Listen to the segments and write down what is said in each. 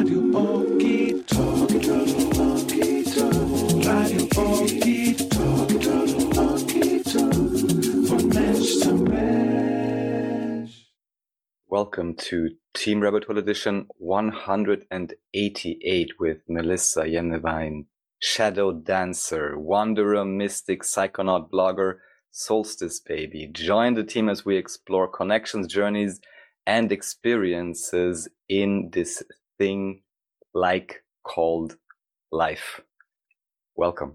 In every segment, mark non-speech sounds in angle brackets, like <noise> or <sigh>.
Radio Radio Mensch. Welcome to Team Rabbit Hole Edition 188 with Melissa Yennevine, Shadow Dancer, Wanderer, Mystic, Psychonaut, Blogger, Solstice Baby. Join the team as we explore connections, journeys, and experiences in this thing like called life. Welcome.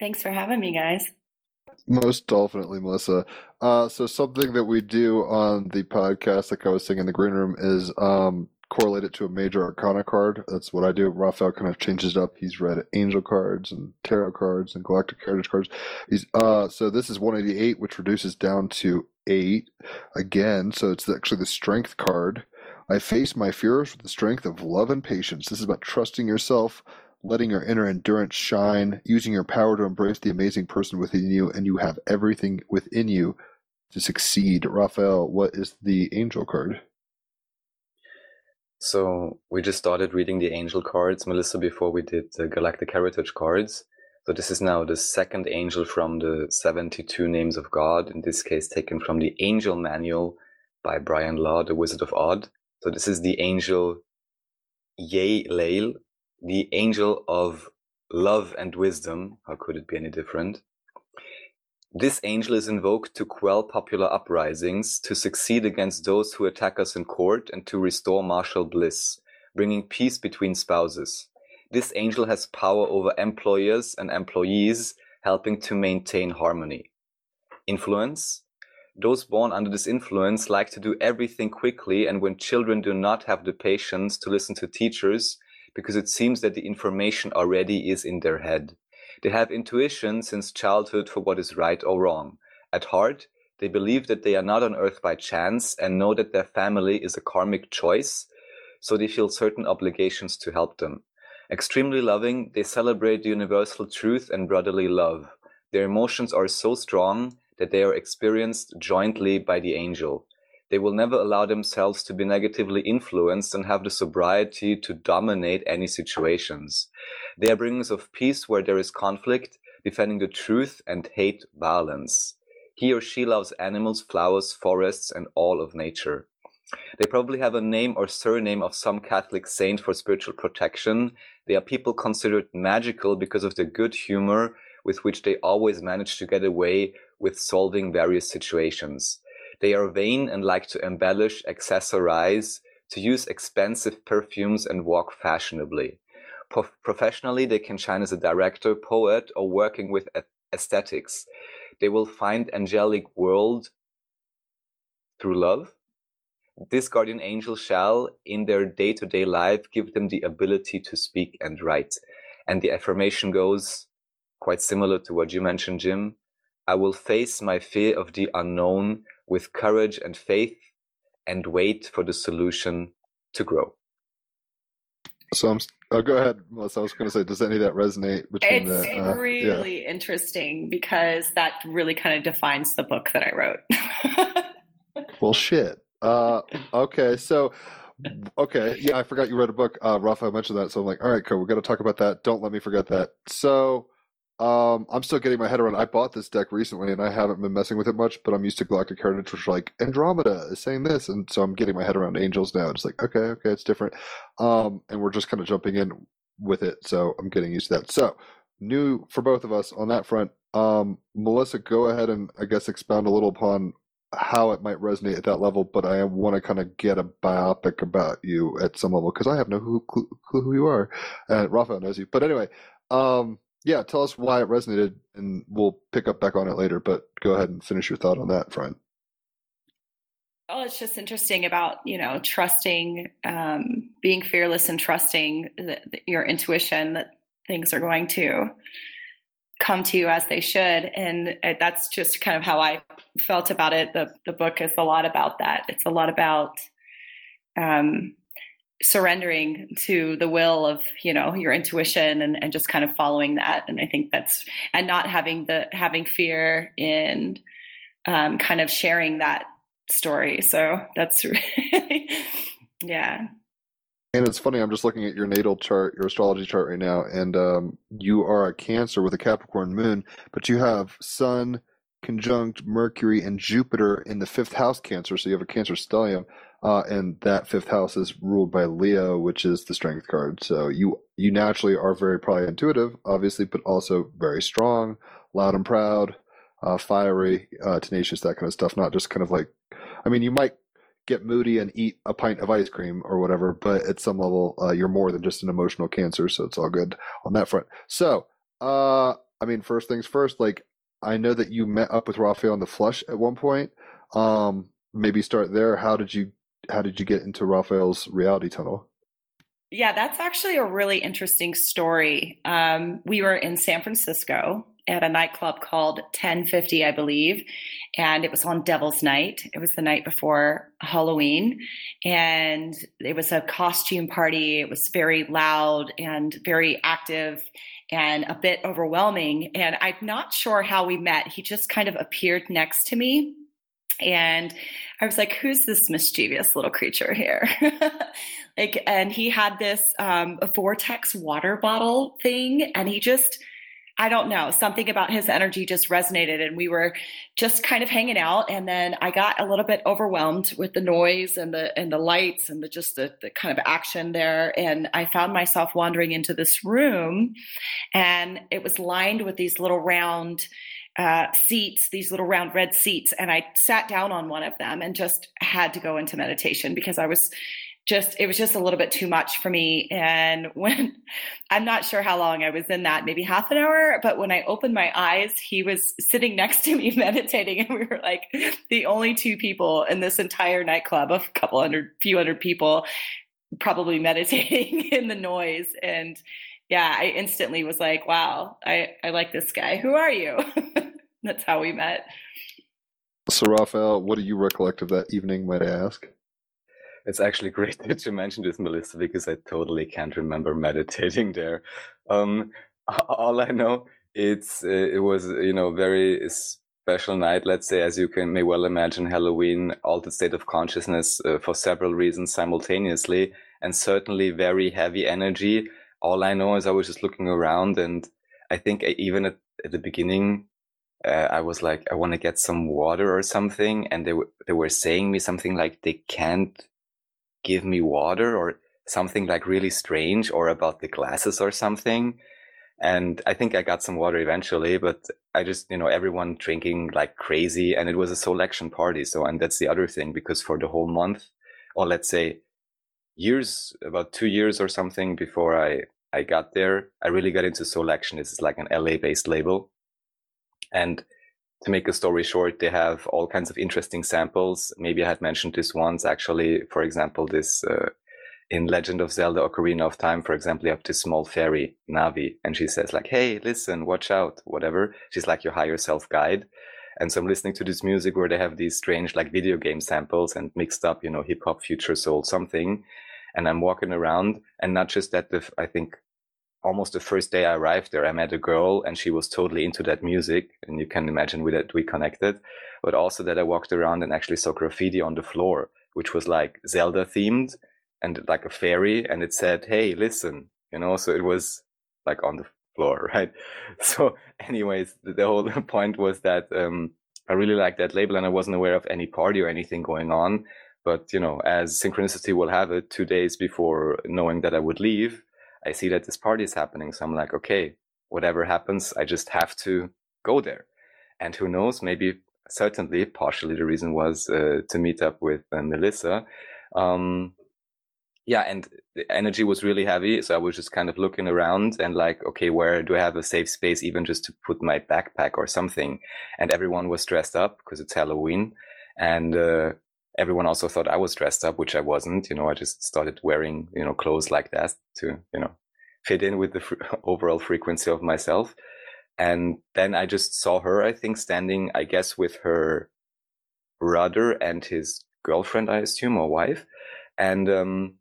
Thanks for having me, guys. Most definitely, Melissa. Uh, so something that we do on the podcast, like I was saying in the green room, is um, correlate it to a major arcana card. That's what I do. Raphael kind of changes it up. He's read angel cards and tarot cards and galactic heritage cards. He's uh, so this is 188, which reduces down to eight again. So it's actually the strength card. I face my fears with the strength of love and patience. This is about trusting yourself, letting your inner endurance shine, using your power to embrace the amazing person within you, and you have everything within you to succeed. Raphael, what is the angel card? So we just started reading the angel cards, Melissa, before we did the galactic heritage cards. So this is now the second angel from the 72 names of God, in this case taken from the angel manual by Brian Law, the Wizard of Odd. So this is the angel Ye-Lail, the angel of love and wisdom. How could it be any different? This angel is invoked to quell popular uprisings, to succeed against those who attack us in court, and to restore martial bliss, bringing peace between spouses. This angel has power over employers and employees, helping to maintain harmony. Influence. Those born under this influence like to do everything quickly, and when children do not have the patience to listen to teachers, because it seems that the information already is in their head. They have intuition since childhood for what is right or wrong. At heart, they believe that they are not on earth by chance and know that their family is a karmic choice, so they feel certain obligations to help them. Extremely loving, they celebrate the universal truth and brotherly love. Their emotions are so strong that they are experienced jointly by the angel. They will never allow themselves to be negatively influenced and have the sobriety to dominate any situations. They are bringers of peace where there is conflict, defending the truth and hate violence. He or she loves animals, flowers, forests, and all of nature. They probably have a name or surname of some Catholic saint for spiritual protection. They are people considered magical because of their good humor with which they always manage to get away with solving various situations. They are vain and like to embellish, accessorize, to use expensive perfumes and walk fashionably. Pro- professionally, they can shine as a director, poet, or working with aesthetics. They will find angelic world through love. This guardian angel shall, in their day to day life, give them the ability to speak and write. And the affirmation goes quite similar to what you mentioned, Jim. I will face my fear of the unknown with courage and faith and wait for the solution to grow. So I'm. Oh, go ahead, Melissa. I was going to say, does any of that resonate between It's the? Uh, yeah. really interesting because that really kind of defines the book that I wrote. <laughs> Well, shit. Uh, okay, so okay, yeah, I forgot you read a book. Uh, Raphael mentioned that, so I'm like, all right, cool. We're going to talk about that. Don't let me forget that. So, um, I'm still getting my head around. I bought this deck recently, and I haven't been messing with it much. But I'm used to Galactic Heritage, which like Andromeda is saying this, and so I'm getting my head around Angels now. It's like, okay, okay, it's different. Um, and we're just kind of jumping in with it, so I'm getting used to that. So, new for both of us on that front. Um, Melissa, go ahead and I guess expound a little upon how it might resonate at that level, but I want to kind of get a biopic about you at some level because I have no clue, clue who you are, and Raphael knows you. But anyway, um, yeah, tell us why it resonated, and we'll pick up back on it later. But go ahead and finish your thought on that front. Oh, it's just interesting about you know trusting, um, being fearless and trusting the- your intuition that things are going to come to you as they should, and uh, that's just kind of how I felt about it. The the book is a lot about that. It's a lot about um, surrendering to the will of you know your intuition and, and just kind of following that. And I think that's and not having the having fear in um, kind of sharing that story. So that's <laughs> really, yeah. And it's funny, I'm just looking at your natal chart, your astrology chart right now, and um, you are a Cancer with a Capricorn moon, but you have Sun conjunct Mercury and Jupiter in the fifth house Cancer, so you have a Cancer stellium, uh, and that fifth house is ruled by Leo, which is the Strength card. So you you naturally are very probably intuitive, obviously, but also very strong, loud and proud, uh, fiery, uh, tenacious, that kind of stuff. Not just kind of like, I mean, you might get moody and eat a pint of ice cream or whatever, but at some level, uh, you're more than just an emotional cancer, so it's all good on that front. So, uh, I mean, first things first, like I know that you met up with Raphael on the flush at one point. Um, maybe start there. How did you how did you get into Raphael's reality tunnel? Yeah, that's actually a really interesting story. Um, we were in San Francisco at a nightclub called 1050, I believe. And it was on Devil's Night. It was the night before Halloween. And it was a costume party. It was very loud and very active and a bit overwhelming. And I'm not sure how we met. He just kind of appeared next to me. And I was like, who's this mischievous little creature here? <laughs> like, and he had this um, vortex water bottle thing, and he just, I don't know, something about his energy just resonated and we were just kind of hanging out and then I got a little bit overwhelmed with the noise and the and the lights and the just the, the kind of action there and I found myself wandering into this room and it was lined with these little round uh, seats, these little round red seats, and I sat down on one of them and just had to go into meditation because I was just it was just a little bit too much for me. And <laughs> when i'm not sure how long i was in that maybe half an hour but when i opened my eyes he was sitting next to me <laughs> meditating and we were like the only two people in this entire nightclub of a couple hundred few hundred people probably <laughs> meditating in the noise. And yeah i instantly was like wow i i like this guy who are you <laughs> that's how we met so raphael what do you recollect of that evening might i ask it's actually <laughs> great that you mentioned this, Melissa, because I totally can't remember meditating there. Um, all I know, it's uh, it was you know very special night. Let's say, as you can may well imagine, Halloween, altered state of consciousness uh, for several reasons simultaneously, and certainly very heavy energy. All I know is I was just looking around, and I think I, even at, at the beginning, uh, I was like, I want to get some water or something, and they were they were saying me something like they can't give me water or something like really strange or about the glasses or something. And I think I got some water eventually, but I just, you know, everyone drinking like crazy and it was a Soulection party. So, and that's the other thing because for the whole month or let's say years, about two years or something before I, I got there, I really got into Soulection. This is like an LA based label. And to make a story short, they have all kinds of interesting samples. Maybe I had mentioned this once, actually. For example, this uh, in Legend of Zelda Ocarina of Time, for example, you have this small fairy, Navi, and she says like, "Hey, listen, watch out, whatever." She's like your higher self guide. And so I'm listening to this music where they have these strange like video game samples and mixed up, you know, hip hop, future soul, something. And I'm walking around, and not just that. The I think almost the first day I arrived there, I met a girl and she was totally into that music. And you can imagine we that we connected, but also that I walked around and actually saw graffiti on the floor, which was like Zelda themed and like a fairy. And it said, Hey, listen, you know, so it was like on the floor, <laughs> right? So anyways, the, whole <laughs> point was that, um, I really liked that label and I wasn't aware of any party or anything going on. But, you know, as synchronicity will have it, two days before knowing that I would leave, I see that this party is happening. So I'm like, okay, whatever happens, I just have to go there. And who knows, maybe certainly partially the reason was uh, to meet up with uh, Melissa. Um, yeah, and the energy was really heavy. So I was just kind of looking around and like, okay, where do I have a safe space, even just to put my backpack or something? And everyone was dressed up because it's Halloween. And uh, everyone also thought I was dressed up, which I wasn't. You know, I just started wearing, you know, clothes like that to, you know, fit in with the fr- <laughs> overall frequency of myself. And then I just saw her, I think, standing, I guess, with her brother and his girlfriend, I assume, or wife. And, um,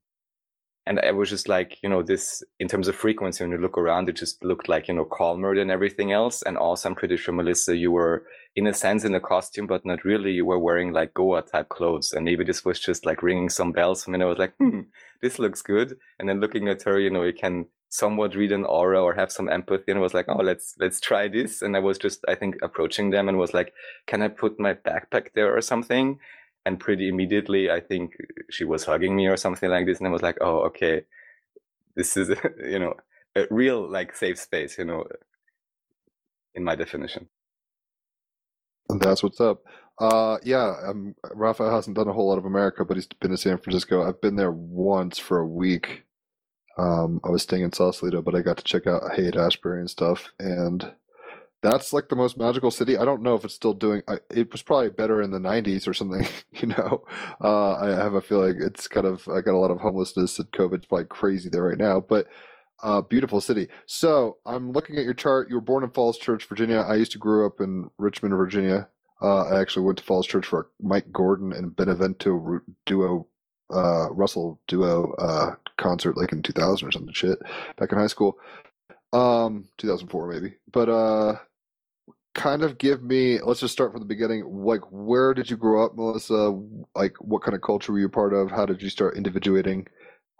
and I was just like, you know, this in terms of frequency, when you look around, it just looked like, you know, calmer than everything else. And also, I'm pretty sure, Melissa, you were in a sense in a costume, but not really. You were wearing like Goa type clothes. And maybe this was just like ringing some bells. And I was like, hmm, this looks good. And then looking at her, you know, you can somewhat read an aura or have some empathy and I was like oh let's let's try this and i was just i think approaching them and was like can i put my backpack there or something and pretty immediately i think she was hugging me or something like this and i was like oh okay this is <laughs> you know a real like safe space you know in my definition And that's what's up. Uh, yeah, um, Raphael hasn't done a whole lot of America, but he's been to San Francisco. I've been there once for a week. Um, I was staying in Sausalito, but I got to check out Haight Ashbury and stuff, and that's like the most magical city. I don't know if it's still doing. I, it was probably better in the '90s or something. <laughs> You know, uh, I have a feeling it's kind of. I got a lot of homelessness and COVID's probably crazy there right now, but uh, beautiful city. So I'm looking at your chart. You were born in Falls Church, Virginia. I used to grow up in Richmond, Virginia. Uh, I actually went to Falls Church for Mike Gordon and Benevento duo, uh, Russo duo uh, concert, like in 2000 or something shit, back in high school. Um, 2004 maybe. But uh, kind of give me. Let's just start from the beginning. Like, where did you grow up, Melissa? Like, what kind of culture were you part of? How did you start individuating?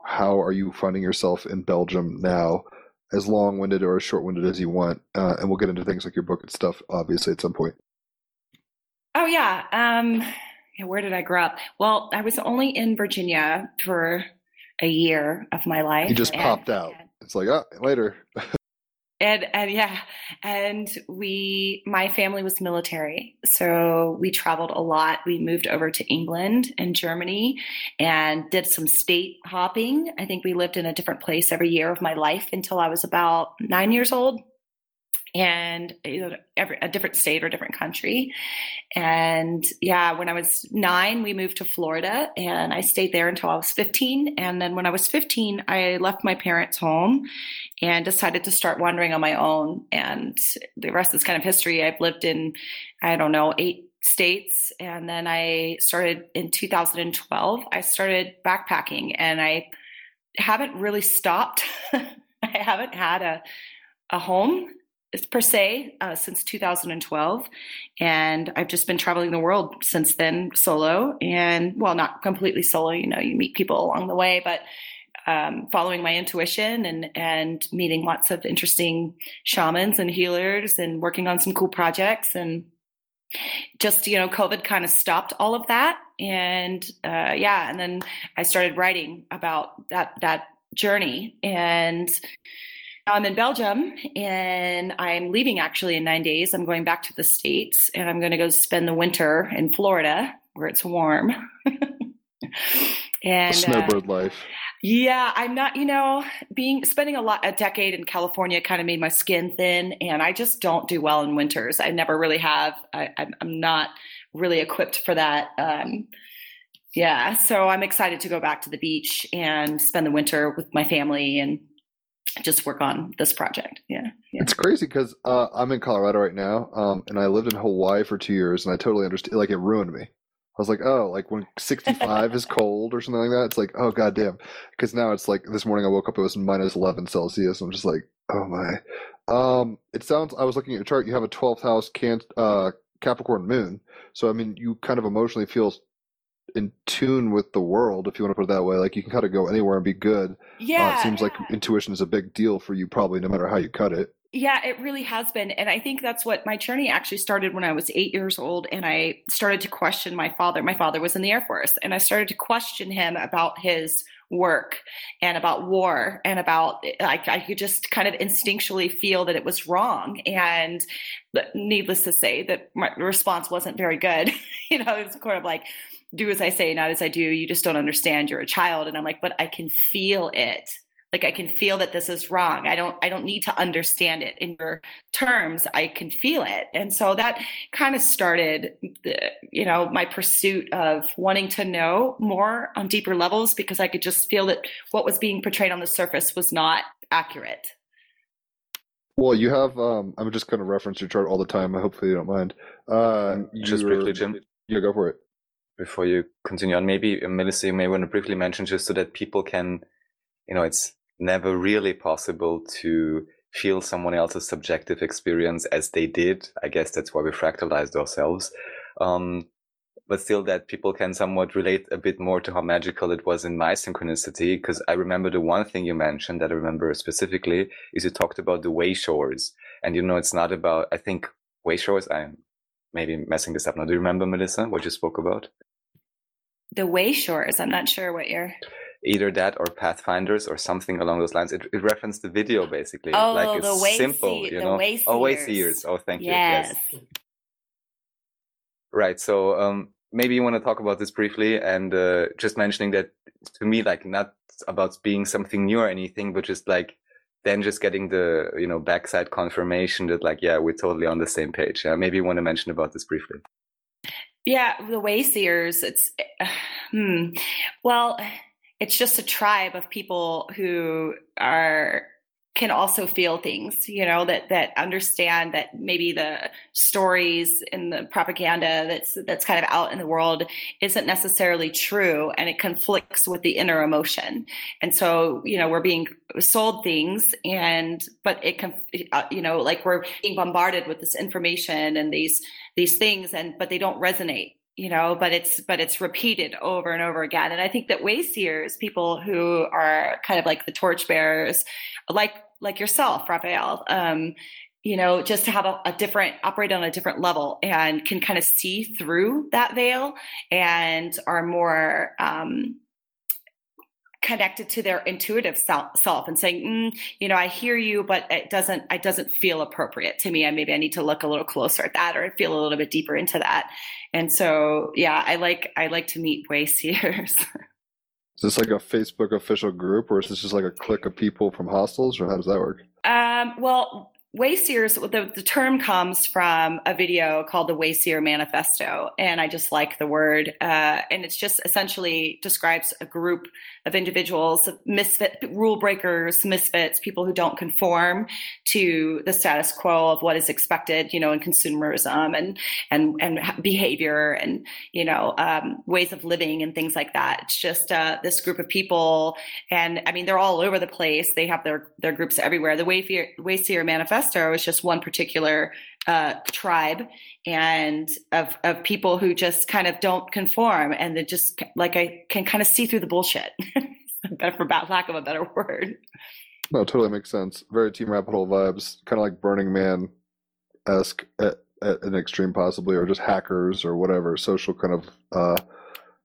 How are you finding yourself in Belgium now? As long-winded or as short-winded as you want, uh, and we'll get into things like your book and stuff, obviously, at some point. Oh yeah. Um, where did I grow up? Well, I was only in Virginia for a year of my life. You just and- popped out. It's like, ah, later. <laughs> and and yeah and we my family was military so we traveled a lot. We moved over to england and germany and did some state hopping. I think we lived in a different place every year of my life until i was about nine years old and you know, every a different state or different country and yeah when i was nine we moved to florida and i stayed there until i was 15 and then when i was 15 i left my parents home and decided to start wandering on my own. And the rest is kind of history. I've lived in, I don't know, eight states. And then I started in 2012, I started backpacking and I haven't really stopped. <laughs> I haven't had a, a home per se uh, since 2012 and i've just been traveling the world since then solo and well not completely solo you know you meet people along the way but um, following my intuition and and meeting lots of interesting shamans and healers and working on some cool projects and just you know covid kind of stopped all of that and uh, yeah and then i started writing about that that journey and I'm in Belgium and I'm leaving actually in nine days. I'm going back to the States and I'm going to go spend the winter in Florida where it's warm. <laughs> and uh, Snowbird life. yeah, I'm not, you know, being spending a lot a decade in California kind of made my skin thin and I just don't do well in winters. I never really have. I, I'm, I'm not really equipped for that. Um, yeah, so I'm excited to go back to the beach and spend the winter with my family and just work on this project. Yeah. yeah. It's crazy because uh, I'm in Colorado right now, um, and I lived in Hawaii for two years, and I totally understand. Like, it ruined me. I was like, oh, like when <laughs> 65 is cold or something like that, it's like, oh, goddamn. Because now it's like this morning I woke up, it was minus 11 Celsius. I'm just like, oh my. Um, it sounds, I was looking at your chart, you have a 12th house can, uh, Capricorn moon. So, I mean, you kind of emotionally feel in tune with the world, if you want to put it that way. Like, you can kind of go anywhere and be good. Uh, Yeah. it seems like intuition is a big deal for you, probably, no matter how you cut it. Yeah, it really has been. And I think that's what my journey actually started when I was eight years old. And I started to question my father. My father was in the Air Force. And I started to question him about his work and about war and about, like, I could just kind of instinctually feel that it was wrong. And needless to say, that my response wasn't very good. <laughs> you know, it was kind of like, do as I say, not as I do. You just don't understand. You're a child. And I'm like, but I can feel it like i can feel that this is wrong i don't i don't need to understand it in your terms i can feel it and so that kind of started the, you know my pursuit of wanting to know more on deeper levels because i could just feel that what was being portrayed on the surface was not accurate Well, you have, um, I'm just going to reference your chart all the time. I Hopefully, you don't mind. Uh, just you're- briefly jim Yeah, go for it. Before you continue on maybe uh, melissa you may want to briefly mention just so that people can you know, it's never really possible to feel someone else's subjective experience as they did. I guess that's why we fractalized ourselves. Um, but still that people can somewhat relate a bit more to how magical it was in my synchronicity. Because I remember the one thing you mentioned that I remember specifically is you talked about the way shores. And you know, it's not about, I think way shores, I'm maybe messing this up now. Do you remember, Melissa, what you spoke about? The way shores. I'm not sure what you're. Either that or Pathfinders or something along those lines. It, it referenced the video basically. Oh, like it's the way simple, see- you know. way oh, way seers. seers. Oh, thank you. yes. Right. So um, maybe you want to talk about this briefly and uh, just mentioning that to me, like not about being something new or anything, but just like then just getting the you know backside confirmation that like yeah we're totally on the same page. Yeah. Maybe you want to mention about this briefly. Yeah, the Wayseers, it's <sighs> hmm. Well, it's just a tribe of people who are can also feel things, you know, that that understand that maybe the stories and the propaganda that's that's kind of out in the world isn't necessarily true and it conflicts with the inner emotion. And so, you know, we're being sold things and but it can uh, you know, like we're being bombarded with this information and these these things and but they don't resonate you know but it's but it's repeated over and over again. And i think that wayseers people who are kind of like the torchbearers like like yourself raphael um you know just to have a, a different operate on a different level and can kind of see through that veil and are more um connected to their intuitive self, and saying mm, you know i hear you but it doesn't it doesn't feel appropriate to me. And maybe i need to look a little closer at that or feel a little bit deeper into that. And so yeah i like i like to meet wayseers <laughs> Is this like a Facebook official group, or is this just like a clique of people from hostels, or how does that work? um, well Wayseers, the, the term comes from a video called the Wayseer Manifesto, and I just like the word. Uh, and it's just essentially describes a group of individuals, misfit, rule breakers, misfits, people who don't conform to the status quo of what is expected, you know, in consumerism and and and behavior and you know um, ways of living and things like that. It's just uh, this group of people, and I mean they're all over the place. They have their their groups everywhere. The Wayseer, Wayseer Manifesto is just one particular uh, tribe and of of people who just kind of don't conform and they just like I can kind of see through the bullshit, <laughs> for lack of a better word. No, totally makes sense. Very Team Rabbit Hole vibes, kind of like Burning Man esque at, at an extreme, possibly, or just hackers or whatever, social kind of uh,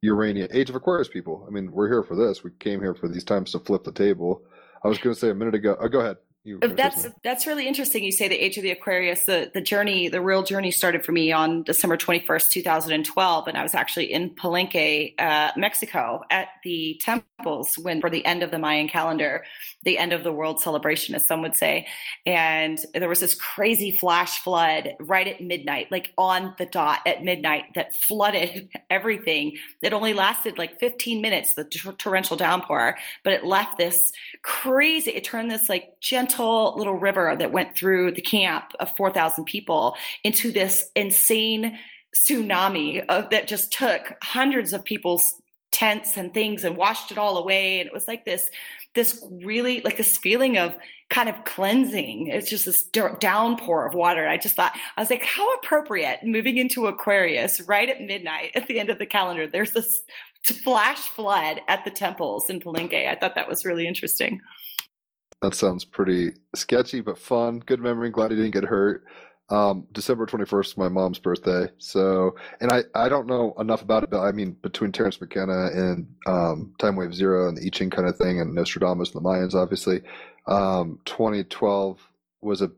Uranian Age of Aquarius people. I mean, we're here for this. We came here for these times to flip the table. I was going to say a minute ago. Oh, go ahead. You were That's that's really interesting. You say the age of the Aquarius. The the journey, the real journey, started for me on December twenty first, two thousand and twelve, and I was actually in Palenque, uh, Mexico, at the temples when for the end of the Mayan calendar, the end of the world celebration, as some would say, and there was this crazy flash flood right at midnight, like on the dot at midnight, that flooded <laughs> everything. It only lasted like fifteen minutes, the tor- torrential downpour, but it left this crazy. It turned this like gentle little river that went through the camp of 4,000 people into this insane tsunami of, that just took hundreds of people's tents and things and washed it all away. And it was like this, this really like this feeling of kind of cleansing. It's just this downpour of water. I just thought, I was like, how appropriate moving into Aquarius right at midnight at the end of the calendar. There's this flash flood at the temples in Palenque. I thought that was really interesting. That sounds pretty sketchy, but fun. Good memory. Glad he didn't get hurt. Um, December 21st is my mom's birthday. So, and I, I don't know enough about it, but I mean, between Terence McKenna and um, Time Wave Zero and the I Ching kind of thing, and Nostradamus and the Mayans, obviously, um, 2012 was a,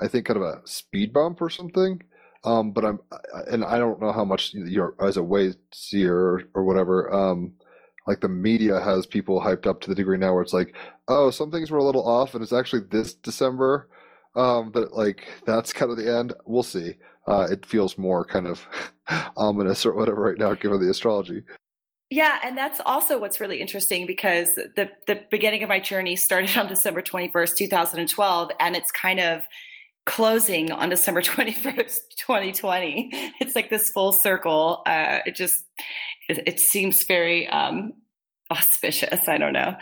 I think, kind of a speed bump or something. Um, but I'm, and I don't know how much you're as a way seer or, or whatever. Um, like the media has people hyped up to the degree now where it's like, oh, some things were a little off, and it's actually this December. Um, that like that's kind of the end. We'll see. Uh, it feels more kind of <laughs> ominous or whatever right now, given the astrology. Yeah, and that's also what's really interesting because the the beginning of my journey started <laughs> on December 21st, 2012, and it's kind of closing on December <laughs> 21st, 2020. It's like this full circle. Uh, it just it, it seems very um, auspicious. I don't know.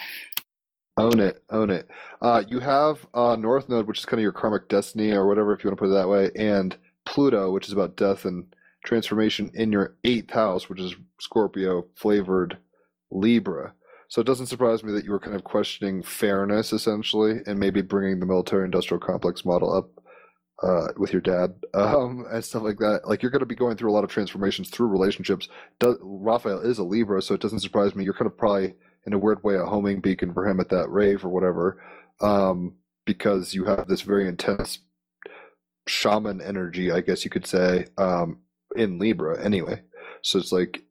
Own it, own it. Uh, you have uh, North Node, which is kind of your karmic destiny or whatever, if you want to put it that way, and Pluto, which is about death and transformation in your eighth house, which is Scorpio flavored Libra. So it doesn't surprise me that you were kind of questioning fairness, essentially, and maybe bringing the military industrial complex model up uh, with your dad um, and stuff like that. Like you're going to be going through a lot of transformations through relationships. Do- Raphael is a Libra, so it doesn't surprise me. You're kind of probably in a weird way a homing beacon for him at that rave or whatever, um, because you have this very intense shaman energy, I guess you could say, um, in Libra anyway. So it's like,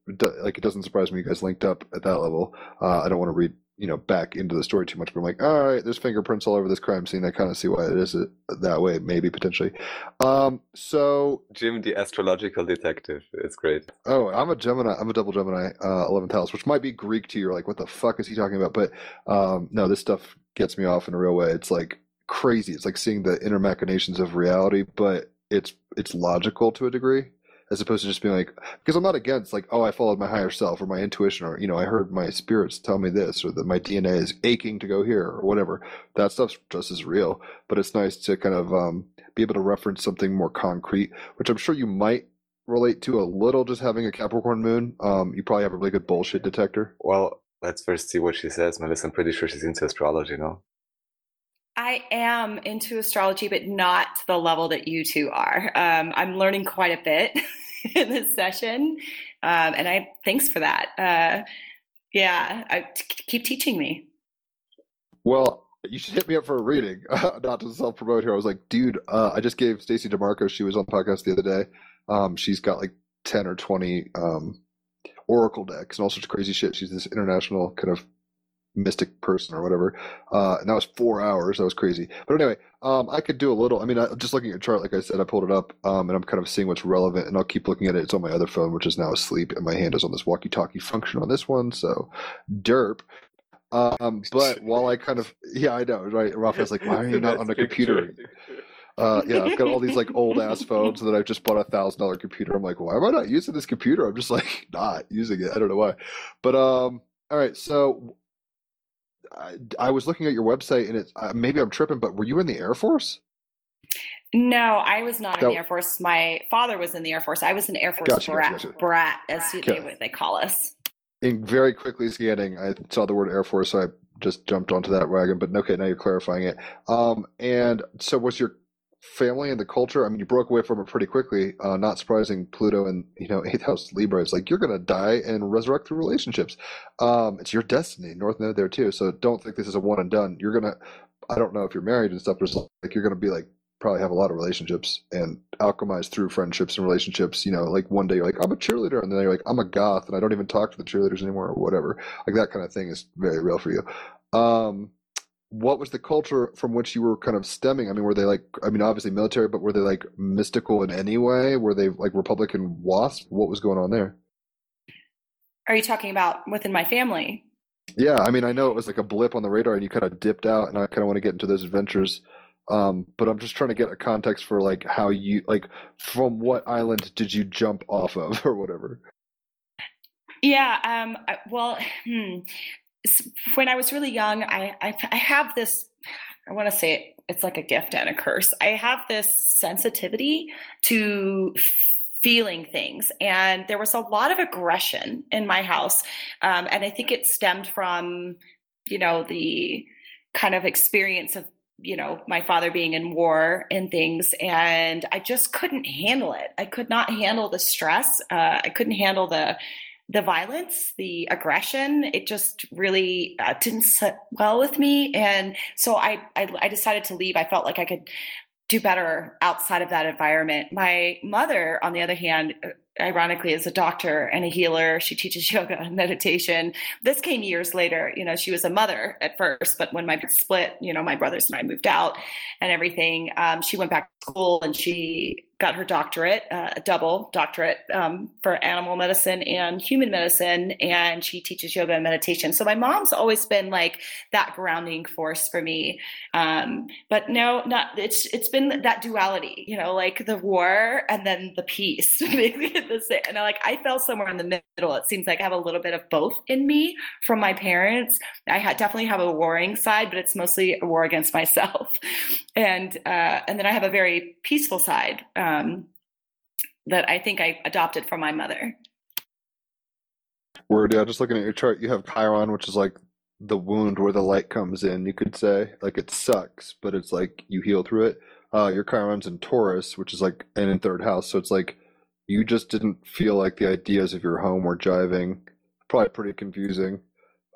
like it doesn't surprise me you guys linked up at that level. Uh, I don't want to read, you know, back into the story too much, but I'm like, all right, there's fingerprints all over this crime scene. I kind of see why it is that way, maybe potentially. Um, so Jim, the astrological detective, it's great. Oh, I'm a Gemini. I'm a double Gemini, uh, 11th house, which might be Greek to you. You're like, what the fuck is he talking about? But um, no, this stuff gets me off in a real way. It's like crazy. It's like seeing the inner machinations of reality, but it's it's logical to a degree as opposed to just being like because i'm not against like oh i followed my higher self or my intuition or you know i heard my spirits tell me this or that my dna is aching to go here or whatever. That stuff's just as real. But it's nice to kind of um, be able to reference something more concrete which i'm sure you might relate to a little just having a capricorn moon. Um, you probably have a really good bullshit detector. Well let's first see what she says melissa. I'm pretty sure she's into astrology no I am into astrology, but not to the level that you two are. Um, I'm learning quite a bit <laughs> in this session, um, and I thanks for that. Uh, yeah, I, t- keep teaching me. Well, you should hit me up for a reading. <laughs> not to self promote here. I was like, dude, uh, I just gave Stacey Demarco. She was on the podcast the other day. Um, she's got like ten or twenty um, oracle decks and all sorts of crazy shit. She's this international kind of mystic person or whatever. Uh, and that was four hours. That was crazy. But anyway, um, I could do a little. I mean, I, just looking at a chart, like I said, I pulled it up, um, and I'm kind of seeing what's relevant. And I'll keep looking at it. It's on my other phone, which is now asleep, and my hand is on this walkie-talkie function on this one. So, derp. Um, <laughs> but while I kind of, yeah, I know, right? Rafa's like, why are you <laughs> not on a computer? Uh, yeah, I've got all these like old ass <laughs> phones that I've just bought a thousand dollar computer. I'm like, why am I not using this computer? I'm just like not using it. I don't know why. But um, all right. So I, I was looking at your website and it's uh, maybe I'm tripping, but were you in the Air Force? No, I was not in the Air Force. My father was in the Air Force. I was an Air Force Gotcha, brat, gotcha. brat as Okay. they, they call us. In very quickly scanning, I saw the word Air Force, so I just jumped onto that wagon. But okay, now you're clarifying it. Um, and so was your family and the culture? I mean, you broke away from it pretty quickly. Uh, not surprising. Pluto and you know <laughs> eighth house Libra. is like you're gonna die and resurrect through relationships. Um, it's your destiny. North Node there too. So don't think this is a one and done. You're gonna. I don't know if you're married and stuff, but it's like you're gonna be like probably have a lot of relationships and alchemize through friendships and relationships. You know, like one day you're like, I'm a cheerleader, and then you're like, I'm a goth, and I don't even talk to the cheerleaders anymore, or whatever. Like that kind of thing is very real for you. Um, what was the culture from which you were kind of stemming? I mean, were they like, I mean, obviously military, but were they like mystical in any way? Were they like Republican wasp? What was going on there? Are you talking about within my family? Yeah, I mean, I know it was like a blip on the radar and you kind of dipped out, and I kind of want to get into those adventures. Um, but I'm just trying to get a context for like how you, like, from what island did you jump off of <laughs> or whatever? Yeah. Um, well, <laughs> hmm. When I was really young, I, I, I have this, I want to say it, it's like a gift and a curse. I have this sensitivity to feeling things. And there was a lot of aggression in my house. Um, and I think it stemmed from, you know, the kind of experience of you know my father being in war and things and i just couldn't handle it i could not handle the stress uh, i couldn't handle the the violence the aggression it just really uh, didn't sit well with me. And so I, I i decided to leave. I felt like i could do better outside of that environment. My mother on the other hand ironically is a doctor and a healer. She teaches yoga and meditation. This came years later. You know she was a mother at first but when my split you know my brothers and i moved out and everything um, she went back to school and she got her doctorate uh, a double doctorate um, for animal medicine and human medicine and she teaches yoga and meditation. So my mom's always been like that grounding force for me. Um, but no not it's it's been that duality you know like the war and then the peace <laughs> the same, and I like I fell somewhere in the middle. It seems like I have a little bit of both in me from my parents. I ha- definitely have a warring side, but it's mostly a war against <laughs> myself, and uh, and then I have a very peaceful side um, that I think I adopted from my mother. Word, yeah, just looking at your chart, you have Chiron, which is like the wound where the light comes in, you could say. Like it sucks, but it's like you heal through it. Uh, your Chiron's in Taurus, which is like and in third house, so it's like you just didn't feel like the ideas of your home were jiving. Probably pretty confusing.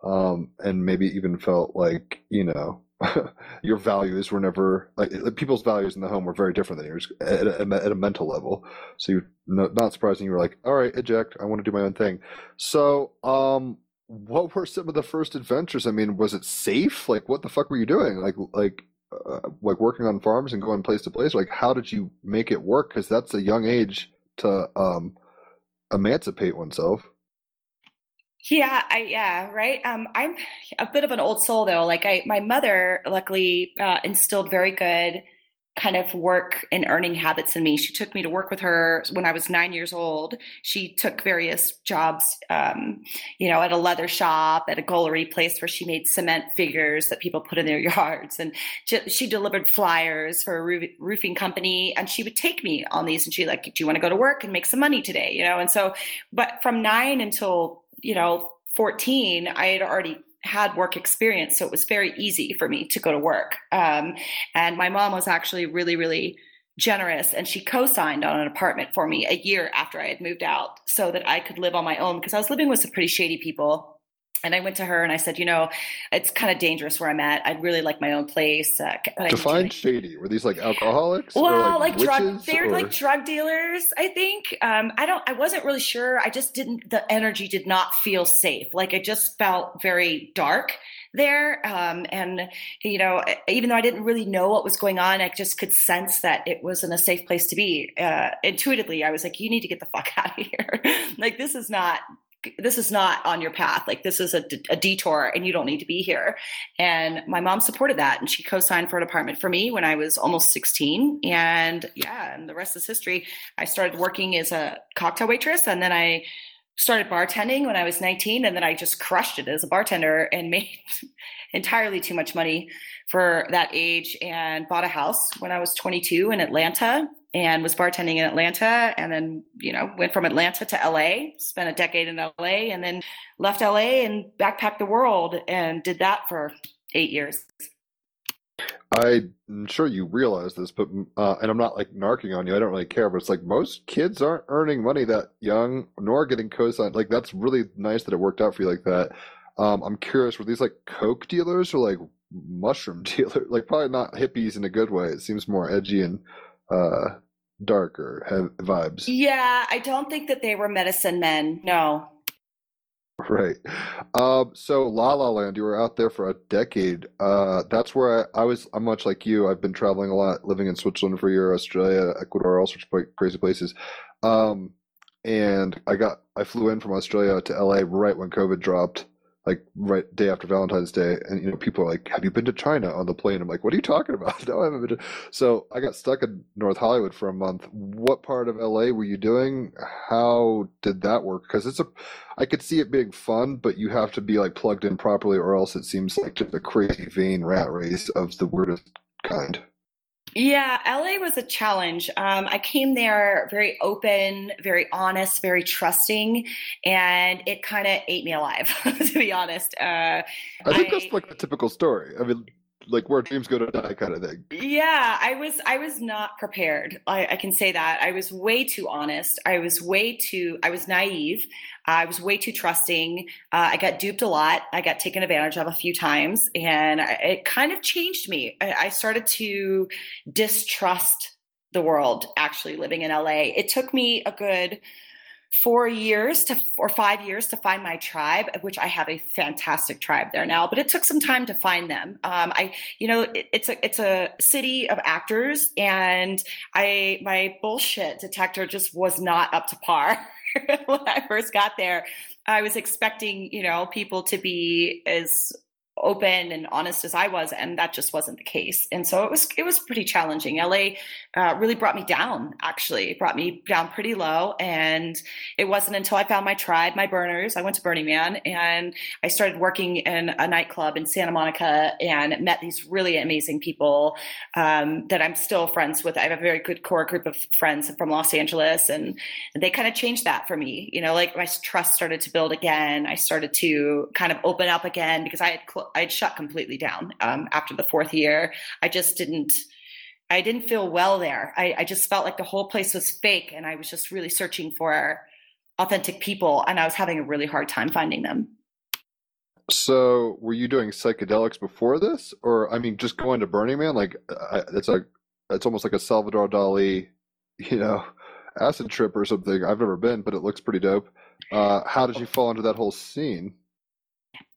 Um, and maybe even felt like, you know, <laughs> your values were never like people's values in the home were very different than yours at a, at a mental level. So not, not surprising. You were like, all right, eject. I want to do my own thing. So, um, what were some of the first adventures? I mean, was it safe? Like, what the fuck were you doing? Like, like, uh, like working on farms and going place to place. Like, how did you make it work? Because that's a young age to um, emancipate oneself. Yeah, I yeah, right. Um, I'm a bit of an old soul though. Like I, my mother, luckily, uh, instilled very good kind of work and earning habits in me. She took me to work with her when I was nine years old. She took various jobs, um, you know, at a leather shop, at a gullery place where she made cement figures that people put in their <laughs> yards. And she, she delivered flyers for a roof, roofing company. And she would take me on these and she like, do you want to go to work and make some money today? You know? And so, but from nine until, you know, 14, I had already had work experience, so it was very easy for me to go to work. Um, and my mom was actually really, really generous, and she co-signed on an apartment for me a year after I had moved out, so that I could live on my own because I was living with some pretty shady people and I went to her and I said, you know, it's kind of dangerous where I'm at. I'd really like my own place. Uh, Define shady. Were these like alcoholics? Well, like, like drug. They're like drug dealers. I think. Um, I don't. I wasn't really sure. I just didn't. The energy did not feel safe. Like it just felt very dark there. Um, and you know, even though I didn't really know what was going on, I just could sense that it wasn't a safe place to be. Uh, intuitively, I was like, you need to get the fuck <laughs> out of here. like this is not this is not on your path. Like this is a, detour and you don't need to be here. And my mom supported that and she co-signed for an apartment for me when I was almost 16. And yeah, and the rest is history. I started working as a cocktail waitress and then I started bartending when I was 19 and then I just crushed it as a bartender and made <laughs> entirely too much money for that age and bought a house when I was 22 in Atlanta and was bartending in Atlanta and then, you know, went from Atlanta to LA, spent a decade in LA and then left LA and backpacked the world and did that for eight years. I'm sure you realize this, but uh, and I'm not like narking on you. I don't really care, but it's like most kids aren't earning money that young, nor getting co-signed. Like that's really nice that it worked out for you like that. Um, I'm curious, were these like coke dealers or like mushroom <laughs> dealers? Like probably not hippies in a good way. It seems more edgy and uh, darker have vibes. Yeah, I don't think that they were medicine men. No. Right. Um, so La La Land, you were out there for a decade. Uh, that's where I, I, was. I'm much like you. I've been traveling a lot, living in Switzerland for a year, Australia, Ecuador, all sorts of crazy places. Um, and I got I flew in from Australia to LA right when COVID dropped like right day after Valentine's Day, and you know people are like, "Have you been to China on the plane?" I'm like, "What are you talking about?" <laughs> no, I haven't been. To... So I got stuck in North Hollywood for a month. What part of LA were you doing? How did that work? Because it's a, I could see it being fun, but you have to be like plugged in properly, or else it seems like just a crazy vain rat race of the weirdest kind. Yeah, LA was a challenge. Um, I came there very open, very honest, very trusting, and it kind of ate me alive, <laughs> to be honest. Uh, I think I, that's like the typical story. I mean, like where dreams go to die kind of thing. Yeah i was i was not prepared. I, I, can say that. I was way too honest. I was way too i was naive. I was way too trusting. Uh, i got duped a lot. I got taken advantage of a few times and I, it kind of changed me. I, I started to distrust the world actually living in la it took me a good four years to or five years to find my tribe, which I have a fantastic tribe there now. But it took some time to find them. Um, I, you know, it, it's a it's a city of actors, and I my bullshit detector just was not up to par <laughs> when I first got there. I was expecting, you know, people to be as open and honest as I was, and that just wasn't the case. And so it was it was pretty challenging. LA uh, really brought me down. Actually, it brought me down pretty low. And it wasn't until I found my tribe, my burners. I went to Burning Man, and I started working in a nightclub in Santa Monica, and met these really amazing people um, that I'm still friends with. I have a very good core group of friends from Los Angeles, and they kind of changed that for me. You know, like my trust started to build again. I started to kind of open up again because I had. Cl- I'd shut completely down um, after the fourth year. I just didn't. I didn't feel well there. I, I just felt like the whole place was fake, and I was just really searching for authentic people, and I was having a really hard time finding them. So, were you doing psychedelics before this, or I mean, just going to Burning Man? Like, it's a, it's almost like a Salvador Dali, you know, acid trip or something. I've never been, but it looks pretty dope. Uh, how did you fall into that whole scene?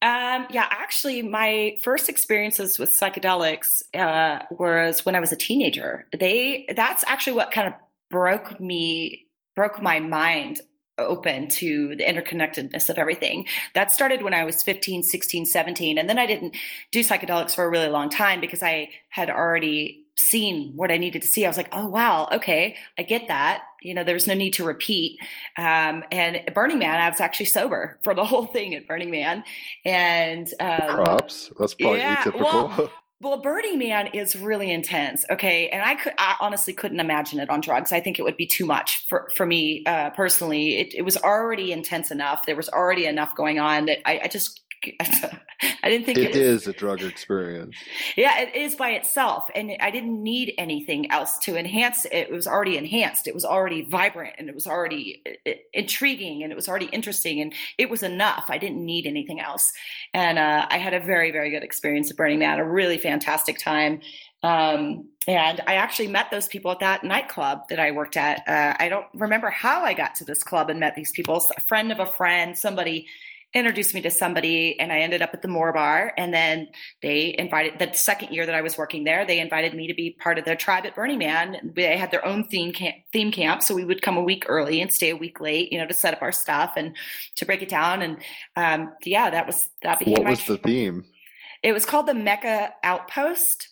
Um, yeah, actually, my first experiences with psychedelics uh, was when I was a teenager. They that's actually what kind of broke me, broke my mind open to the interconnectedness of everything. That started when I was 15, 16, 17. And then I didn't do psychedelics for a really long time because I had already seen what I needed to see. I was like, oh, wow, okay, I get that. You know, there was no need to repeat. Um, and Burning Man, I was actually sober for the <laughs> whole thing at Burning Man. And um, props. That's probably yeah, atypical. Well, well, Burning Man is really intense. Okay. And I could, I honestly couldn't imagine it on drugs. I think it would be too much for, for me uh, personally. It, it was already intense enough. There was already enough going on that I, I just <laughs> I didn't think it, it is a drug experience. Yeah, it is by itself, and I didn't need anything else to enhance it. It was already enhanced. It was already vibrant, and it was already intriguing, and it was already interesting, and it was enough. I didn't need anything else, and uh, I had a very, very good experience at Burning Man. A really fantastic time. Um, and I actually met those people at that nightclub that I worked at. Uh, I don't remember how I got to this club and met these people. A friend of a friend, somebody introduced me to somebody and I ended up at the Moore Bar. And then they invited the second year that I was working there, they invited me to be part of their tribe at Burning Man. They had their own theme camp, theme camp. So we would come a week early and stay a week late, you know, to set up our stuff and to break it down. And um, yeah, that was, that became What was the theme? It was called the Mecca Outpost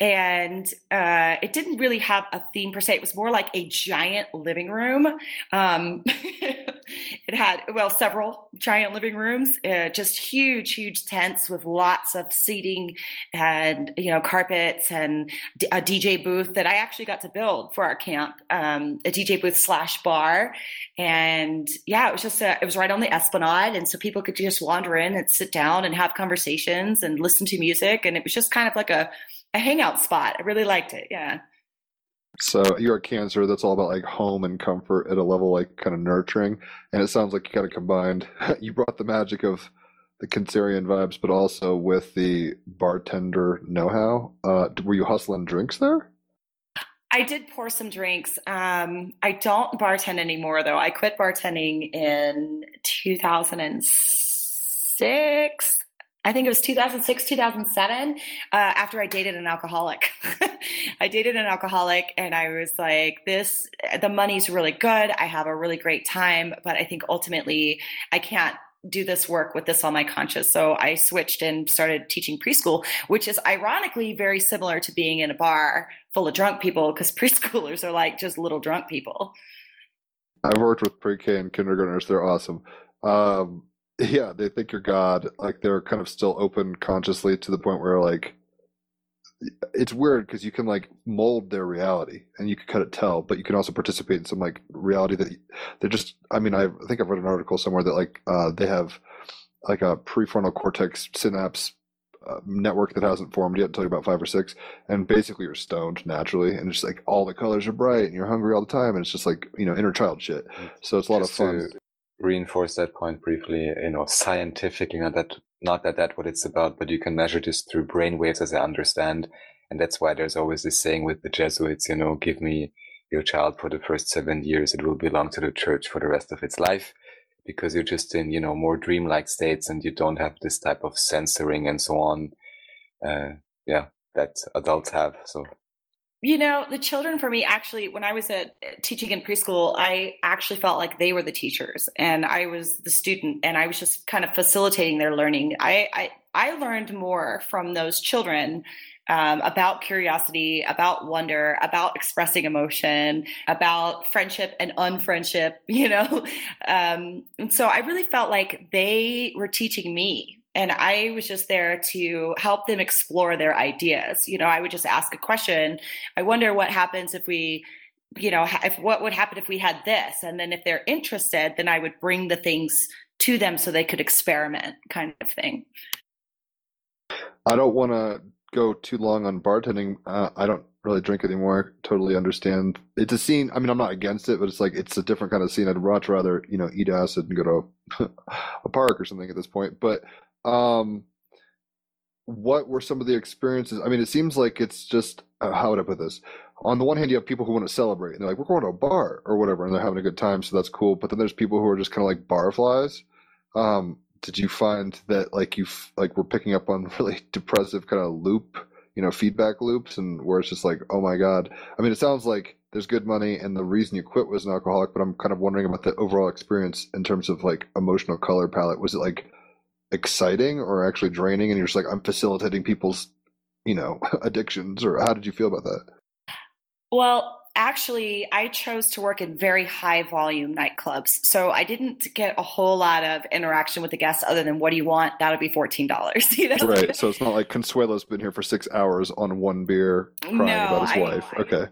and uh, it didn't really have a theme per se. It was more like a giant living room. Um, <laughs> it had well several giant living rooms, uh, just huge, huge tents with lots of seating and you know carpets and a DJ booth that I actually got to build for our camp, um, a DJ booth slash bar, and yeah, it was just a, it was right on the Esplanade, and so people could just wander in and sit down and have conversations and listen to music, and it was just kind of like a a hangout spot. I really liked it. Yeah. So you're a cancer that's all about like home and comfort at a level like kind of nurturing. And it sounds like you kind of combined <laughs> you brought the magic of the Cancerian vibes, but also with the bartender know how. Uh, were you hustling drinks there? I did pour some drinks. Um, I don't bartend anymore though. I quit bartending in 2006. I think it was 2006, 2007, uh, after I dated an alcoholic. <laughs> I dated an alcoholic and I was like, this, the money's really good. I have a really great time, but I think ultimately I can't do this work with this on my conscience. So I switched and started teaching preschool, which is ironically very similar to being in a bar full of drunk people because <laughs> preschoolers are like just little drunk people. I've worked with pre-K and kindergartners. They're awesome. Um, yeah, they think you're God. Like they're kind of still open consciously to the point where like it's weird because you can like mold their reality and you can kind of tell, but you can also participate in some like reality that they're just. I mean, I, think I've read an article somewhere that like uh, they have like a prefrontal cortex synapse uh, network that hasn't formed yet until you're about five or six, and basically you're stoned naturally, and it's like all the colors are bright and you're hungry all the time, and it's just like you know inner child shit. So it's a lot Just of fun. to reinforce that point briefly, you know, scientifically, not that not that that's what it's about, but you can measure this through brain waves, as I understand, and that's why there's always this saying with the Jesuits, you know, give me your child for the first seven years, it will belong to the church for the rest of its life, because you're just in, you know, more dreamlike states and you don't have this type of censoring and so on. Uh, yeah, that adults have. So You know, the children for me actually, when I was at teaching in preschool, I actually felt like they were the teachers and I was the student and I was just kind of facilitating their learning. I I, I learned more from those children um, about curiosity, about wonder, about expressing emotion, about friendship and unfriendship, <laughs> you know. Um, and so I really felt like they were teaching me and I was just there to help them explore their ideas. You know, I would just ask a question. I wonder what happens if we, you know, if what would happen if we had this, and then if they're interested, then I would bring the things to them so they could experiment, kind of thing. I don't want to go too long on bartending. Uh, I don't really drink anymore. Totally understand. It's a scene. I mean, I'm not against it, but it's like it's a different kind of scene. I'd much rather you know eat acid and go to <laughs> a park or something at this point. But um, what were some of the experiences? I mean, it seems like it's just uh, how would I put this? On the one hand, you have people who want to celebrate, and they're like, "We're going to a bar or whatever," and they're having a good time, so that's cool. But then there's people who are just kind of like barflies. Um, did you find that like you like were picking up on <laughs> really depressive kind of loop, you know, feedback loops, and where it's just like, oh my god. I mean, it sounds like there's good money, and the reason you quit was an alcoholic, but I'm kind of wondering about the overall experience in terms of like emotional color palette. Was it like exciting or actually draining and you're just like i'm facilitating people's you know <laughs> addictions or how did you feel about that? Well actually i chose to work in very high volume nightclubs so i didn't get a whole lot of interaction with the guests other than what do you want? That'll be $14 <laughs> you know? Right so it's not like consuelo's been here for six hours on one beer crying No, about his I- wife okay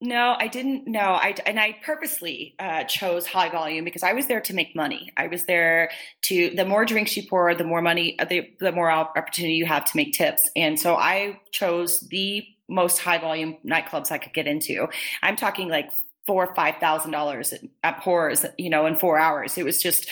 No, I didn't. No, I and I purposely uh, chose high volume because I was there to make money. I was there to the more drinks you pour, the more money, uh, the the more opportunity you have to make tips. And so I chose the most high volume nightclubs I could get into. I'm talking like four or five thousand dollars at pours, you know, in four hours. It was just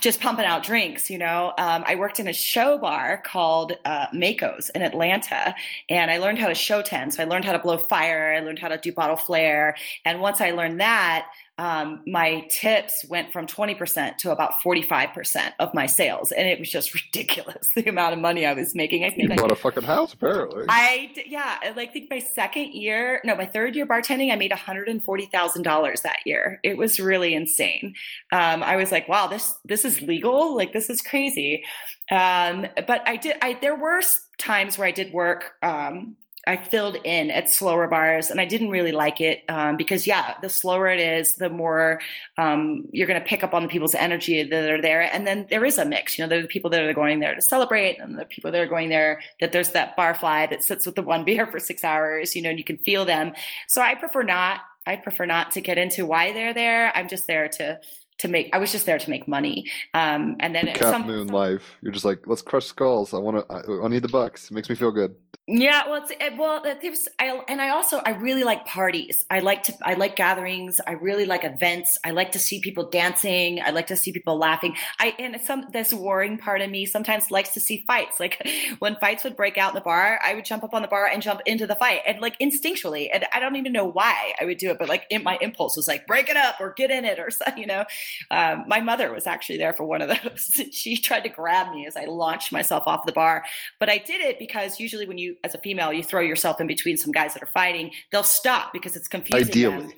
just pumping out drinks, you know. Um, I worked in a show bar called uh, Mako's in Atlanta, and I learned how to show tend. So I learned how to blow fire. I learned how to do bottle flare. And once I learned that, um, my tips went from 20% to about 45% of my sales. And it was just <laughs> ridiculous the amount of money I was making. I you think I, bought a fucking house apparently I yeah, I, like think my second year, no, my third year bartending, I made $140,000 that year. It was really insane. Um, I was like, wow, this this is legal. Like this is crazy. Um, but I did. I there were times where I did work. Um, I filled in at slower bars, and I didn't really like it um, because, yeah, the slower it is, the more um, you're going to pick up on the people's energy that are there. And then there is a mix. You know, there are the people that are going there to celebrate, and the people that are going there that there's that barfly that sits with the one <laughs> beer for six hours. You know, and you can feel them. So I prefer not. I prefer not to get into why they're there. I'm just there to to make. I was just there to make money. Um, and then at Cap some Moon life. You're just like, let's crush skulls. I want to. I, I need the bucks. It makes me feel good. Yeah, well, it's it, well, it gives. I and I also I really like parties. I like to I like gatherings. I really like events. I like to see people dancing. I like to see people laughing. I and some this warring part of me sometimes likes to see fights. Like <laughs> when fights would break out in the bar, I would jump up on the bar and jump into the fight, and like instinctually, and I don't even know why I would do it, but like in, my impulse was like break it up or get in it or <laughs> something. You know, um, my mother was actually there for one of those. <laughs> she tried to grab me as I launched myself off the bar, but I did it because usually when you, as a female, you throw yourself in between some guys that are fighting, they'll stop because it's confusing. Ideally.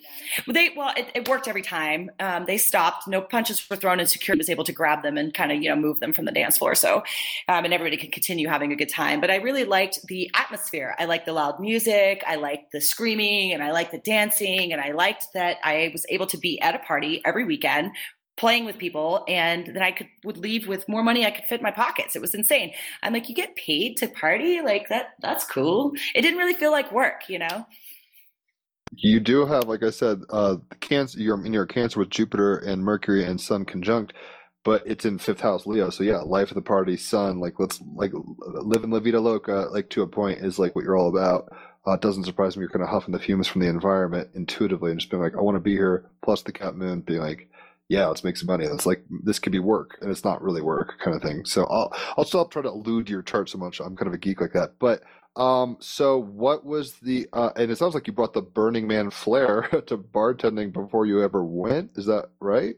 Well, they well, it, it worked every time. Um, they stopped. No punches were thrown, and security was able to grab them and kind of you know move them from the dance floor. So, um, and everybody could continue having a good time. But I really liked the atmosphere. I liked the loud music. I liked the screaming, and I liked the dancing, and I liked that I was able to be at a party every weekend playing with people and then I could would leave with more money I could fit in my pockets. It was insane. I'm like, you get paid to party? Like that that's cool. It didn't really feel like work, you know? You do have, like I said, uh, cancer. You're in your cancer with Jupiter and Mercury and Sun conjunct, but it's in fifth house Leo. So yeah, life of the party, Sun. Like let's like live in La Vida Loca. Like to a point is like what you're all about. Uh, it doesn't surprise me you're kind of huffing the fumes from the environment intuitively and just being like, I want to be here. Plus the Cap Moon being like, yeah, let's make some money. That's like this could be work, and it's not really work, kind of thing. So I'll I'll still try to allude to your chart so much. I'm kind of a geek like that, but. Um, so what was the, uh, and it sounds like you brought the Burning Man flair <laughs> to bartending before you ever went. Is that right?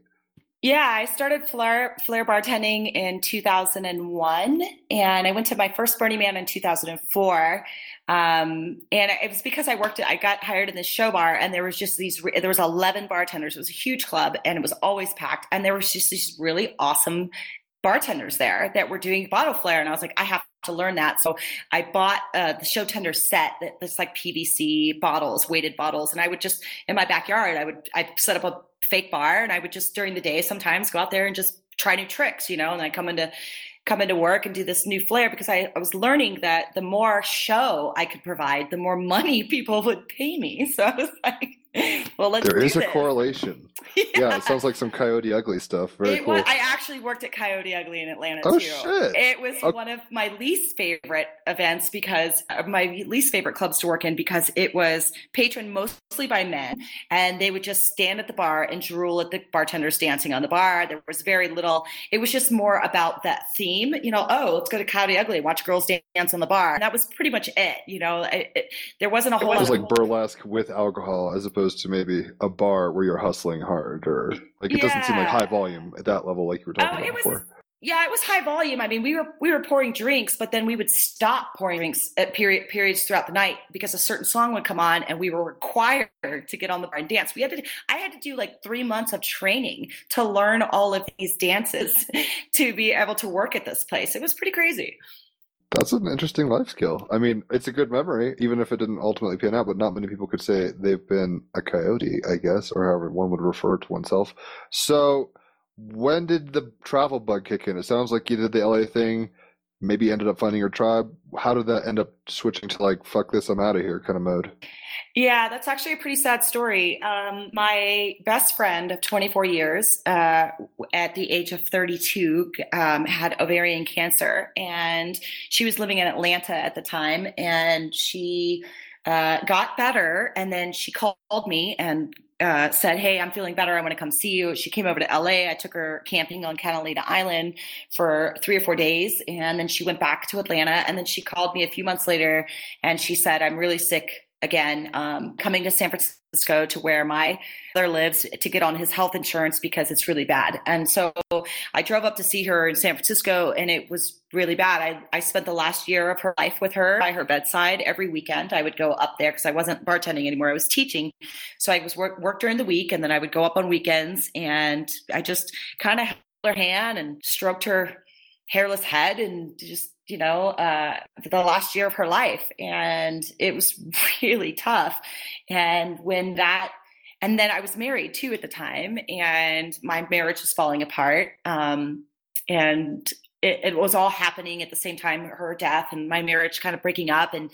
Yeah, I started Flair, Flair bartending in 2001, and I went to my first Burning Man in 2004. Um, and it was because I worked I got hired in this show bar, and there was just these, there was 11 bartenders. It was a huge club, and it was always packed. And there was just these really awesome bartenders there that were doing bottle flare, and I was like, I have to learn that. So I bought uh, the show tender set that that's like PVC bottles, weighted bottles, and I would just in my backyard, I would I set up a fake bar, and I would just during the day sometimes go out there and just try new tricks, you know, and I come into come into work and do this new flair because I, I was learning that the more show I could provide, the more money <laughs> people would pay me. So I was like, <laughs> well, let's There do a correlation. <laughs> Yeah, it sounds like some Coyote Ugly stuff. Very It cool. was, I actually worked at Coyote Ugly in Atlanta Oh, too. shit. It was Okay. one of my least favorite events because of my least favorite clubs to work in because it was patroned mostly by men and they would just stand at the bar and drool at the bartenders dancing on the bar. There was very little, it was just more about that theme, you know, oh, let's go to Coyote Ugly, watch girls dance on the bar. And that was pretty much it, you know, it, it, there wasn't a whole it was lot like burlesque with alcohol as opposed to maybe a bar where you're hustling hard or like it doesn't seem like high volume at that level like you were oh, talking Oh, about it was before. yeah, it was high volume. I mean, we were we were pouring drinks, but then we would stop pouring drinks at period periods throughout the night because a certain song would come on, and we were required to get on the bar and dance. We had to. I had to do like three months of training to learn all of these dances <laughs> to be able to work at this place. It was pretty crazy. That's an interesting life skill. I mean, it's a good memory, even if it didn't ultimately pan out, but not many people could say they've been a coyote, I guess, or however one would refer to oneself. So, when did the travel bug kick in? It sounds like you did the LA thing, maybe ended up finding your tribe. How did that end up switching to like, fuck this, I'm out of here kind of mode? Yeah, that's actually a pretty sad story. Um, my best friend of 24 years, uh, at the age of 32, um, had ovarian cancer, and she was living in Atlanta at the time, and she uh, got better, and then she called me and uh, said, "Hey, I'm feeling better. I want to come see you." She came over to LA. I took her camping on Catalina Island for three or four days, and then she went back to Atlanta. And then she called me a few months later, and she said, "I'm really sick again, um, coming to San Francisco to where my mother lives to get on his health insurance because it's really bad." And so I drove up to see her in San Francisco, and it was really bad. I, I spent the last year of her life with her by her bedside every weekend. I would go up there because I wasn't bartending anymore; I was teaching. So I was work work during the week, and then I would go up on weekends, and I just kind of held her hand and stroked her hairless head, and just you know uh, the last year of her life, and it was <laughs> really tough. And when that and then I was married too at the time, and my marriage was falling apart. Um, and it, it was all happening at the same time her death and my marriage kind of breaking up. And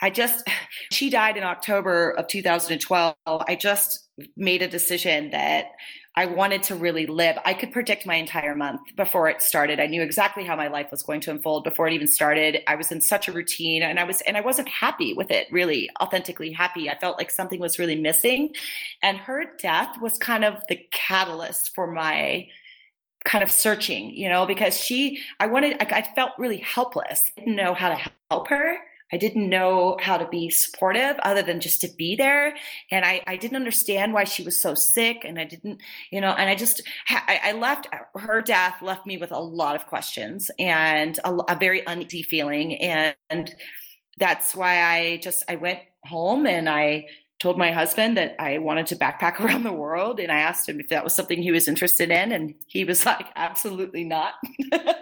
I just, <sighs> she died in October of 2012. I just made a decision that I wanted to really live. I could predict my entire month before it started. I knew exactly how my life was going to unfold before it even started. I was in such a routine and I was and I wasn't happy with it, really authentically happy. I felt like something was really missing. And her death was kind of the catalyst for my kind of searching, you know, because she I wanted I, I felt really helpless. I didn't know how to help her. I didn't know how to be supportive other than just to be there. And I, I didn't understand why she was so sick. And I didn't, you know, and I just, I, I left her death left me with a lot of questions and a, a very uneasy feeling. And, and that's why I just, I went home and I told my husband that I wanted to backpack <laughs> around the world. And I asked him if that was something he was interested in. And he was <laughs> like, absolutely not.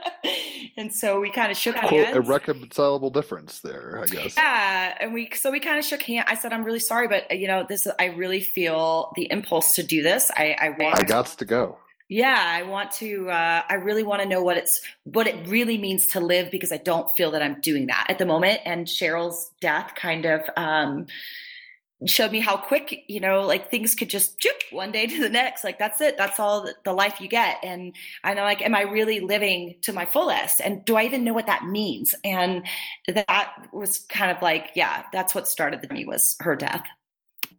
<laughs> and so we kind of shook Quote, hands. irreconcilable difference there, I guess. Yeah, and we so we kind of shook hands. I said, "I'm really sorry, but you know, this I really feel the impulse to do this. I I want, I got to go. yeah, I want to. Uh, I really want to know what it's what it really means to live because I don't feel that I'm doing that at the moment. And Cheryl's death kind of um, showed me how quick you know like things could just choop, one day to the next like that's it that's all the, life you get and i know like am i really living to my fullest and do i even know what that means and that was kind of like yeah that's what started journey was her death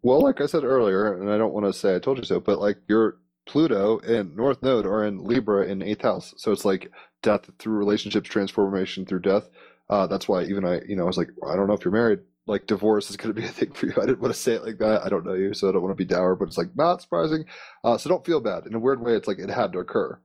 Well, like I said earlier, and I don't want to say I told you so, but like your Pluto and North Node are in Libra in eighth house. So it's like death through relationships, transformation through death. Uh, that's why even I, you know, I was like, I don't know if you're married. Like divorce is going to be <laughs> a thing for you. I didn't want to say it like that. I don't know you, so I don't want to be dour, but it's like not surprising. Uh, so don't feel bad. In a weird way, it's like it had to occur.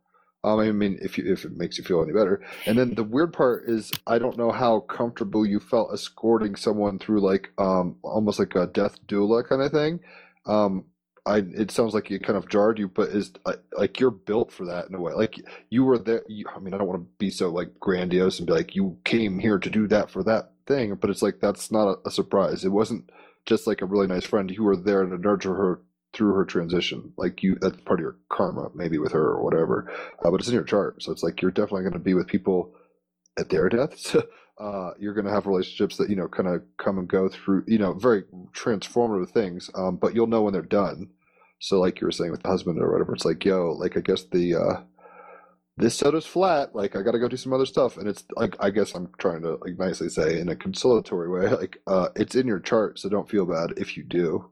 Um, I mean, if you if it makes you feel any better. And then the weird part is, I don't know how comfortable you felt escorting someone through like um almost like a death doula kind of thing. Um, I it sounds like it kind of jarred you, but is like you're built for that in a way. Like you were there. You, I mean, I don't want to be so like grandiose and be like you came here to do that for that thing, but it's like that's not a, a surprise. It wasn't just like a really nice friend. You were there to nurture her through her transition. Like you, that's part of your karma, maybe with her or whatever. Uh, but it's in your chart, so it's like you're definitely going to be with people at their deaths. <laughs> uh, you're going to have relationships that you know kind of come and go through, you know, very transformative things. Um, but you'll know when they're done. So, like you were saying with the husband or whatever, it's like, yo, like I guess the uh, this soda's flat. Like I got to go do some other stuff, and it's like I guess I'm trying to like nicely say in a consolatory way, <laughs> like uh, it's in your chart, so don't feel bad if you do.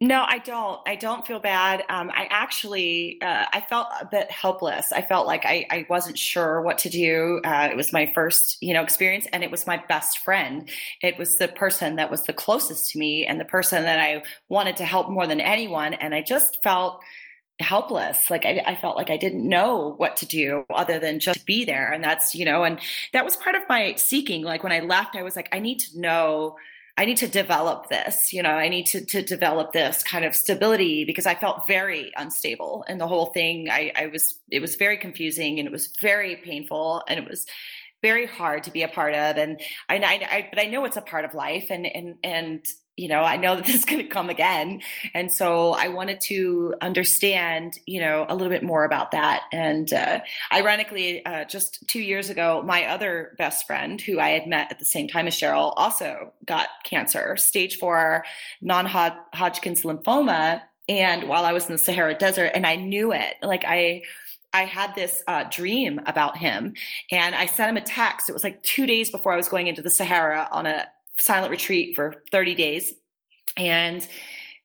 No, I don't. I don't feel bad. Um, I actually, uh, I felt a bit helpless. I felt like I, I wasn't sure what to do. Uh, it was my first, you know, experience, and it was my best friend. It was the person that was the closest to me, and the person that I wanted to help more than anyone. And I just felt helpless. Like I, I felt like I didn't know what to do other than just be there. And that's, you know, and that was part of my seeking. Like when I left, I was like, I need to know I need to develop this, you know, I need to, to develop this kind of stability because I felt very unstable and the whole thing, I, I was, it was very confusing and it was very painful and it was very hard to be a part of. And I, I, I but I know it's a part of life and, and, and, you know, I know that <laughs> this is going to come again. And so I wanted to understand, you know, a little bit more about that. And uh, ironically, uh, just two years ago, my other best friend, who I had met at the same time as Cheryl, also got cancer, stage four non Hodgkin's lymphoma. And while I was in the Sahara Desert, and I knew it, like I, I had this uh, dream about him and I sent him a text. It was like two days before I was going into the Sahara on a silent retreat for 30 days. And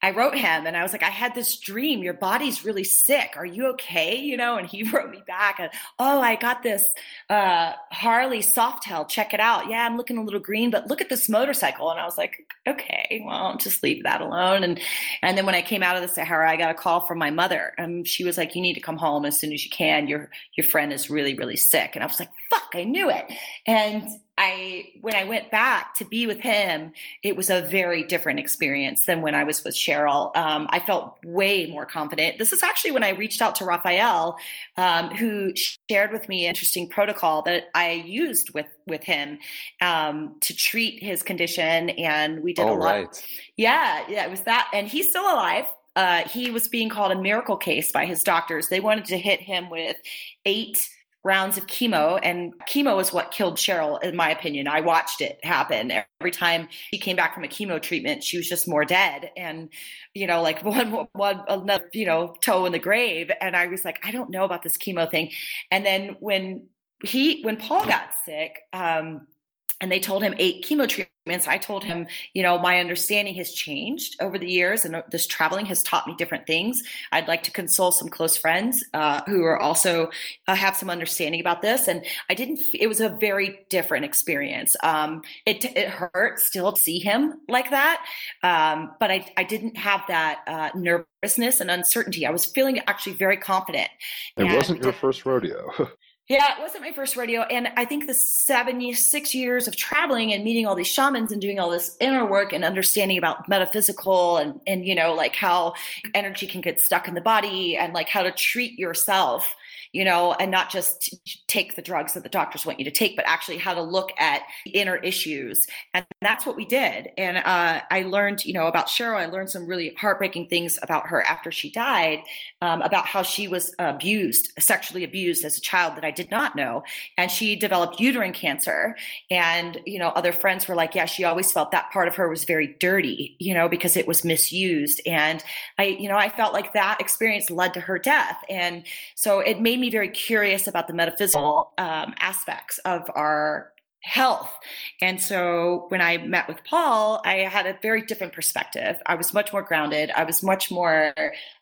I wrote him and I was like, I had this dream. Your body's really sick. Are you okay? You know, and he <laughs> wrote me back, Oh, I got this uh, Harley Softail. Check it out. Yeah, I'm looking a little green, but look at this motorcycle. And I was like, okay, well, just leave that alone. And and then when I came out of the Sahara, I got a call from my mother. And she was like, You need to come home as soon as you can. Your your friend is really, really sick. And I was like, fuck, I knew it. And I when I went back to be with him, it was a very different experience than when I was with Cheryl. Um, I felt way more confident. This is actually when I reached out to Raphael, um, who shared with me an interesting protocol that I used with with him um, to treat his condition, and we did oh, a lot. Right. Yeah, yeah, it was that, and he's still alive. Uh, he was being called a miracle case by his doctors. They wanted to hit him with eight rounds of chemo and chemo is what killed cheryl in my opinion. I watched it happen. Every time she came back from a chemo treatment she was just more dead and you know like <laughs> one one another you know toe in the grave. And i was like i don't know about this chemo thing. And then when he when paul got sick um and they told him eight chemo treatments. I told him, you know, my understanding has changed over the years, and this traveling has taught me different things. I'd like to console some close friends uh, who are also uh, have some understanding about this. And I didn't. It was a very different experience. Um, it it hurt still to see him like that, um, but I I didn't have that uh, nervousness and uncertainty. I was feeling actually very confident. It and, wasn't your first rodeo. <laughs> Yeah, it wasn't my first rodeo. And I think the 76 years of traveling and meeting all these shamans and doing all this inner work and understanding about metaphysical and, and, you know, like how energy can get stuck in the body and like how to treat yourself you know, and not just take the drugs that the doctors want you to take, but actually how to look at inner issues. And that's what we did. And uh, I learned, you know, about Cheryl. I learned some really heartbreaking things about her after she died, um, about how she was abused, sexually abused as a child that I did not know. And she developed uterine cancer. And, you know, other friends were like, yeah, she always felt that part of her was very dirty, you know, because it was misused. And I, you know, I felt like that experience led to her death. And so it made me very curious about the metaphysical um, aspects of our health. And so when I met with Paul, I had a very different perspective. I was much more grounded. I was much more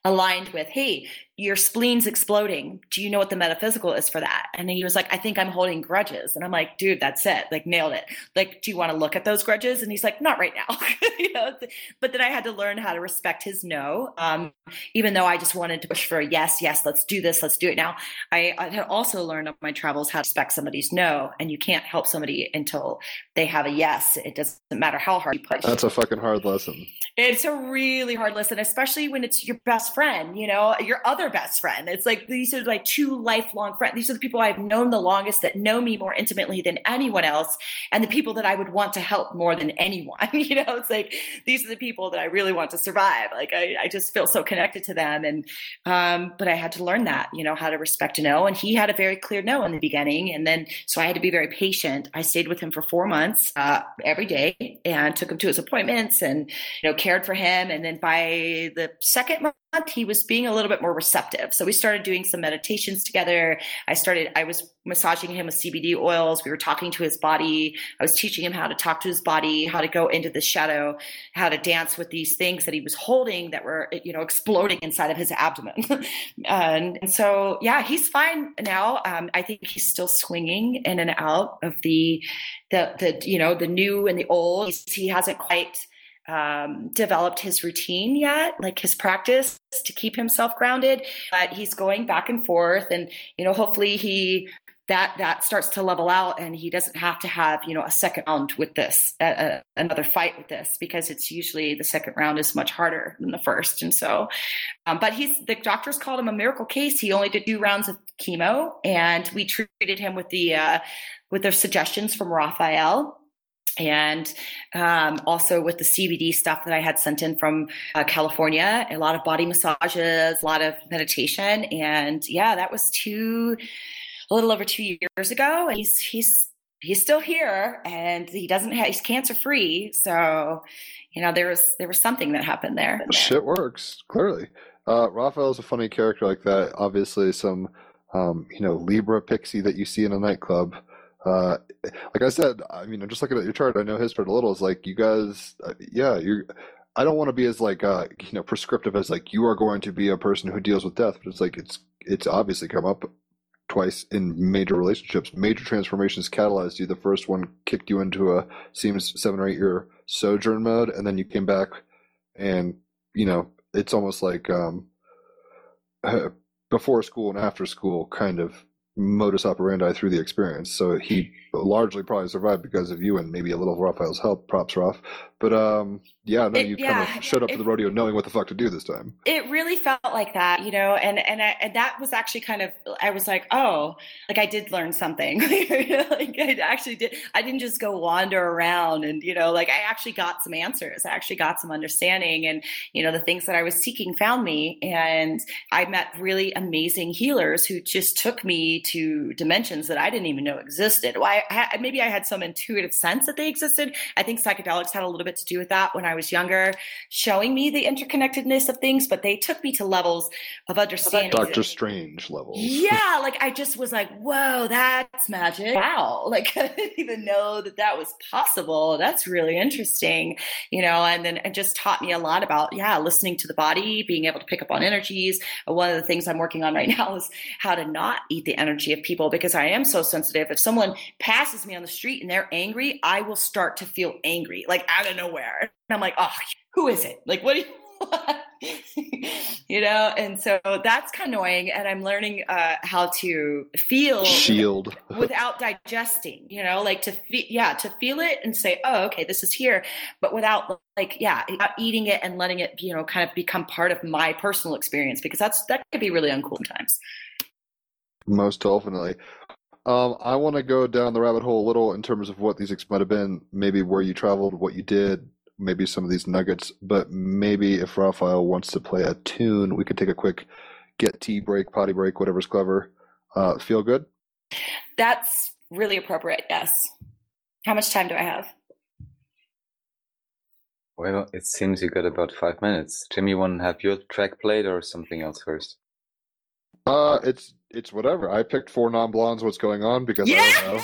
aligned with, hey, your spleen's exploding. Do you know what the metaphysical is for that? And he was like, I think I'm holding grudges. And I'm like, dude, that's it. Like, nailed it. Like, do you want to look at those grudges? And he's like, not right now. <laughs> you know, but then I had to learn how to respect his no. Um, even though I just wanted to push for a yes, yes, let's do this, let's do it now. I, I had also learned on my travels how to respect somebody's no. And you can't help somebody until they have a yes. It doesn't matter how hard you push. That's a fucking hard lesson. It's a really hard lesson, especially when it's your best friend, you know, your other best friend. It's like these are like two lifelong friends. These are the people I've known the longest that know me more intimately than anyone else, and the people that I would want to help more than anyone. <laughs> You know, it's like these are the people that I really want to survive. Like I, I just feel so connected to them. And um, but I had to learn that, you know, how to respect a no. And he had a very clear no in the beginning. And then so I had to be very patient. I stayed with him for four months uh, every day and took him to his appointments and you know cared for him. And then by the second he was being a little bit more receptive. So we started doing some meditations together. I started, I was massaging him with CBD oils. We were talking to his body. I was teaching him how to talk to his body, how to go into the shadow, how to dance with these things that he was holding that were, you know, exploding inside of his abdomen. <laughs> and, and, so, yeah, he's fine now. Um, I think he's still swinging in and out of the, the, the, you know, the new and the old. He's, he hasn't quite um, developed his routine yet, like his practice to keep himself grounded. But he's going back and forth, and you know, hopefully he that that starts to level out, and he doesn't have to have you know a second round with this, another fight with this, because it's usually the second round is much harder than the first. And so, um, but he's the doctors called him a miracle case. He only did two rounds of chemo, and we treated him with the uh, with their suggestions from Raphael and um, also with the CBD stuff that I had sent in from uh, California, a lot of body massages, a lot of meditation, and yeah, that was two, a little over two years ago. And he's he's he's still here, and he doesn't have he's cancer free. So, you know, there was there was something that happened there. Shit works clearly. Uh, Raphael is a funny character like that. Obviously, some um, you know Libra pixie that you see in a nightclub. Uh, like I said, I mean, I'm just looking at your chart. I know his chart a little. It's like you guys, uh, yeah, you. I don't want to be as like uh, you know prescriptive as like you are going to be a person who deals with death, but it's like it's it's obviously come up twice in major relationships. Major transformations catalyzed you. The first one kicked you into a seems seven or eight year sojourn mode, and then you came back, and you know it's almost like um, before school and after school kind of modus operandi through the experience. So he largely probably survived because of you and maybe a little Raphael's help. Props, Raph. But um, yeah, no, It- you yeah, kind of showed up it- to the rodeo knowing what the fuck to do this time. it really felt like that, you know, and and I, and that was actually kind of I was like, oh, like I did learn something. <laughs> like I actually did. I didn't just go wander around and you know, like I actually got some answers. I actually got some understanding, and you know, the things that I was seeking found me, and I met really amazing healers who just took me to dimensions that I didn't even know existed. Why? I, maybe I had some intuitive sense that they existed. I think psychedelics had a little bit to do with that when I was younger, showing me the interconnectedness of things, but they took me to levels of understanding. Doctor Strange levels. Yeah, <laughs> like I just was like, whoa, that's magic. Wow. Like <laughs> I didn't even know that that was possible. That's really interesting, you know, and then it just taught me a lot about, yeah, listening to the body, being able to pick up on energies. One of the things I'm working on right <laughs> now is how to not eat the energy of people because I am so sensitive. If someone passes me on the street and they're angry, I will start to feel angry, like out of nowhere. And I'm like, oh, who is it? Like, what do you <laughs> you know and so that's kind of annoying and i'm learning uh, how to feel Shield. without digesting you know like to fe- yeah to feel it and say oh okay this is here but without like yeah without eating it and letting it you know kind of become part of my personal experience because that's that could be really uncool sometimes Most definitely. Um, I want to go down the rabbit hole a little in terms of what these might have been, maybe where you traveled, what you did, maybe some of these nuggets. But maybe if Raphael wants to play a tune, we could take a quick get tea break, potty break, whatever's clever. Uh, feel good? that's really appropriate yes how much time do i have Well, it seems you got about five minutes. Jimmy, want to have your track played or something else first? Uh, it's it's whatever. I picked four non-blondes. What's going on? Because I don't know.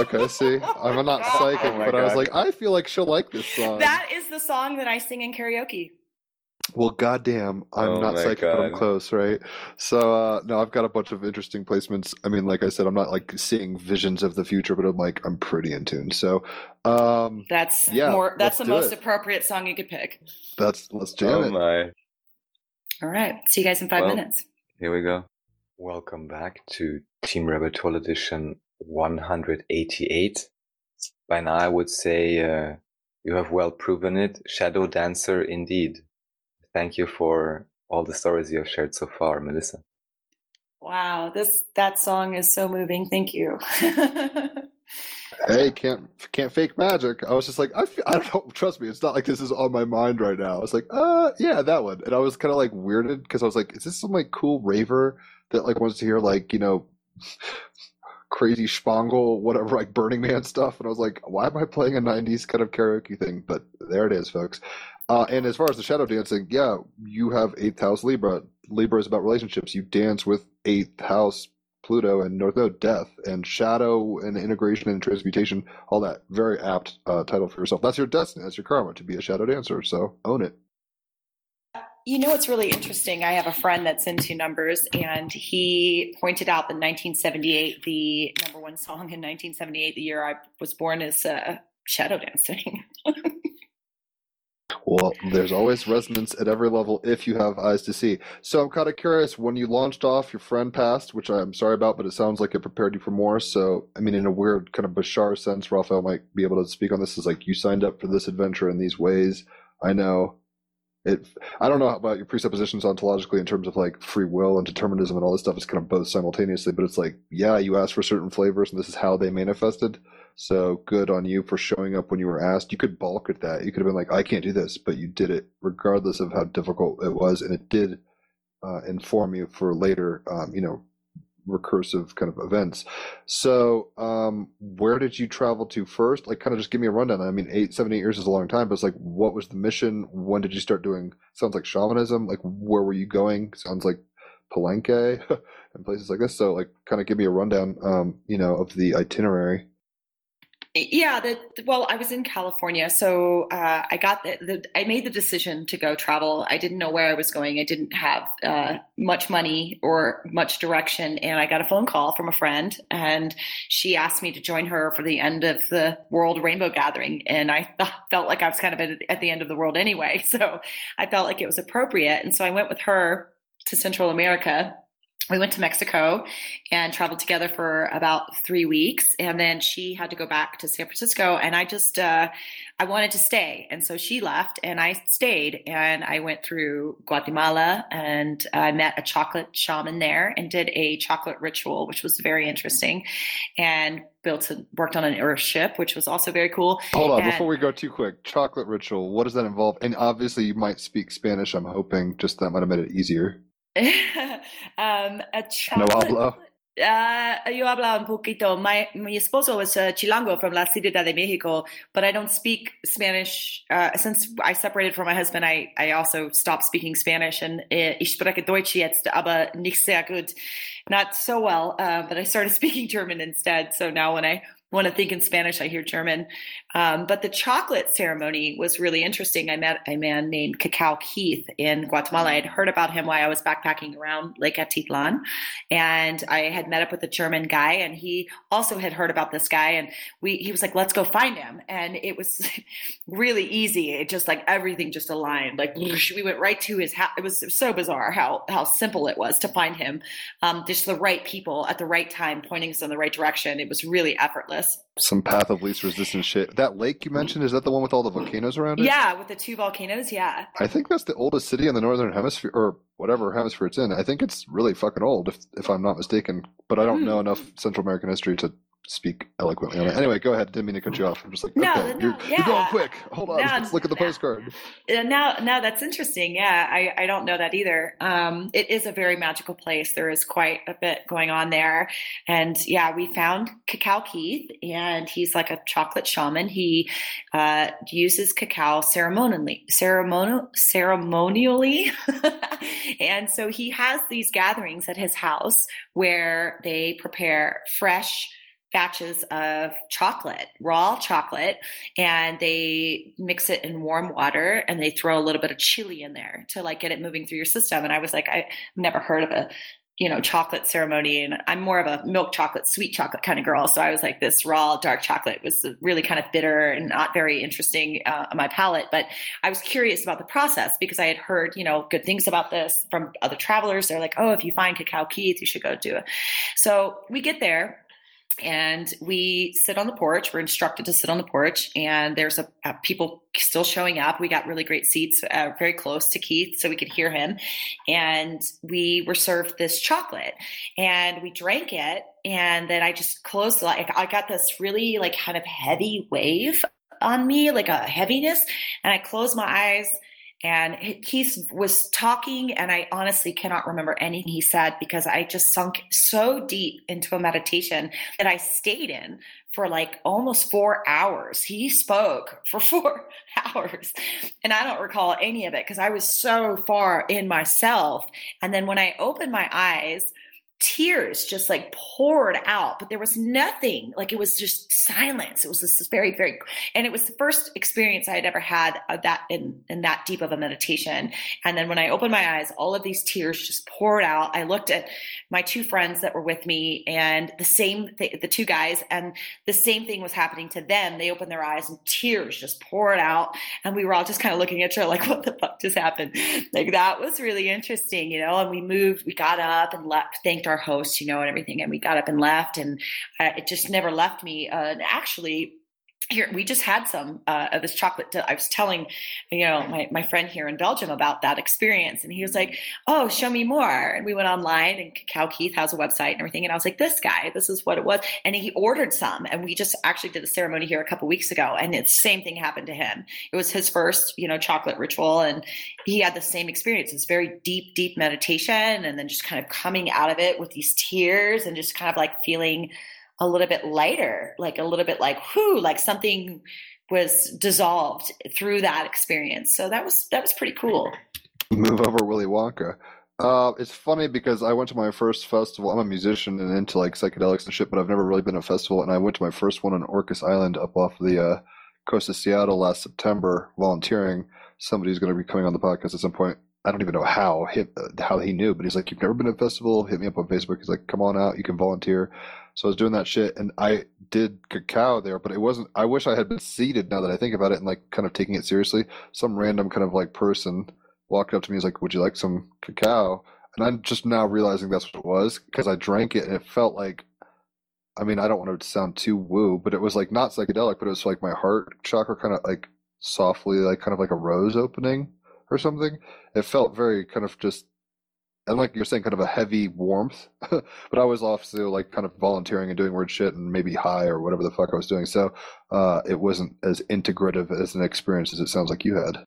Okay, see, I'm not psychic, Oh my but I was like, I feel like she'll like this song. that is the song that i sing in karaoke Well, goddamn, I'm Oh not my psychic, but I'm close, right? So, uh, no, I've got a bunch of interesting placements. I mean, like I said, I'm not like seeing visions of the future, but I'm like, I'm pretty in tune. So, um, That's Yeah, more. That's the most it. appropriate song you could pick. that's let's jam Oh it. my. All right. See you guys in five Well, minutes. Here we go. Welcome back to Team Rabbit Hole Edition 188. By now, I would say uh, you have well proven it. Shadow Dancer, indeed. Thank you for all the stories you have shared so far, Melissa. Wow, this that song is so moving. Thank you. Hey, can't can't fake magic. I was just like, I, I don't know. Trust me, it's not like this is on my mind right now. I was like, uh, yeah, that one. And I was kind of like weirded because I was like, is this some like cool raver that like wants to hear like you know crazy spangle whatever like Burning Man stuff? And I was like, why am I playing a '90s kind of karaoke thing? But there it is, folks. Uh, and as far as the shadow dancing, yeah, you have eighth house Libra. Libra is about relationships. You dance with eighth house Pluto and North Node death and shadow and integration and transmutation, all that. Very apt uh, title for yourself. That's your destiny. That's your karma to be a shadow dancer. So own it. You know what's really interesting? I have a friend that's into numbers, and he pointed out that 1978, the number one song in 1978, the year I was born, is uh, Shadow Dancing. <laughs> Well, there's always resonance at every level if you have eyes to see. So I'm kind of curious when you launched off, your friend passed, which I'm sorry about, but it sounds like it prepared you for more. So, I mean, in a weird kind of Bashar sense, Raphael might be able to speak on this. Is like you signed up for this adventure in these ways. I know it. I don't know about your presuppositions ontologically in terms of like free will and determinism and all this stuff. It's kind of both simultaneously, but it's like, yeah, you asked for certain flavors, and this is how they manifested. So good on you for showing up when you were asked. You could balk at that. You could have been like, I can't do this, but you did it regardless of how difficult it was. And it did uh, inform you for later, um, you know, recursive kind of events. So um, where did you travel to first? Like, kind of just give me a rundown. I mean, eight, seven, eight years is a long time, but it's like, what was the mission? When did you start doing, sounds like shamanism. Like, where were you going? Sounds like Palenque <laughs> and places like this. So like, kind of give me a rundown, um, you know, of the itinerary. Yeah, the, well, I was in California, so uh, I got the, the. I made the decision to go travel. I didn't know where I was going. I didn't have uh, much money or much direction, and I got a phone call from a friend, and she asked me to join her for the end of the World Rainbow Gathering, and I th- <laughs> felt like I was kind of at, at the end of the world anyway, <laughs> so I felt like it was appropriate, and so I went with her to Central America we went to Mexico and traveled together for about three weeks. And then she had to go back to San Francisco. And I just, uh, I wanted to stay. And so she left and I stayed. And I went through Guatemala and I met a chocolate shaman there and did a chocolate ritual, which was very interesting. And built a, worked on an earth ship, which was also very cool. Hold on, And- before we go too quick, chocolate ritual, what does that involve? And obviously you might speak Spanish, I'm hoping, just that might have made it easier. <laughs> um, a No chocolate. hablo. Uh, yo hablo un poquito. My mi esposo was a chilango from La Ciudad de Mexico, but I don't speak Spanish. Uh, since I separated from my husband, I, I also stopped speaking Spanish. And uh, ich spreche Deutsch jetzt, aber nicht sehr gut. Not so well, uh, but I started <laughs> speaking German instead. So now when I want to think in Spanish, I hear German. Um, but the chocolate ceremony was really interesting. I met a man named Cacao Keith in Guatemala. I'd heard about him while I was backpacking around Lake Atitlan. And I had met up with a German guy, and he also had heard about this guy. And we he was like, let's go find him. And it was <laughs> really easy. It just like everything just aligned. Like we went right to his house. It was so bizarre how how simple it was to find him. Um, just the right people at the right time, pointing us in the right direction. It was really effortless. Some path of least resistance shit. That lake you mentioned, is that the one with all the volcanoes around it? Yeah, with the two volcanoes. Yeah. I think that's the oldest city in the northern hemisphere, or whatever hemisphere it's in. I think it's really fucking old, if if I'm not mistaken. But I don't Hmm. know enough Central American history to speak eloquently on it. Anyway, go ahead. Didn't mean to cut you off. I'm just like, No, okay, no, you're, you're going quick. Hold on, No, let's look at the no. postcard. Uh, now now that's interesting yeah I, I don't know that either um, it is a very magical place there is quite a bit going on there and yeah we found cacao keith and he's like a chocolate shaman he uh, uses cacao ceremonially ceremonial ceremonially <laughs> and so he has these gatherings at his house where they prepare fresh batches of chocolate, raw chocolate, and they mix it in warm water and they throw a little bit of chili in there to like get it moving through your system. And I was like, I've never heard of a you know, chocolate ceremony. And I'm more of a milk chocolate, sweet chocolate kind of girl. So I was like, this raw dark chocolate was really kind of bitter and not very interesting uh, on my palate. But I was curious about the process because I had heard, you know, good things about this from other travelers. They're like, oh, if you find cacao Keith, you should go do it. So we get there and we sit on the porch. We're instructed to sit on the porch, and there's a, a people still showing up. We got really great seats, uh, very close to Keith, so we could hear him. And we were served this chocolate, and we drank it. And then I just closed. Like I got this really like kind of heavy wave on me, like a heaviness, and I closed my eyes and he was talking and i honestly cannot remember anything he said because i just sunk so deep into a meditation that i stayed in for like almost four hours. He spoke <laughs> for four hours and i don't recall any of it because i was so far in myself. And then when i opened my eyes tears just like poured out, but there was nothing. Like it was just silence. It was this very, very, and it was the first experience I had ever had of that in, in that deep of a meditation. And then when I opened my eyes, all of these tears just poured out. I looked at my two friends that were with me and the same, th- the two guys, and the same thing was happening to them. They opened their eyes and tears just poured out. And we were all just kind of looking at each other like, <laughs> what the fuck just happened? Like that was really interesting, you know, and we moved, we got up and left, thanked our host, you know, and everything. And we got up and left, and uh, it just never left me. Uh, actually, here we just had some uh, of this chocolate i was telling you know my, my friend here in belgium about that experience and he was like oh show me more. And we went online and cacao keith has a website and everything and i was like this guy this is what it was. And he ordered some and we just actually did a ceremony here a couple weeks ago and the same thing happened to him. It was his first you know chocolate ritual and he had the same experience. This very deep deep meditation and then just kind of coming out of it with these tears and just kind of like feeling a little bit lighter, like a little bit like whoo, like something was dissolved through that experience. So that was that was pretty cool. Move over Willy Wonka. Uh, it's funny because I went to my first festival. I'm a musician and into like psychedelics and shit, but I've never really been a festival. And I went to my first one on Orcas Island up off the uh, coast of Seattle last September, volunteering. Somebody's going to be coming on the podcast at some point. I don't even know how him, how he knew, but he's like, "You've never been to a festival? Hit me up on Facebook." He's like, "Come on out, you can volunteer." So I was doing that shit, and I did cacao there, but it wasn't. I wish I had been seated. Now that I think about it, and like kind of taking it seriously, some random kind of like person walked up to me, was like, "Would you like some cacao?" And I'm just now realizing that's what it was because I drank it, and it felt like. I mean, I don't want to sound too woo, but it was like not psychedelic, but it was like my heart chakra kind of like softly, like kind of like a rose opening or something. It felt very kind of just and like you're saying, kind of a heavy warmth. <laughs> but I was also like kind of volunteering and doing weird shit and maybe high or whatever the fuck I was doing. So uh, it wasn't as integrative as an experience as it sounds like you had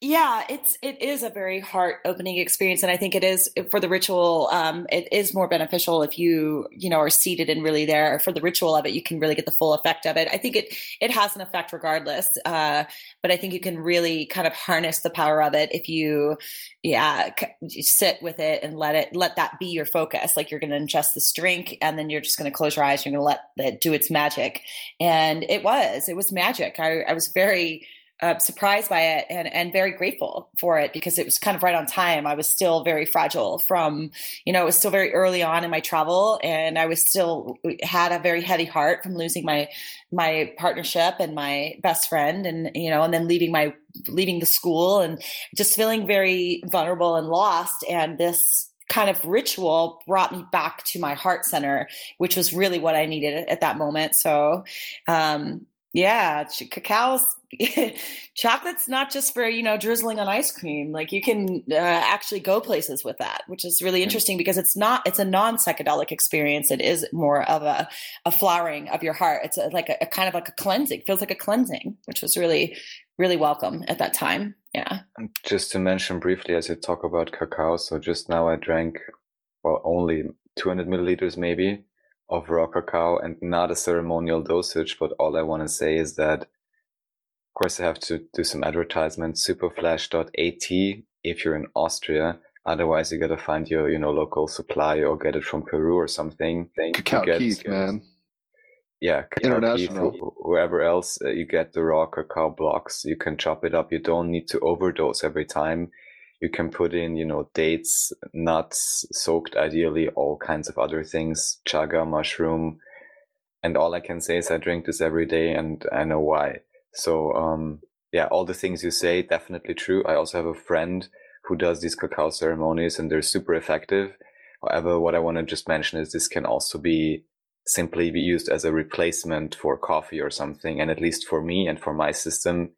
yeah it's it is a very heart opening experience and i think it is for the ritual um, it is more beneficial if you you know are seated and really there. For the ritual of it you can really get the full effect of it. I think it it has an effect regardless uh, but i think you can really kind of harness the power of it if you yeah you sit with it and let it let that be your focus. Like you're going to ingest this drink and then you're just going to close your eyes you're going to let it do its magic. And it was it was magic. I, I was very uh, surprised by it and, and very grateful for it because it was kind of right on time. I was still very fragile from, you know, it was still very early on in my travel and I was still had a very heavy heart from losing my, my partnership and my best friend and, you know, and then leaving my, leaving the school and just feeling very vulnerable and lost. And this kind of ritual brought me back to my heart center, which was really what I needed at that moment. So, um, yeah, cacao's <laughs> chocolate's not just for you know drizzling on ice cream. Like you can uh, actually go places with that, which is really interesting because it's not it's a non psychedelic experience. It is more of a a flowering of your heart. It's a, like a, a kind of like a cleansing. feels like a cleansing, which was really really welcome at that time. Yeah. Just to mention briefly, as you talk about cacao, so just now I drank well only 200 milliliters maybe of raw cacao and not a ceremonial dosage. But all I want to say is that, of course, I have to do some advertisement. Superflash.at if you're in Austria. Otherwise, you got to find your, you know, local supply or get it from Peru or something. Cacao Keith, man. yeah, International. who- whoever else, uh, you get the raw cacao blocks. You can chop it up. You don't need to overdose every time. You can put in, you know, dates, nuts, soaked ideally, all kinds of other things, chaga, mushroom. And all I can say is I drink this every day and I know why. So, um, yeah, all the things you say, definitely true. I also have a friend who does these cacao ceremonies and they're super effective. However, what I want to just mention is this can also be simply be used as a replacement for coffee or something. And at least for me and for my system,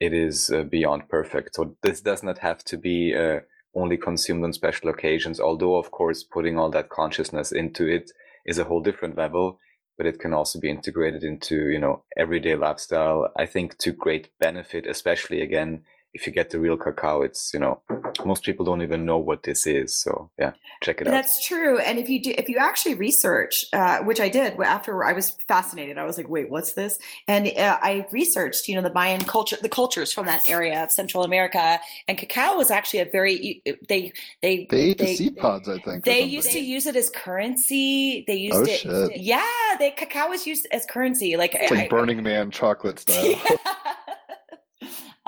it is uh, beyond perfect. So this does not have to be uh, only consumed on special occasions, although of course putting all that consciousness into it is a whole different level, but it can also be integrated into, you know, everyday lifestyle. I think to great benefit, especially again, if you get the real cacao, it's, you know, most people don't even know what this is. So yeah, check it out. That's true. And if you do, if you actually research, uh, which I did after I was fascinated, I was like, wait, what's this? And uh, I researched, you know, the Mayan culture, the cultures from that area of Central America, and cacao was actually a very they they They ate the seed pods, I think. They used to use it as currency. They used Oh, it. shit. Yeah, they cacao was used as currency. Like, It's I- like Burning Man chocolate style. <laughs>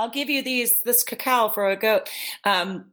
I'll give you these this cacao for a goat. Um,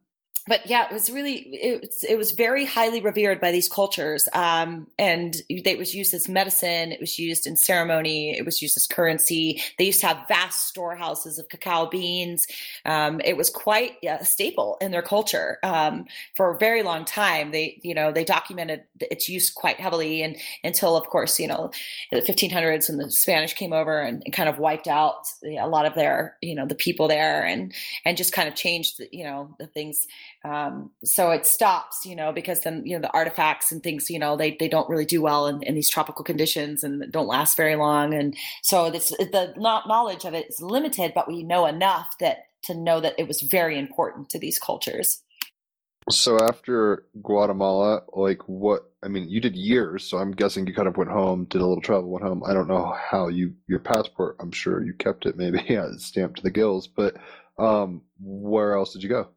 but yeah, it was really it it was very highly revered by these cultures, um, and it was used as medicine. It was used in ceremony. It was used as currency. They used to have vast storehouses of cacao beans. Um, it was quite a staple in their culture um, for a very long time. They you know they documented its use quite heavily, and until of course you know the 1500s when the Spanish came over and, and kind of wiped out a lot of their you know the people there and and just kind of changed you know the things um, so it stops you know because then you know the artifacts and things you know they, they don't really do well in, in these tropical conditions and don't last very long and so this the knowledge of it is limited but we know enough that to know that it was very important to these cultures So after Guatemala, like what? I mean, you did years, so I'm guessing you kind of went home, did a little travel, went home. I don't know how you your passport. I'm sure you kept it, maybe <laughs> yeah, stamped to the gills. But um, where else did you go?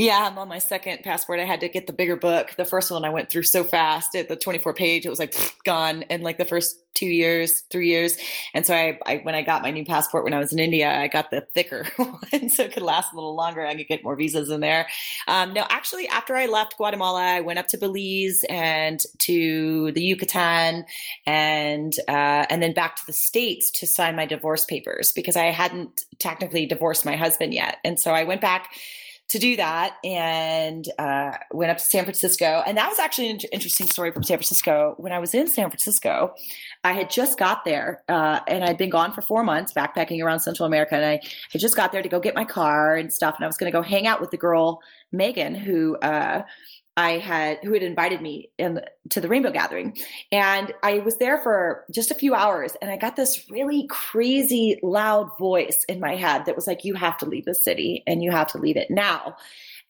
Yeah, I'm on my second passport. I had to get the bigger book. The first one I went through so fast at the 24 page, it was like pfft, <laughs> gone in like the first two years, three years. And so I, I, when I got my new passport when I was in India, I got the thicker <laughs> one so it could last a little longer. I could get more visas in there. Um, no, actually, after I left Guatemala, I went up to Belize and to the Yucatan and uh, and then back to the states to sign my divorce papers because I hadn't technically divorced my husband yet. And so I went back to do that and uh, went up to San Francisco. And that was actually an inter- interesting story from San Francisco. When I was in San Francisco, I had just got there uh, and I'd been gone for four months backpacking around Central America. And I had just got there to go get my car and stuff. And I was going to go hang out with the girl, Megan, who. Uh, I had who had invited me in to the rainbow gathering. And I was there for just a few hours and I got this really crazy loud voice in my head that was like you have to leave the city and you have to leave it now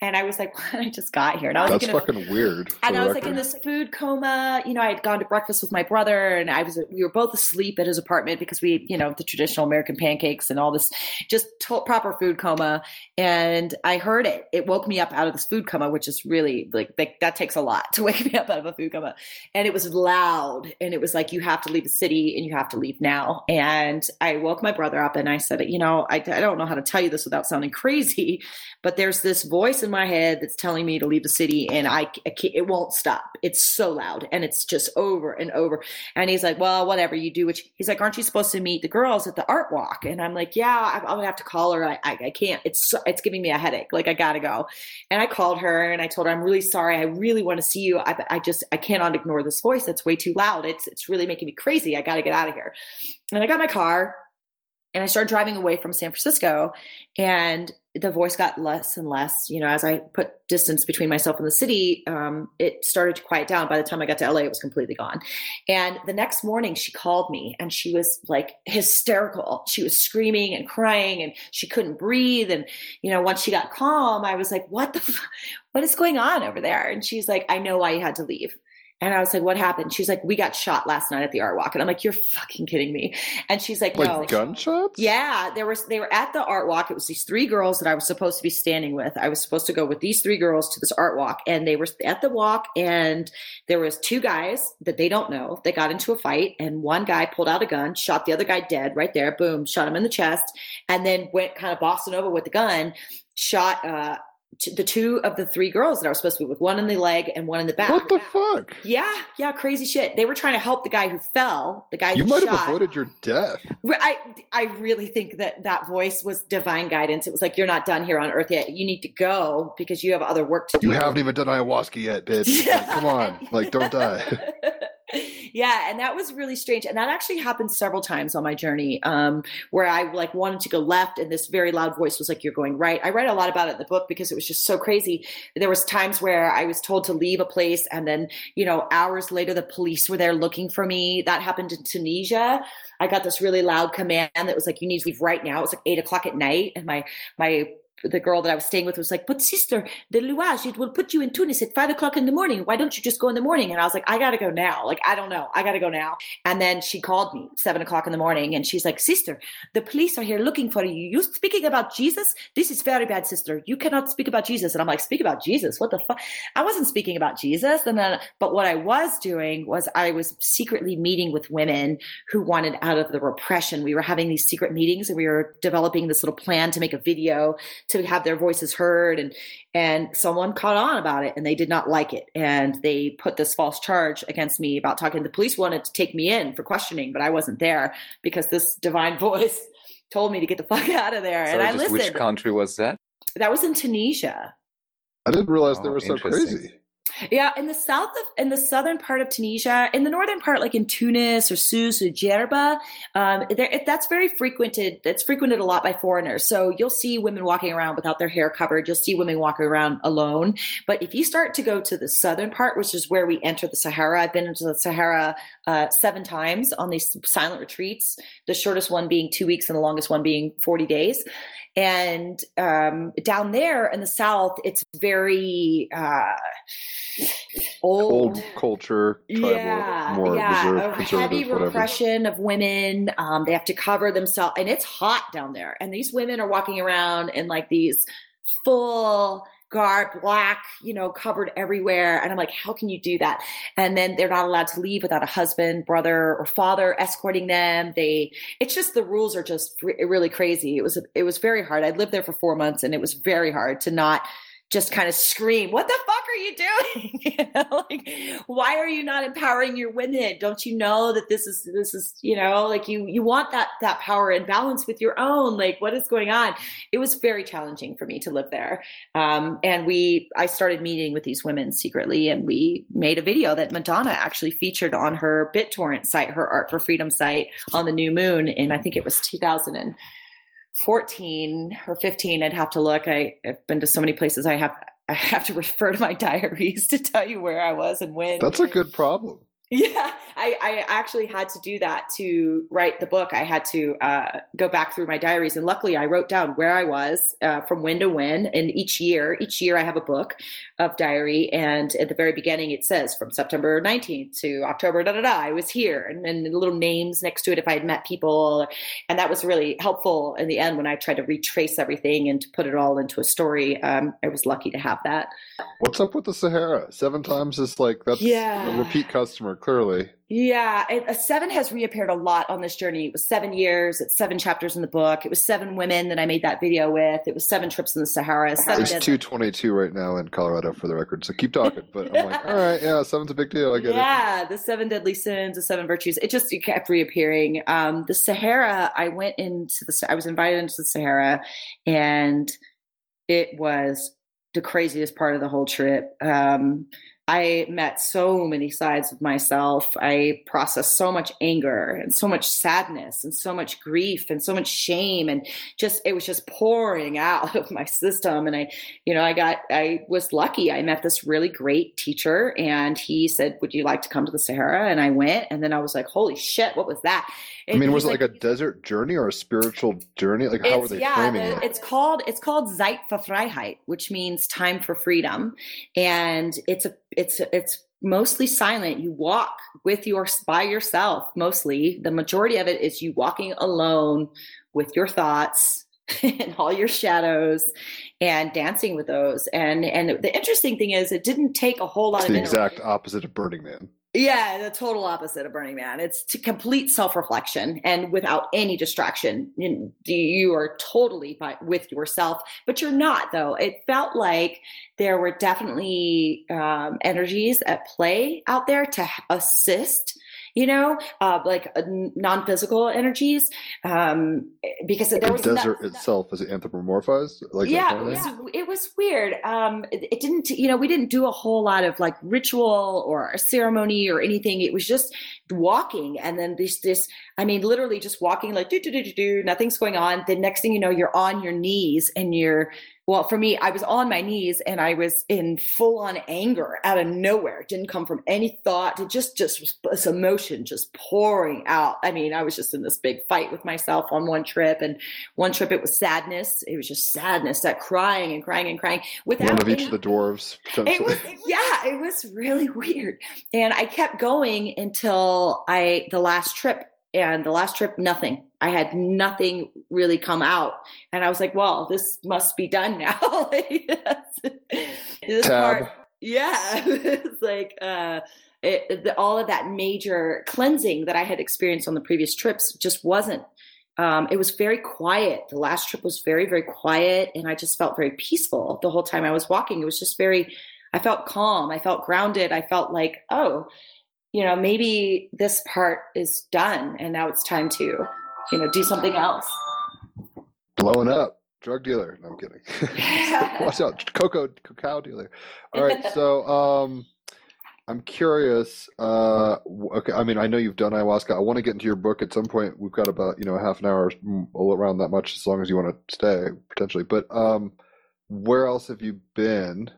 and I was like <laughs> I just got here and I was That's like, in a- fucking weird. and I was like in this food coma. You know, I had gone to breakfast with my brother, and I was we were both asleep at his apartment because we, you know, the traditional American pancakes and all this, just to- proper food coma. And I heard it. It woke me up out of this food coma, which is really like that, that takes a lot <laughs> to wake me up out of a food coma. And it was loud, and it was like you have to leave the city and you have to leave now. And I woke my brother up, and I said, you know, I, I don't know how to tell you this without sounding crazy, but there's this voice in my head that's telling me to leave the city and I, I it won't stop. It's so loud and it's just over and over. And he's like, well, whatever you do, which he's like, aren't you supposed to meet the girls at the art walk? And I'm like, yeah, I, I'm gonna have to call her. I, I, I can't, it's, it's giving me a headache. Like I gotta go. And I called her and I told her, I'm really sorry. I really want to see you. I, I just, I cannot ignore this voice. That's way too loud. It's, it's really making me crazy. I gotta get out of here. And I got my car and I started driving away from San Francisco and the voice got less and less. You know as i put distance between myself and the city um, it started to quiet down. By the time i got to la it was completely gone. And the next morning she called me and she was like hysterical. She was screaming and crying and she couldn't breathe. And you know once she got calm i was like what the f- what is going on over there? And she's like i know why you had to leave And I was like, what happened? She's like, we got shot last night at the art walk. And I'm like, you're fucking kidding me. And she's like, Like no. gunshots? Yeah, there was they were at the art walk. It was these three girls that I was supposed to be standing with. I was supposed to go with these three girls to this art walk, and they were at the walk, and there was two guys that they don't know. They got into a fight, and one guy pulled out a gun, shot the other guy dead right there. Boom, shot him in the chest, and then went kind of bossing over with the gun, shot uh, t- the two of the three girls that I was supposed to be with, one in the leg and one in the back. What the fuck? yeah, yeah, crazy shit. They were trying to help the guy who fell, the guy You who might shot. have avoided your death. I I really think that that voice was divine guidance. It was like you're not done here on earth yet. You need to go because you have other work to do. You haven't even done ayahuasca yet, bitch. <laughs> Like, come on. Like, don't die. <laughs> yeah, and that was really strange. And that actually happened several times on my journey, um, where I like wanted to go left, and this very loud voice was like, "You're going right." I write a lot about it in the book because it was just so crazy. There was times where I was told to leave a place, and then you know, hours later, the police were there looking for me. That happened in Tunisia. I got this really loud command that was like, "You need to leave right now." It was like eight o'clock at night, and my my the girl that I was staying with was like, "But sister, the louage it will put you in Tunis at five o'clock in the morning. Why don't you just go in the morning?" And I was like, "I gotta go now. Like I don't know. I gotta go now." And then she called me seven o'clock in the morning, and she's like, "Sister, the police are here looking for you. You speaking about Jesus? This is very bad, sister. You cannot speak about Jesus." And I'm like, "Speak about Jesus? What the fuck?" I wasn't speaking about Jesus. And then, but what I was doing was I was secretly meeting with women who wanted out of the repression. We were having these secret meetings, and we were developing this little plan to make a video to have their voices heard and and someone caught on about it and they did not like it and they put this false charge against me about talking the police wanted to take me in for questioning but i wasn't there because this divine <laughs> voice told me to get the fuck out of there and i just which country was that? that was in tunisia I didn't realize oh, they Oh, were so crazy. Yeah, in the south of, in the southern part of Tunisia, in the northern part, like in Tunis or Sousse or Djerba, um, that's very frequented. That's frequented a lot by foreigners. So you'll see women walking around without their hair covered. You'll see women walking around alone. But if you start to go to the southern part, which is where we enter the Sahara, I've been into the Sahara uh, seven times on these silent retreats. The shortest one being two weeks, and the longest one being forty days. And um, down there in the south, it's very uh, old, Old culture, tribal, yeah, more yeah, reserved, a heavy whatever. repression of women. Um, they have to cover themselves, and it's hot down there. And these women are walking around in like these full garb, black, you know, covered everywhere. And I'm like, how can you do that? And then they're not allowed to leave without a husband, brother, or father escorting them. They, it's just the rules are just re- really crazy. It was it was very hard. I lived there for four months, and it was very hard to not just kind of scream, "What the fuck are you doing?" <laughs> like, why are you not empowering your women? Don't you know that this is this is you know like you you want that that power and balance with your own? Like, what is going on? It was very challenging for me to live there, um, and we I started meeting with these women secretly, and we made a video that Madonna actually featured on her BitTorrent site, her Art for Freedom site, on the new moon, in I think it was 2000 and 14 or 15 i'd have to look I, i've been to so many places i have i have to <laughs> refer to my diaries to tell you where i was and when That's a good problem. <laughs> yeah I, I actually had to do that to write the book. I had to uh, go back through my diaries. And luckily i wrote down where i was uh, from when to when. And each year each year i have a book of diary. And at the very beginning it says from september 19th to october da da da i was here. And then little names next to it if i had met people. And that was really helpful in the end when i tried to retrace everything and to put it all into a story. Um, i was lucky to have that What's up with the Sahara? Seven times is like that's Yeah. a repeat customer, clearly. Yeah, it, a seven has reappeared a lot on this journey. It was seven years. It's seven chapters in the book. It was seven women that I made that video with. It was seven trips in the Sahara. Seven It's two twenty two right now in Colorado for the record. So keep talking. But I'm like, all right, yeah, seven's a big deal. I get it. yeah, the seven deadly sins, the seven virtues. It just it kept reappearing. Um, the Sahara, I went into the. I was invited into the Sahara, and it was the craziest part of the whole trip. Um, I met so many sides of myself. I processed so much anger and so much sadness and so much grief and so much shame and just it was just pouring <laughs> out of my system. And I, you know, I got I was lucky. I met this really great teacher and he said, Would you like to come to the Sahara? And I went and then I was like, Holy shit, what was that? I mean, was it like a desert journey or a spiritual journey? Like, how were they yeah, framing the- it? it's called it's called Zeit für Freiheit, which means time for freedom, and it's a it's a, it's mostly silent. You walk with your by yourself mostly. The majority of it is you walking alone with your thoughts <laughs> and all your shadows and dancing with those. And and the interesting thing is it didn't take a whole lot It's of the exact opposite of Burning Man. Yeah, the total opposite of Burning Man. It's to complete self-reflection and without any distraction. You, you are totally by, with yourself, but you're not though. It felt like there were definitely um, energies at play out there to assist. You know, uh, like uh, non-physical energies, um, because there The was no- desert itself is it anthropomorphized? Like yeah, it was, it was weird. Um, it, it didn't, you know, we didn't do a whole lot of like ritual or a ceremony or anything. It was just walking, and then this, this, I mean, literally just walking, like do do do do do. Nothing's going on. The next thing you know, you're on your knees, and you're. Well, for me, I was on my knees and I was in full on anger out of nowhere. It didn't come from any thought. It just just was this emotion just pouring out. I mean, I was just in this big fight with myself on one trip, and one trip it was sadness. It was just sadness, that crying and crying and crying without One of each any- of the dwarves, it was yeah, it was really weird. And I kept going until I the last trip. And the last trip, nothing. I had nothing really come out. And I was like, well, this must be done now. <laughs> this Tab. part, yeah. <laughs> it's like uh it, the, all of that major cleansing that I had experienced on the previous trips just wasn't um, it was very quiet. The last trip was very, very quiet, and I just felt very peaceful the whole time I was walking. It was just very, I felt calm. I felt grounded. I felt like, oh, you know, maybe this part is done, and now it's time to, you know, do something else. Blowing up. Drug dealer. No, I'm kidding. <laughs> <laughs> Watch out. Cocoa cacao dealer. All right. <laughs> So um I'm curious. Uh okay, I mean I know you've done ayahuasca. I want to get into your book at some point. We've got about, you know, half an hour mm, around that much as long as you want to stay, potentially. But um where else have you been?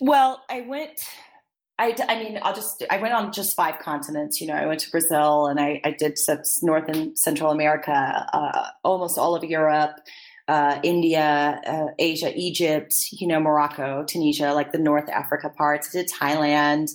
Well, I went. I, I mean, I'll just. I went on just five continents. You know, I went to Brazil and I, I did North and Central America, uh, almost all of Europe, uh, India, uh, Asia, Egypt. You know, Morocco, Tunisia, like the North Africa parts. I did Thailand,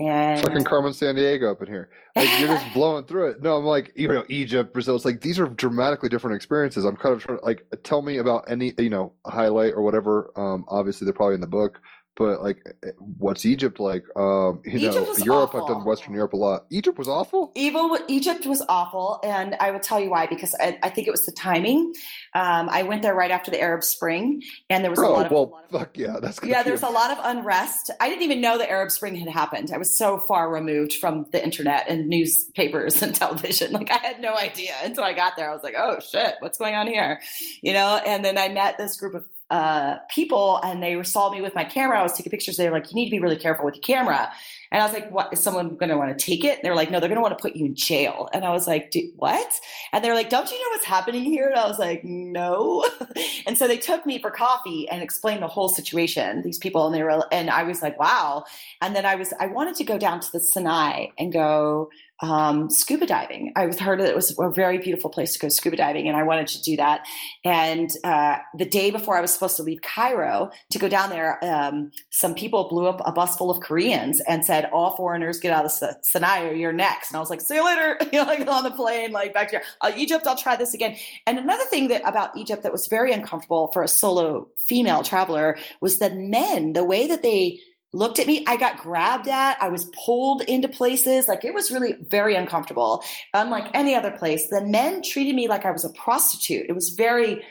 and Fucking Carmen Sandiego up in here. Like you're just <laughs> blowing through it. No, I'm like, you know, Egypt, Brazil. It's like these are dramatically different experiences. I'm kind of trying to like tell me about any, you know, highlight or whatever. Um, obviously they're probably in the book, but like, eh, what's Egypt like? Um, you Egypt know, was Europe. I've done Western Europe a lot. Egypt was awful. Evil, Egypt was awful, and I will tell you why. Because I, I think it was the timing. Um, I went there right after the Arab Spring, and there was a lot of. well, lot of- fuck yeah, that's yeah, be there's a lot of unrest. I didn't even know the Arab Spring had happened. I was so far removed from the internet and newspapers <laughs> and television. Like I had no idea until I got there. I was like, "Oh shit, what's going on here?" You know. And then I met this group of uh, people, and they saw me with my camera. I was taking pictures. They were like, "You need to be really careful with your camera." And I was like, "What is someone going to want to take it?" They were like, "No, they're going to want to put you in jail." And I was like, "Do- "What?" And they're like, "Don't you know what's happening here?" And I was like, "No." <laughs> and so they took me for coffee and explained the whole situation. These people, and they were, and I was like, "Wow." And then I was, I wanted to go down to the Sinai and go um, scuba diving. I was heard that it was a very beautiful place to go scuba diving, and I wanted to do that. And uh, the day before I was supposed to leave Cairo to go down there, um, some people blew up a bus full of Koreans and said, "All foreigners get out of the Sinai, or you're next." And I was like, "See you later," <laughs> you know, like on the plane, like back to uh, Egypt. I'll try this again. And another thing that about Egypt that was very uncomfortable for a solo female traveler was the men, the way that they looked at me. I got grabbed at. I was pulled into places. Like it was really very uncomfortable. Unlike any other place, the men treated me like I was a prostitute. It was very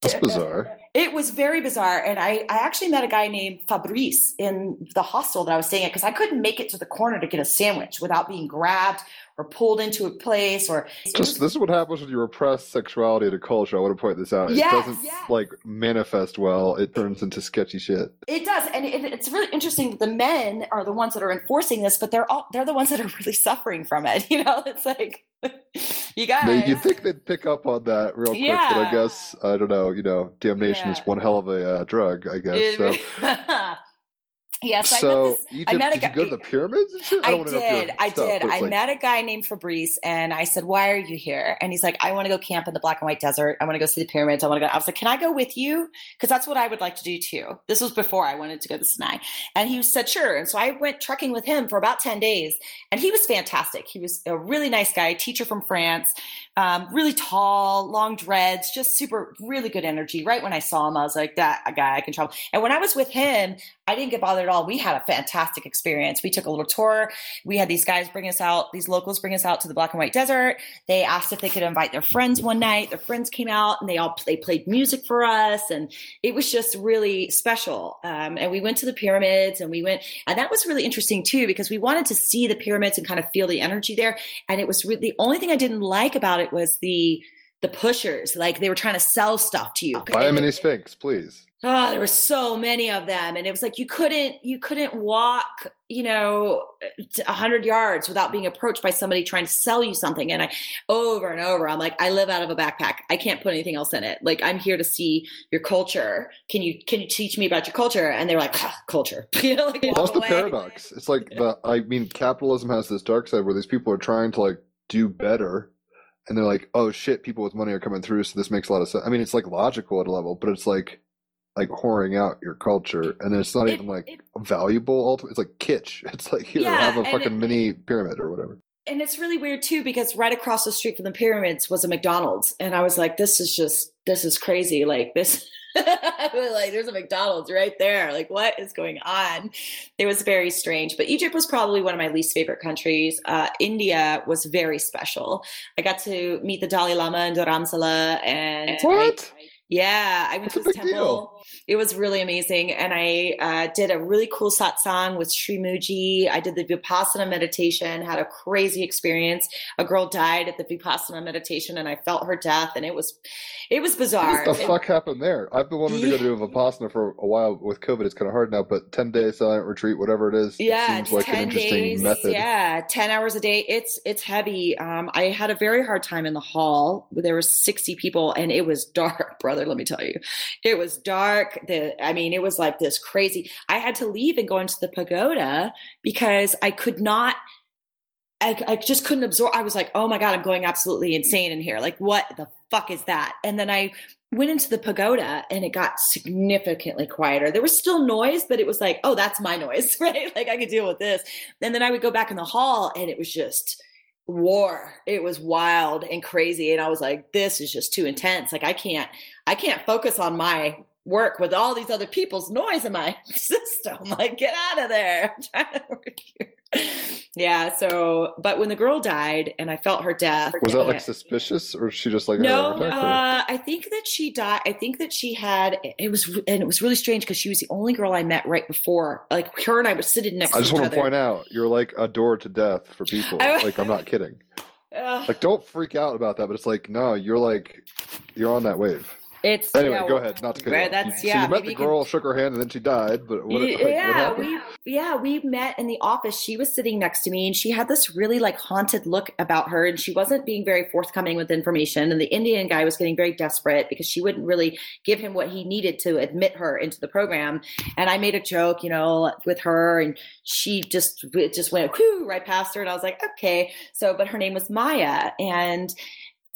That's bizarre. it was very bizarre. And I, I actually met a guy named Fabrice in the hostel that I was staying at because I couldn't make it to the corner to get a sandwich without being grabbed or pulled into a place or Just this is what happens when you repress sexuality to culture. I want to point this out. Yes, it doesn't yes. like manifest well. It turns into sketchy shit. It does, and it, it's really interesting that the men are the ones that are enforcing this, but they're all they're the ones that are <laughs> really suffering from it. You know, it's like <laughs> you guys. They, you'd think they'd pick up on that real quick, but I guess I don't know. You know, damnation is one hell of a uh, drug. I guess so. <laughs> Yes, I met so this. Egypt, I met a did you guy. go to the pyramids? I know did. I stuff, did. I like- met a guy named Fabrice and I said, Why are you here? And he's like, I want to go camp in the black and white desert. I want to go see the pyramids. I want to go. I was like, Can I go with you? Because that's what I would like to do too. This was before I wanted to go to Sinai. And he said, Sure. And so I went trekking with him for about 10 days. And he was fantastic. He was a really nice guy, teacher from France, um, really tall, long dreads, just super, really good energy. Right when I saw him, I was like, That guy I can travel. And when I was with him, I didn't get bothered at all. We had a fantastic experience. We took a little tour. We had these guys bring us out, these locals bring us out to the black and white desert. They asked if they could invite their friends one night. Their friends came out and they all they played music for us, and it was just really special. Um, and we went to the pyramids, and we went, and that was really interesting too because we wanted to see the pyramids and kind of feel the energy there. And it was really the only thing I didn't like about it was the the pushers, like they were trying to sell stuff to you. Buy a mini Sphinx, please. Oh, there were so many of them, and it was like you couldn't you couldn't walk, you know, a hundred yards without being approached by somebody trying to sell you something. And I, over and over, I'm like, I live out of a backpack. I can't put anything else in it. Like I'm here to see your culture. Can you can you teach me about your culture? And they're like, "Ah, culture, <laughs> you know, like that's the away. paradox. It's like the I mean, capitalism has this dark side where these people are trying to like do better, and they're like, "Oh shit, people with money are coming through, so this makes a lot of sense." I mean, it's like logical at a level, but it's like like whoring out your culture, and it's not It- even like it- valuable. Ultimately, it's like kitsch. <laughs> It's like here, Yeah, have a fucking it- mini pyramid or whatever. and it's really weird too because right across the street from the pyramids was a McDonald's, and I was like, "This is just this is crazy." Like this, <laughs> like there's a McDonald's right there. Like what is going on? It was very strange. But Egypt was probably one of my least favorite countries. Uh, India was very special. I got to meet the Dalai Lama in Dharamsala, and I- What? yeah, I went That's to his big deal. It was really amazing. And I uh, did a really cool satsang with Sri Mooji. I did the Vipassana meditation, had a crazy experience. A girl died at the Vipassana meditation and I felt her death and it was it was bizarre. What the It- fuck happened there? I've been wanting to go do a Vipassana for a while. With COVID, it's kind of hard now, but 10 day silent retreat, whatever it is, it yeah, seems like an interesting days. method. Yeah, 10 hours a day. It's it's heavy. Um, I had a very hard time in the hall. There were 60 people and it was dark, <laughs> brother, let me tell you. It was dark. The I mean, it was like this crazy. I had to leave and go into the pagoda because I could not I, I just couldn't absorb. I was like, oh my God, I'm going absolutely insane in here. Like, what the fuck is that? And then I went into the pagoda and it got significantly quieter. There was still noise, but it was like, oh, that's my noise, <laughs> right? Like I could deal with this. And then I would go back in the hall and it was just war. It was wild and crazy. And I was like, this is just too intense. Like I can't, I can't focus on my work with all these other people's noise in my <laughs> system. <laughs> Like, get out of there. I'm trying to work here. Yeah. So, but when the girl died and I felt her death, Was that like suspicious, or she just like No, uh, I think that she died. I think that she had. It was, and it was really strange because she was the only girl I met right before. Like her and I were sitting next I to just each want to other. point out, you're like a door to death for people. Like I'm not kidding. <laughs> Ugh, Like don't freak out about that, but it's like no, you're like you're on that wave. It's Anyway, yeah, go ahead. Not to cut you right, that's- You- yeah, So you met the you can- girl, shook her hand, and then she died. But what? like, what yeah, we yeah we met in the office. She was sitting next to me, and she had this really like haunted look about her, and she wasn't being very forthcoming with information. And the Indian guy was getting very desperate because she wouldn't really give him what he needed to admit her into the program. And I made a joke, you know, with her, and she just it just went whoo right past her, and I was like, okay. So, but her name was Maya, and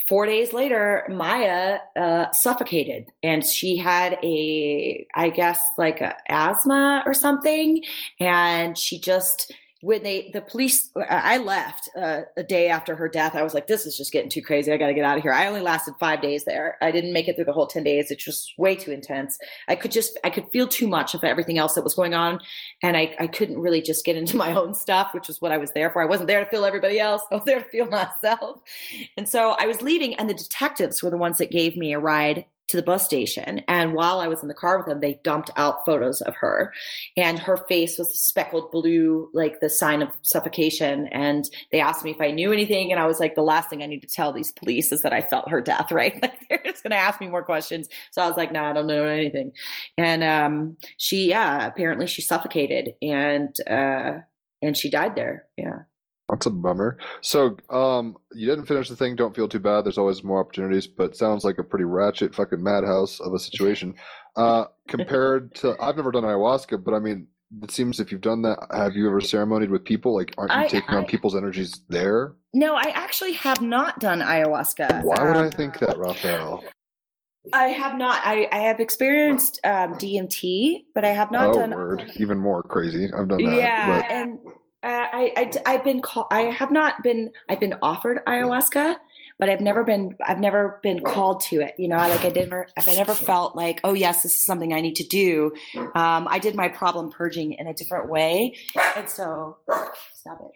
four days later maya uh, suffocated. And she had a i guess like a asthma or something. And she just when they the police i left uh, a day after her death. I was like this is just getting too crazy. I gotta get out of here. I only lasted five days there. I didn't make it through the whole 10 days. It's just way too intense. I could just i could feel too much of everything else that was going on and i, I couldn't really just get into my <laughs> own stuff which was what i was there for. I wasn't there to feel everybody else. I was there to feel <laughs> myself. And so I was leaving, and the detectives were the ones that gave me a ride to the bus station. And while I was in the car with them, they dumped out photos of her, and her face was speckled blue, like the sign of suffocation. And they asked me if I knew anything, and I was like, the last thing I need to tell these police is that I felt her death. <laughs> Right? Like they're just going to ask me more questions. So I was like, no, I don't know anything. And um, she, yeah, apparently she suffocated, and uh, and she died there. Yeah. That's a bummer. So, um, you didn't finish the thing. Don't feel too bad. There's always more opportunities, but sounds like a pretty ratchet fucking madhouse of a situation. Uh, compared to, I've never done ayahuasca, but I mean, it seems if you've done that, have you ever ceremonied with people? Like, aren't you I- taking on people's energies there? No, I actually have not done ayahuasca. Why would I Um, think that, Raphael? I have not. I, I have experienced um, DMT, but I have not oh, done. word. Even more crazy. I've done that. yeah, but- and I, I have been called. I have not been. I've been offered ayahuasca, but I've never been. I've never been called to it. You know, like I never. I never felt like, oh yes, this is something I need to do. Um, I did my problem purging in a different way, and so stop it.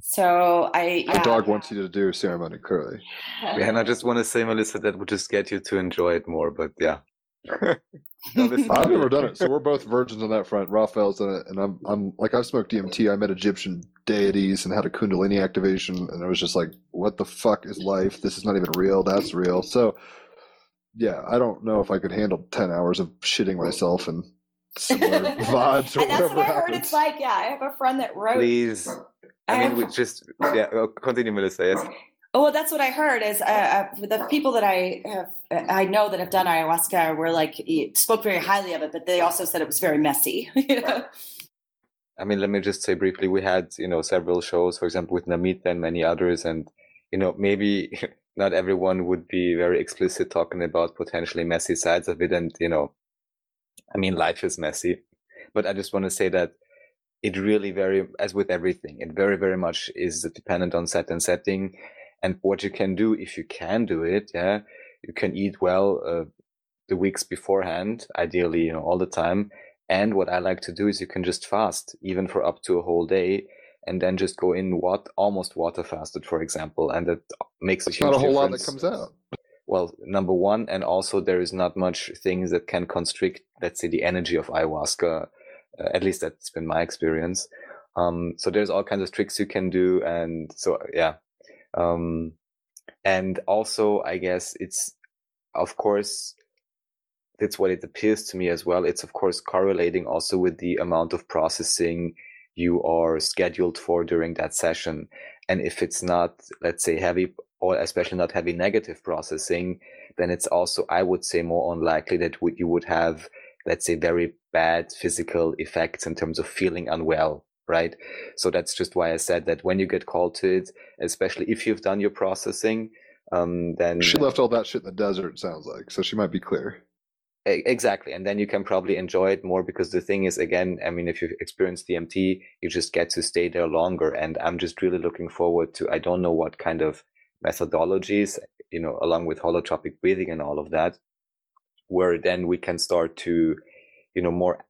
So I. the yeah. dog wants you to do a ceremony, clearly. <laughs> Yeah, and I just want to say, Melissa, that would just get you to enjoy it more. But yeah, No, I've never done it, so we're both virgins on that front. Raphael's done it, and I'm, I'm like, I've smoked DMT. I met Egyptian deities and had a Kundalini activation, and it was just like, what the fuck is life? This is not even real. That's real. So, yeah, I don't know if I could handle ten hours of shitting myself and similar <laughs> vibes or and that's whatever what I heard happens. it's like. Yeah, I have a friend that wrote. please. I I mean, have- we just yeah. oh, Continue, Melissa. Yes. Oh, well, that's what I heard. Is uh, uh, the people that I have, I know that have done ayahuasca were like spoke very highly of it, but they also said it was very messy. <laughs> you know? I mean, let me just say briefly, we had, you know, several shows, for example, with Namita and many others. And, you know, maybe <laughs> not everyone would be very explicit talking about potentially messy sides of it. And, you know, I mean, life is messy, but I just want to say that it really very, as with everything, it very, very much is dependent on set and setting and what you can do if you can do it. Yeah. You can eat well, uh, the weeks beforehand, ideally, you know, all the time. And what I like to do is you can just fast, even for up to a whole day, and then just go in what almost water fasted, for example, and that makes a huge not a whole lot that comes out. Well, number one, and also there is not much things that can constrict, let's say, the energy of ayahuasca. Uh, at least that's been my experience. Um, so there's all kinds of tricks you can do, and so yeah. Um, and also, I guess it's, of course, that's what it appears to me as well. It's of course correlating also with the amount of processing you are scheduled for during that session. And if it's not, let's say, heavy or especially not heavy negative processing, then it's also, I would say, more unlikely that you would have, let's say, very bad physical effects in terms of feeling unwell, right? So that's just why I said that when you get called to it, especially if you've done your processing, um, then She left all that shit in the desert. Sounds like so. She might be clear. Exactly. And then you can probably enjoy it more because the thing is, again, I mean, if you experience DMT, you just get to stay there longer. And I'm just really looking forward to, I don't know what kind of methodologies, you know, along with holotropic breathing and all of that, where then we can start to, you know, more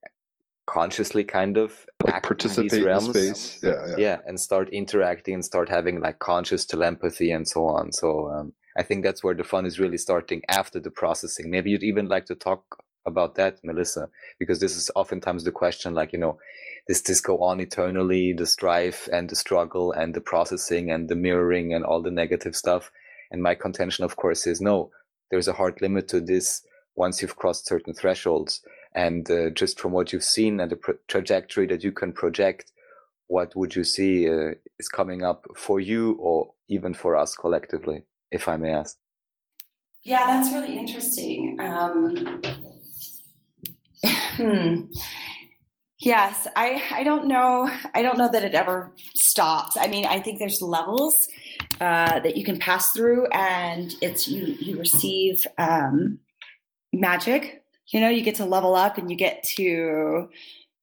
consciously kind of Like act in participate these in space. Yeah, yeah. Yeah. And start interacting and start having like conscious telepathy and so on. So, um, I think that's where the fun is really starting after the processing. Maybe you'd even like to talk about that, Melissa, because this is oftentimes the question like, you know, does this go on eternally, the strife and the struggle and the processing and the mirroring and all the negative stuff? And my contention, of course, is no, there's a hard limit to this once you've crossed certain thresholds. And uh, just from what you've seen and the pro- trajectory that you can project, what would you see uh, is coming up for you or even for us collectively, if I may ask? Yeah, that's really interesting. Um, <laughs> hmm. Yes, I I don't know. I don't know that it ever stops. I mean, I think there's levels uh, that you can pass through, and it's you you receive um, magic. You know, you get to level up, and you get to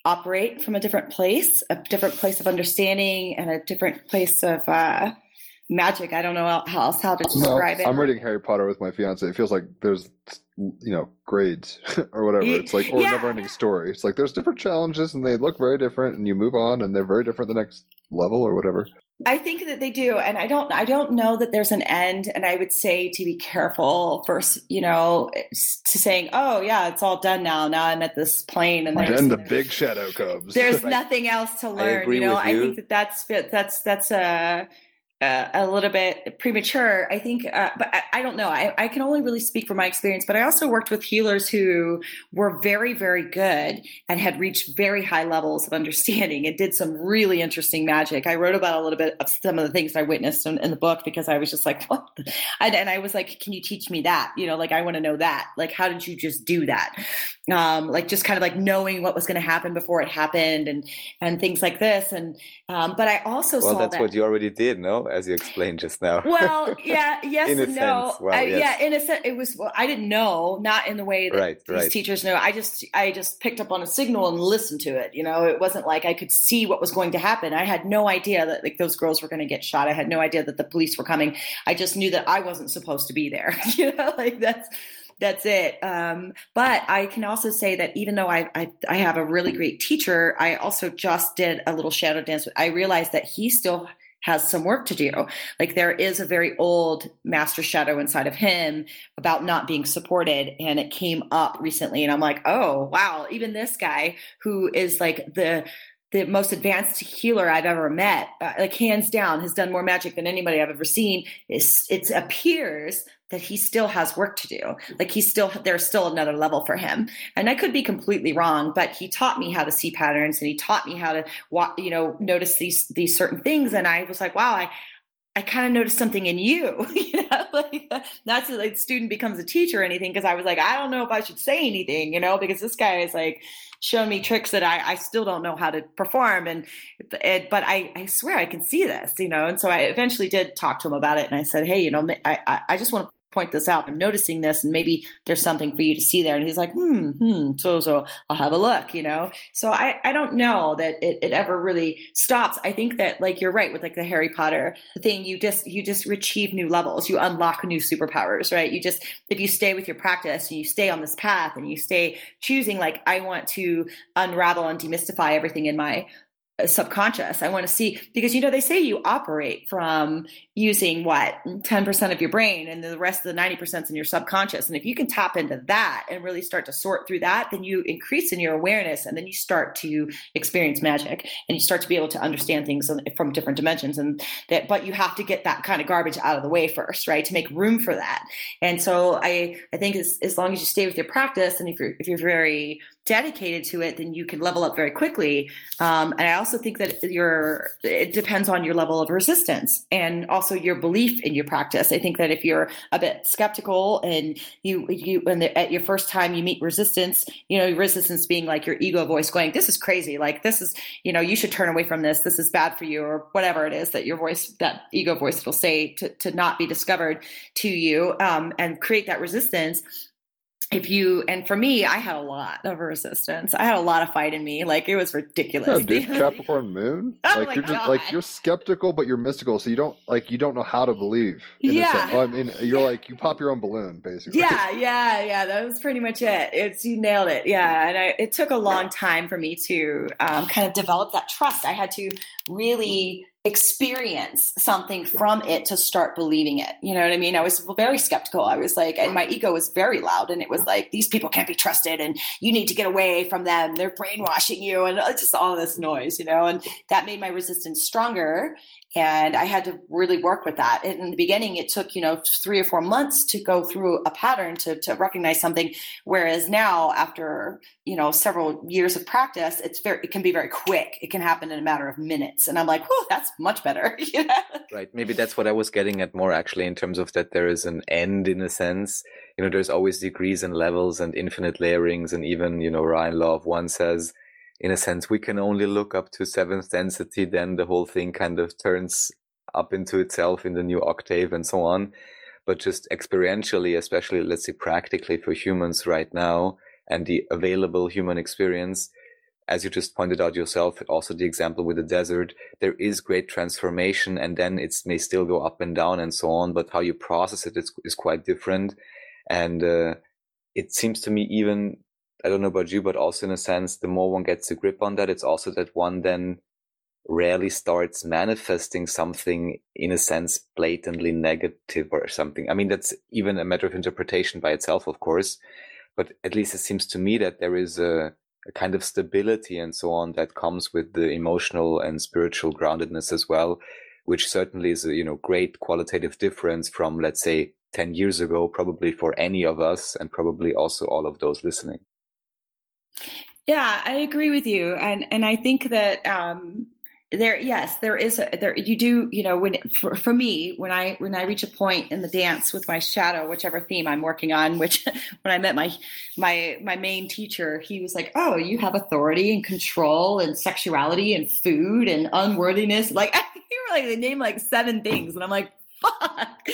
operate from a different place, a different place of understanding, and a different place of uh, magic. I don't know how else how to No, describe it. I'm reading Harry Potter with my fiance. It feels like there's, you know, grades <laughs> or whatever. It's like or yeah. never-ending story. It's like there's different challenges and they look very different, and you move on, and they're very different the next level or whatever. I think that they do, and I don't. I don't know that there's an end. And I would say to be careful first. You know, to saying, "Oh yeah, it's all done now. Now I'm at this plane, and then the big shadow comes. there's <laughs> nothing else to learn." agree You know, with I think that that's that's that's a uh, a little bit premature. I think, uh, but I, I, don't know. I, I, can only really speak from my experience, but I also worked with healers who were very, very good and had reached very high levels of understanding and did some really interesting magic. I wrote about a little bit of some of the things I witnessed in, in the book because I was just like, <laughs> what? And, and, I was like, can you teach me that? You know, like, I want to know that. Like, how did you just do that? Um, like, just kind of like knowing what was going to happen before it happened and, and things like this. And, um, but I also well, saw that's that, what you already did, no? As you explained just now. Well, <laughs> yeah, yes, in a no, sense. Well, I, yes. yeah, in a sense, it was. Well, I didn't know, not in the way that Right, these right. teachers know. I just, I just picked up on a signal and listened to it. You know, it wasn't like I could see what was going to happen. I had no idea that like those girls were going to get shot. I had no idea that the police were coming. I just knew that I wasn't supposed to be there. <laughs> you know, like that's that's it. Um, but I can also say that even though I, I, I have a really great teacher, I also just did a little shadow dance. I realized that he still has some work to do. Like there is a very old master shadow inside of him about not being supported, and it came up recently, and I'm like, oh wow, even this guy who is like the the most advanced healer I've ever met, uh, like hands down, has done more magic than anybody I've ever seen. Is it appears that he still has work to do. Like he's still there's still another level for him. And I could be completely wrong, but he taught me how to see patterns and he taught me how to you know notice these these certain things and I was like, wow, I I kind of noticed something in you, <laughs> you know, like not so like student becomes a teacher or anything. Cause I was like, I don't know if I should say anything, you know, because this guy is like showing me tricks that I, I still don't know how to perform. And, it, but I, I swear I can see this, you know? And so I eventually did talk to him about it. And I said, Hey, you know, I, I just want to point this out. I'm noticing this, and maybe there's something for you to see there. And he's like, hmm, hmm. So, so I'll have a look, you know? So I, I don't know that it, it ever really stops. I think that like you're right with like the Harry Potter thing, you just, you just achieve new levels, you unlock new superpowers, right? You just, if you stay with your practice and you stay on this path and you stay choosing, like, I want to unravel and demystify everything in my subconscious. I want to see because you know they say you operate from using what 10% of your brain and the rest of the 90% is in your subconscious. And if you can tap into that and really start to sort through that, then you increase in your awareness and then you start to experience magic and you start to be able to understand things from different dimensions and that but you have to get that kind of garbage out of the way first, right? To make room for that. And so I I think as, as long as you stay with your practice and if you're if you're very dedicated to it, then you can level up very quickly. Um, and I also think that your it depends on your level of resistance and also your belief in your practice. I think that if you're a bit skeptical and you you and at your first time you meet resistance, you know resistance being like your ego voice going, "This is crazy. Like this is you know you should turn away from this. This is bad for you," or whatever it is that your voice that ego voice will say to to not be discovered to you um, and create that resistance if you and for me i had a lot of resistance i had a lot of fight in me like it was ridiculous Yeah, dude, <laughs> Capricorn Moon. Oh like you're just like you're skeptical, but you're mystical, so you don't like you don't know how to believe. Yeah. Well, I mean, you're like you pop your own balloon, basically. yeah yeah yeah that was pretty much it it's you nailed it yeah and I, it took a long time for me to um, kind of develop that trust i had to really experience something from it to start believing it. You know what i mean? I was very skeptical. I was like and my ego was very loud and it was like these people can't be trusted and you need to get away from them. They're brainwashing you and it's just all this noise you know? And that made my resistance stronger and i had to really work with that and in the beginning it took you know three or four months to go through a pattern to, to recognize something whereas now after you know several years of practice it's very it can be very quick it can happen in a matter of minutes and i'm like whew that's much better <laughs> you know? Right. Maybe that's what I was getting at more actually, in terms of that there is an end in a sense. You know, there's always degrees and levels and infinite layerings. And even, you know, Ra in Law of One says, in a sense, we can only look up to seventh density. Then the whole thing kind of turns up into itself in the new octave and so on. But just experientially, especially, let's say practically for humans right now and the available human experience, as you just pointed out yourself, also the example with the desert, there is great transformation and then it may still go up and down and so on, but how you process it is, is quite different. And uh, it seems to me even, I don't know about you, but also in a sense, the more one gets a grip on that, it's also that one then rarely starts manifesting something in a sense blatantly negative or something. I mean, that's even a matter of interpretation by itself, of course, but at least it seems to me that there is a, a kind of stability and so on that comes with the emotional and spiritual groundedness as well, which certainly is a you know great qualitative difference from let's say 10 years ago probably for any of us and probably also all of those listening yeah i agree with you and and i think that um there yes there is a there you do you know when for, for me when i when i reach a point in the dance with my shadow whichever theme i'm working on which <laughs> when i met my my my main teacher he was like oh you have authority and control and sexuality and food and unworthiness like <laughs> you were like they name like seven things and i'm like fuck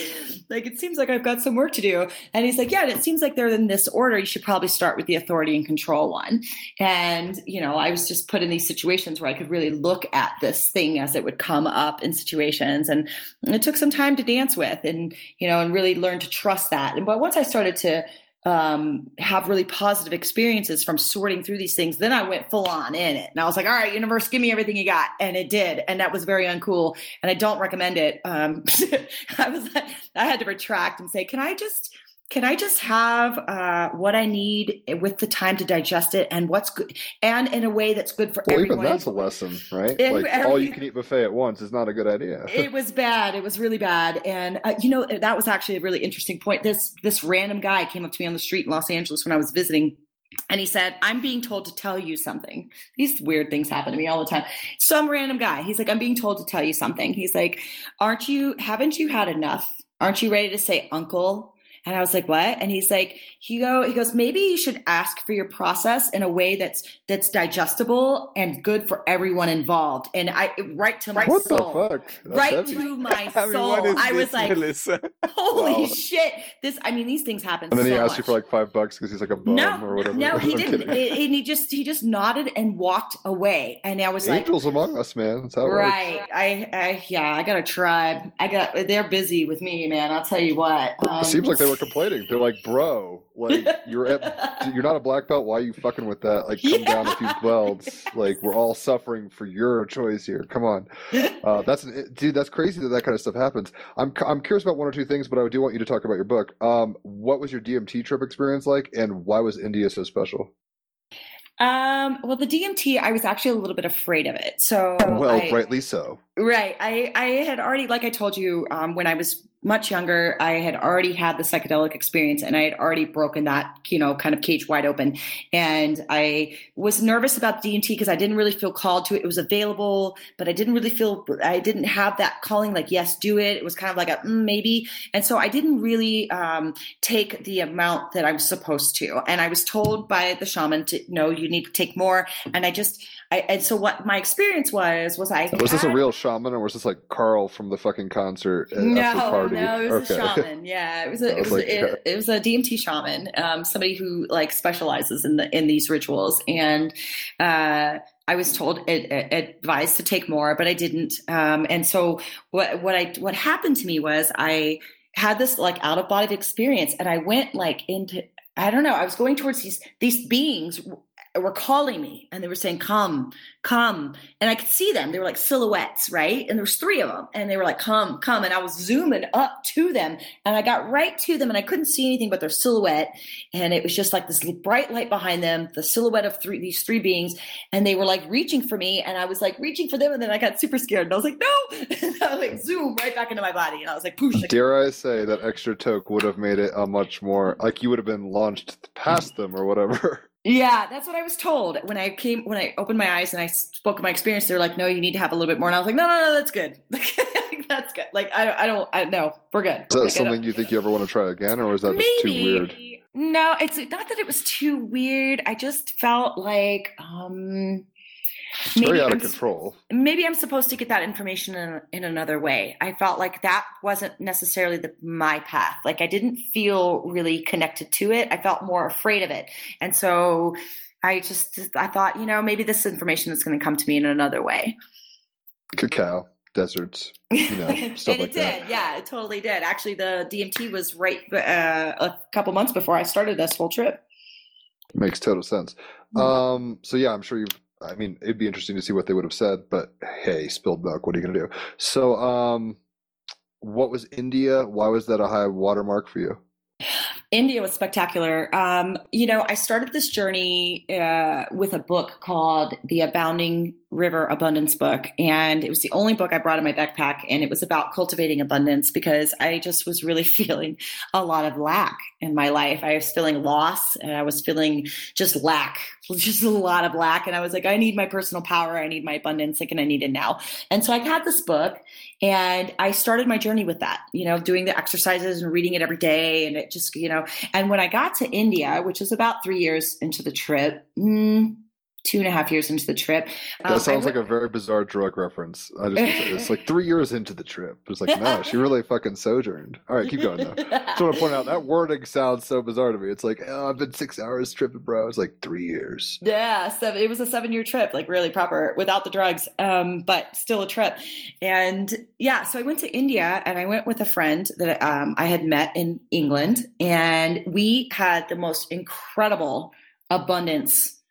like it seems like i've got some work to do. And he's like yeah and it seems like they're in this order. You should probably start with the authority and control one. And you know i was just put in these situations where i could really look at this thing as it would come up in situations. And it took some time to dance with and you know and really learn to trust that. And but once i started to um, have really positive experiences from sorting through these things. Then I went full on in it, and I was like, "All right, universe, give me everything you got," and it did, and that was very uncool, and I don't recommend it. Um, <laughs> I was, I had to retract and say, "Can I just?" Can I just have uh, what I need with the time to digest it, and what's good, and in a way that's good for Well, everyone? even that's a lesson, right? It- like every- all you can eat buffet at once is not a good idea. <laughs> it was bad. It was really bad. And uh, you know that was actually a really interesting point. This this random guy came up to me on the street in los angeles when i was visiting and he said i'm being told to tell you something. These weird things happen to me all the time. Some random guy. He's like i'm being told to tell you something. He's like aren't you haven't you had enough? Aren't you ready to say uncle and I was like, "What?" And he's like, "He go, he goes, maybe you should ask for your process in a way that's that's digestible and good for everyone involved." And I, right to my what soul, the fuck? Right heavy. to <laughs> my I mean, soul. I was like, Melissa? "Holy Wow. shit!" This, I mean, these things happen. And then so he asked much. you for like five bucks because he's like a bum no, or whatever. no, he <laughs> didn't. It- and he just he just nodded and walked away, and I was like, Angels among us, man. That's how it works. Right. I, I, yeah, I got a tribe. I got, they're busy with me, man. I'll tell you what. Um, It seems like they complaining. They're like, bro, like you're at, <laughs> you're not a black belt. Why are you fucking with that? Like, come down a few belts. Like, we're all suffering for your choice here. Come on, uh, <laughs> that's dude. That's crazy that that kind of stuff happens. I'm I'm curious about one or two things, but I do want you to talk about your book. Um, what was your DMT trip experience like, and why was India so special? Um, well, the DMT, I was actually a little bit afraid of it. So, Well, I, rightly so. Right. I, I had already, like I told you, um, when I was much younger, I had already had the psychedelic experience and I had already broken that, you know, kind of cage wide open. And I was nervous about DMT because I didn't really feel called to it. It was available, but I didn't really feel, I didn't have that calling like, yes, do it. It was kind of like a mm, maybe. And so I didn't really um, take the amount that I was supposed to. And I was told by the shaman to, no, you need to take more. And I just, I, and so what my experience was, was I, Was this a real shaman, or was this like Carl from the fucking concert no, no, it was a shaman. Yeah, it was a it was was, like, a, it, it was a DMT shaman, um, somebody who like specializes in the in these rituals, and uh, I was told it, it, advised to take more, but I didn't. Um, and so what what I what happened to me was I had this like out of body experience, and I went like into I don't know. I was going towards these these beings were calling me and they were saying come come. And i could see them. They were like silhouettes right? And there was three of them and they were like come come. And i was zooming up to them and i got right to them and i couldn't see anything but their silhouette. And it was just like this bright light behind them the silhouette of three these three beings. And they were like reaching for me and i was like reaching for them and then i got super scared and i was like no. <laughs> And i like zoom right back into my body and i was like poosh. Like, Dare I say that extra toke would have made it a much more like you would have been launched past them or whatever. <laughs> Yeah, that's what I was told when I came when I opened my eyes and I spoke of my experience. They're like, "No, you need to have a little bit more," and I was like, "No, no, no, that's good. <laughs> that's good. Like, I, don't- I don't, I no, we're good." Is that Like, something you think you ever want to try again, or is that just too weird? No, it's not that it was too weird. I just felt like um Very out I'm of control. maybe I'm supposed to get that information in, in another way. I felt like that wasn't necessarily the, my path. Like I didn't feel really connected to it. I felt more afraid of it. And so I just, I thought, you know, maybe this information is going to come to me in another way. Cacao, deserts, you know, <laughs> stuff and like it that. Yeah, it totally did. Actually, the DMT was right uh, a couple months before I started this whole trip. Makes total sense. Mm. Um, so yeah, I'm sure you've. I mean, it'd be interesting to see what they would have said, but hey, spilled milk. What are you gonna do? So, um, what was India? Why was that a high watermark for you? India was spectacular. Um, you know, I started this journey uh, with a book called The Abounding River Abundance book, and it was the only book I brought in my backpack, and it was about cultivating abundance because I just was really <laughs> feeling a lot of lack in my life. I was feeling loss, and I was feeling just lack, <laughs> just a lot of lack, and I was like, I need my personal power, I need my abundance, like, and I need it now. And so I had this book, and I started my journey with that, you know, doing the exercises and reading it every day, and it just, you know, and when I got to India, which was about three years into the trip. Mm, two and a half years into the trip. That um, sounds like a very bizarre drug reference. I just it's like three years into the trip. It's like no, she really <laughs> fucking sojourned. All right, keep going though. just want to point out that wording sounds so bizarre to me. It's like oh, I've been six hours tripping, bro. It's like three years. Yeah, seven, it was a seven year trip, like really proper without the drugs, um, but still a trip. And yeah, so I went to India and I went with a friend that um, I had met in England, and we had the most incredible abundance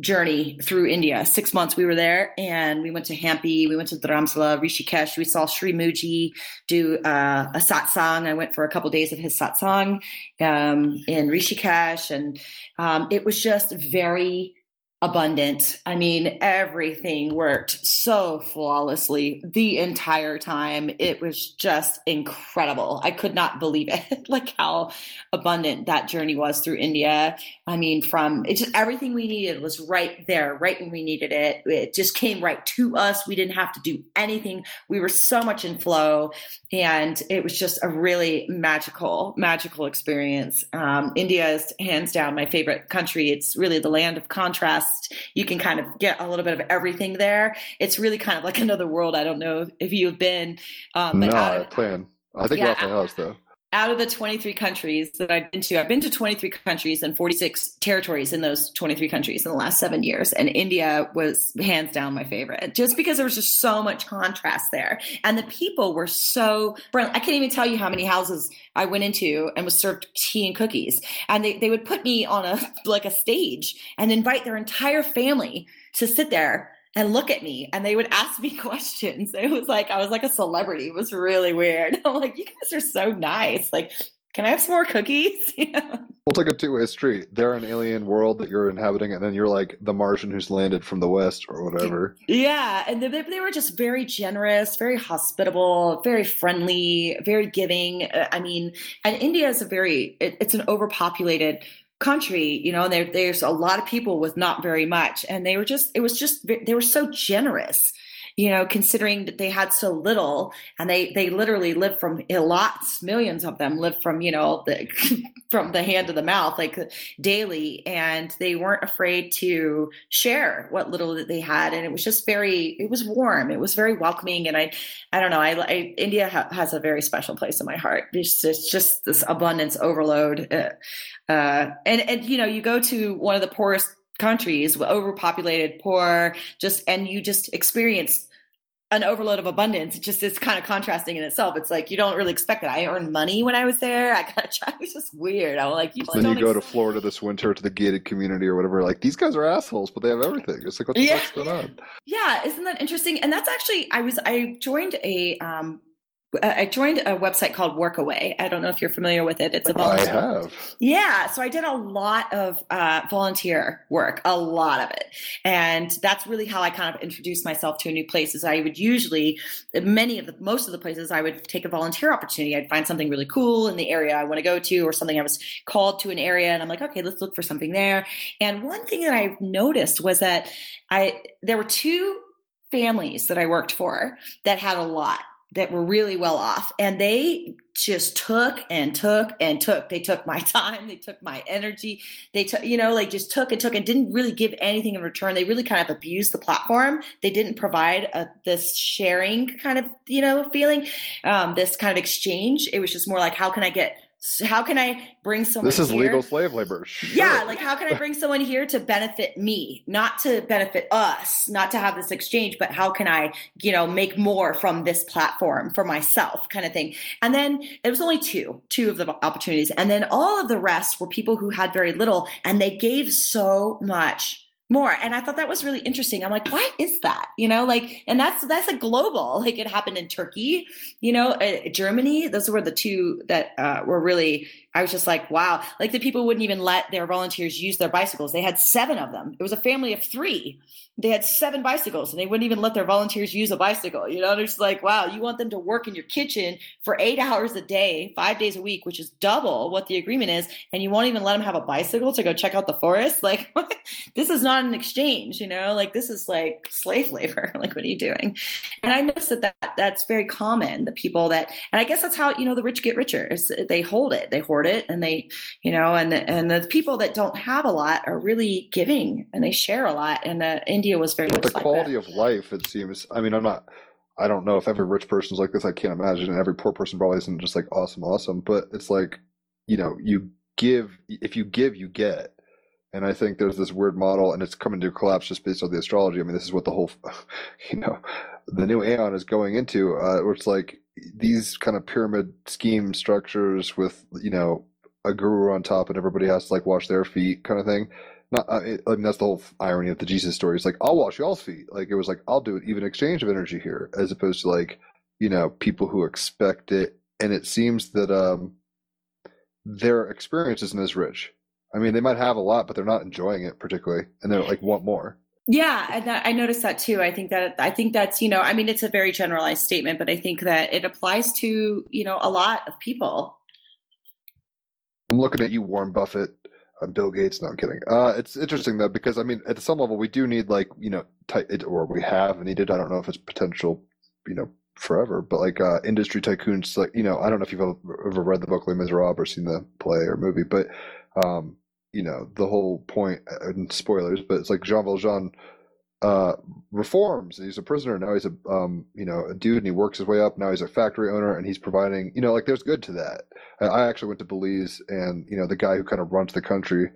journey through India. Six months we were there, and we went to Hampi, we went to Dharamsala, Rishikesh. We saw Sri Mooji do uh, a satsang. I went for a couple days of his satsang um, in Rishikesh, and um, it was just very abundant. I mean, everything worked so flawlessly the entire time. It was just incredible. I could not believe it, <laughs> like how abundant that journey was through India. I mean, from it just everything we needed was right there, right when we needed it. It just came right to us. We didn't have to do anything. We were so much in flow, and it was just a really magical, magical experience. Um, India is hands down my favorite country. It's really the land of contrast you can kind of get a little bit of everything there. It's really kind of like <laughs> another world. I don't know if you've been. Um, no, I plan. I think yeah, Raphael has though out of the 23 countries that I've been to, I've been to 23 countries and 46 territories in those 23 countries in the last seven years. And India was hands down my favorite just because there was just so much contrast there. And the people were so, I can't even tell you how many houses I went into and was served tea and cookies. And they, they would put me on a, <laughs> like a stage and invite their entire family to sit there and look at me and they would ask me <laughs> questions. It was like I was like a celebrity. It was really weird. <laughs> I'm like, you guys are so nice. Like, can I have some more cookies? <laughs> yeah. Well, it's like a two-way street. They're an alien world that you're inhabiting, and then you're like the Martian who's landed from the west or whatever. Yeah, and they, they were just very generous, very hospitable, very friendly, very giving. Uh, I mean, and India is a very it, it's an overpopulated country you know there, there's a lot of people with not very much. And they were just it was just they were so generous you know considering that they had so little and they they literally lived from lots millions of them lived from you know the <laughs> from the hand to the mouth like daily and they weren't afraid to share what little that they had and it was just very it was warm it was very welcoming and i i don't know i, I india ha, has a very special place in my heart. It's, it's just this abundance overload uh, uh, and and you know you go to one of the poorest countries overpopulated poor just and you just experience an overload of abundance. It just is kind of contrasting in itself. It's like you don't really expect that. I earned money when i was there. I got a <laughs> it was just weird. I'm like you then you go ex- to florida this winter to the gated community or whatever like these guys are assholes but they have everything. It's like what the yeah. fuck's going on? <laughs> Yeah. Isn't that interesting? And that's actually i was i joined a um I joined a website called Workaway. I don't know if you're familiar with it. It's a volunteer. I have. Yeah, so I did a lot of uh, volunteer work, a lot of it, and that's really how I kind of introduced myself to a new place. Is I would usually, many of the, most of the places, I would take a volunteer opportunity. I'd find something really cool in the area I want to go to, or something I was called to an area, and I'm like, okay, let's look for something there. And one thing that I noticed was that I there were two families that I worked for that had a lot that were really well off. And they just took and took and took. They took my <laughs> time. They took my energy. They took you know like just took and took and didn't really give anything in return. They really kind of abused the platform. They didn't provide a, this sharing kind of you know feeling um, this kind of exchange. It was just more like how can i get so how can I bring someone? This is here? legal slave labor. Sure. Yeah, like how can I bring someone here to benefit me, not to benefit us, not to have this exchange, but how can I, you know, make more from this platform for myself, kind of thing. And then it was only two, two of the opportunities, and then all of the rest were people who had very little, and they gave so much more. And i thought that was really interesting. I'm like why is that? You know like and that's that's a global like it happened in turkey you know uh, germany those were the two that uh, were really I was just like, wow. Like the people wouldn't even let their volunteers use their bicycles. They had seven of them. It was a family of three. They had seven bicycles and they wouldn't even let their volunteers use a bicycle. You know, they're just like, wow, you want them to work in your kitchen for eight <laughs> hours a day, five days a week, which is double what the agreement is, and you won't even let them have a bicycle to go check out the forest. <laughs> Like, this is not an exchange, you know, like this is like slave <laughs> labor. like, what are you doing? And I noticed that, that that's very common. The people that, and I guess that's how, you know, the rich get richer they hold it, they hoard it and they, you know, and, and the people that don't have a lot are really giving and they share a lot. And uh, India was very But much the like quality that. of life, it seems. I mean, I'm not. I don't know if every rich person's like this. I can't imagine. And every poor person probably isn't just like awesome, awesome. But it's like, you know, you give. If you give, you get. And I think there's this weird model, and it's coming to collapse just based on the astrology. I mean, this is what the whole, <laughs> you know, the new Aeon is going into. Uh, where it's like these kind of pyramid scheme structures with, you know, a guru on top, and everybody has to like wash their feet, kind of thing not I mean that's the whole irony of the Jesus story. It's like I'll wash y'all's feet. Like it was like I'll do an even exchange of energy here, as opposed to like you know people who expect it. And it seems that um their experience isn't as rich. I mean, they might have a lot, but they're not enjoying it particularly, and they're like want more. Yeah, and that, I noticed that too. I think that I think that's you know, I mean, it's a very generalized statement, but I think that it applies to you know a lot of people. I'm looking at you, Warren Buffett, uh, Bill Gates. No, I'm kidding. Uh, it's interesting though because I mean, at some level, we do need like you know, it, or we have needed. I don't know if it's potential, you know, forever, but like uh, industry tycoons. Like you know, I don't know if you've ever ever read the book Les Miserables or seen the play or movie, but um, you know, the whole uh, And spoilers, but it's like Jean Valjean uh reforms he's a prisoner now he's a um you know a dude and he works his way up now he's a factory owner and he's providing you know like there's good to that. I- i actually went to belize and you know the guy who kind of runs the country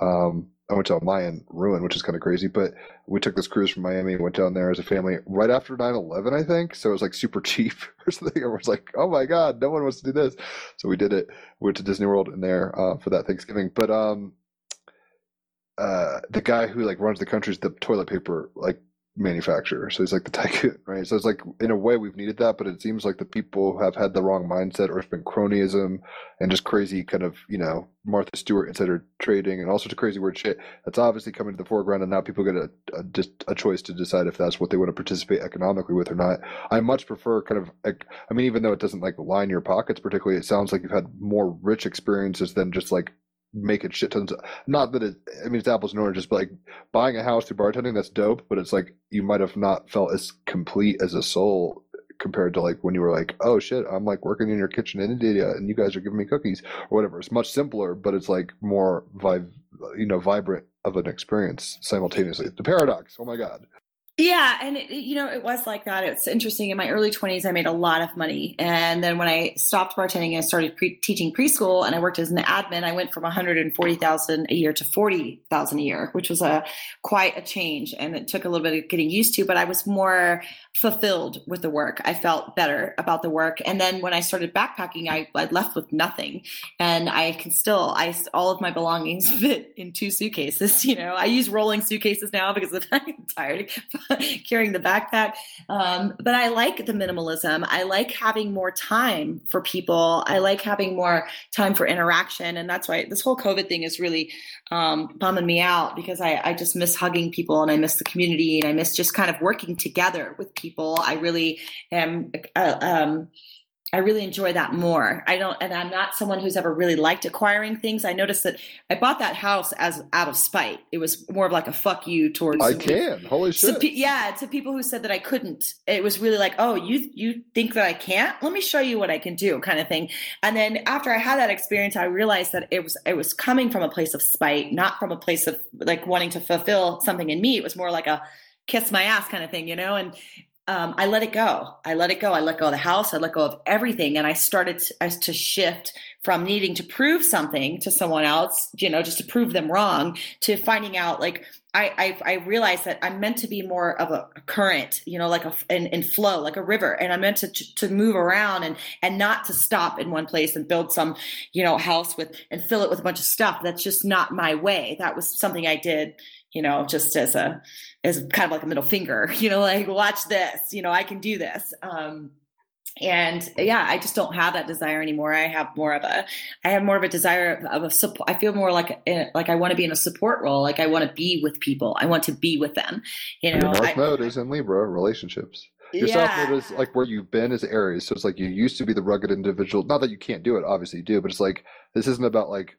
um i went to a mayan ruin which is kind of crazy but we took this cruise from miami went down there as a family right after 9-11 i think so it was like super <laughs> cheap or something. Everyone's like oh my god no one wants to do this. So we did it We went to disney world in there uh, for that thanksgiving but um uh the guy who like runs the country is the toilet paper like manufacturer. So he's like the <laughs> tycoon right? So it's like in a way we've needed that but it seems like the people have had the wrong mindset or it's been cronyism and just crazy kind of you know martha stewart insider trading and all sorts of crazy weird shit that's obviously coming to the foreground and now people get a, a just a choice to decide if that's what they want to participate economically with or not. I much prefer kind of i mean even though it doesn't like line your pockets particularly it sounds like you've had more rich experiences than just like making shit tons of, not that it i mean it's apples and oranges but like buying a house through bartending that's dope but it's like you might have not felt as complete as a soul compared to like when you were like oh shit i'm like working in your kitchen in india and you guys are giving me cookies or whatever. It's much simpler but it's like more vibe you know vibrant of an experience simultaneously. The paradox oh my god Yeah, and it, you know, it was like that. It's interesting. In my early 20s, I made a lot of money. And then when I stopped bartending, I started pre- teaching preschool and I worked as an admin. I went from 140,000 a year to 40,000 a year, which was a quite a change and it took a little bit of getting used to, but I was more fulfilled with the work. I felt better about the work. And then when I started backpacking, I, I left with nothing. And I can still, I all of my belongings <laughs> fit in two suitcases. You know, I use rolling suitcases now because I'm <laughs> tired <laughs> carrying the backpack. Um, but I like the minimalism. I like having more time for people. I like having more time for interaction. And that's why this whole COVID thing is really um, bumming me out because I, I just miss hugging people and I miss the community and I miss just kind of working together with people. I really am. Uh, um, I really enjoy that more. I don't, and I'm not someone who's ever really liked acquiring things. I noticed that I bought that house as out of spite. It was more of like a fuck you towards. i can holy So, shit pe- yeah, to people who said that I couldn't, it was really like, oh, you you think that I can't? Let me show you what I can do, kind of thing. And then after I had that experience, I realized that it was it was coming from a place of spite, not from a place of like wanting to fulfill something in me. It was more like a kiss my ass kind of thing, you know. And um, I let it go. I let it go. I let go of the house. I let go of everything, and I started to, to shift from needing to prove something to someone else, you know, just to prove them wrong, to finding out like I, I I realized that I'm meant to be more of a current, you know, like a in, in flow, like a river, and I'm meant to to move around and and not to stop in one place and build some, you know, house with and fill it with a bunch of stuff. That's just not my way. That was something I did, you know, just as a as kind of like a middle finger, <laughs> you know, like watch this, you know, I can do this. Um, and yeah i just don't have that desire anymore i have more of a i have more of a desire of, a support i feel more like like i want to be in a support role like i want to be with people i want to be with them you know Your North I, Node is in Libra relationships. Your South yeah Node is like where you've been as Aries. So it's like you used to be the rugged individual. Not that you can't do it, obviously you do, but it's like this isn't about like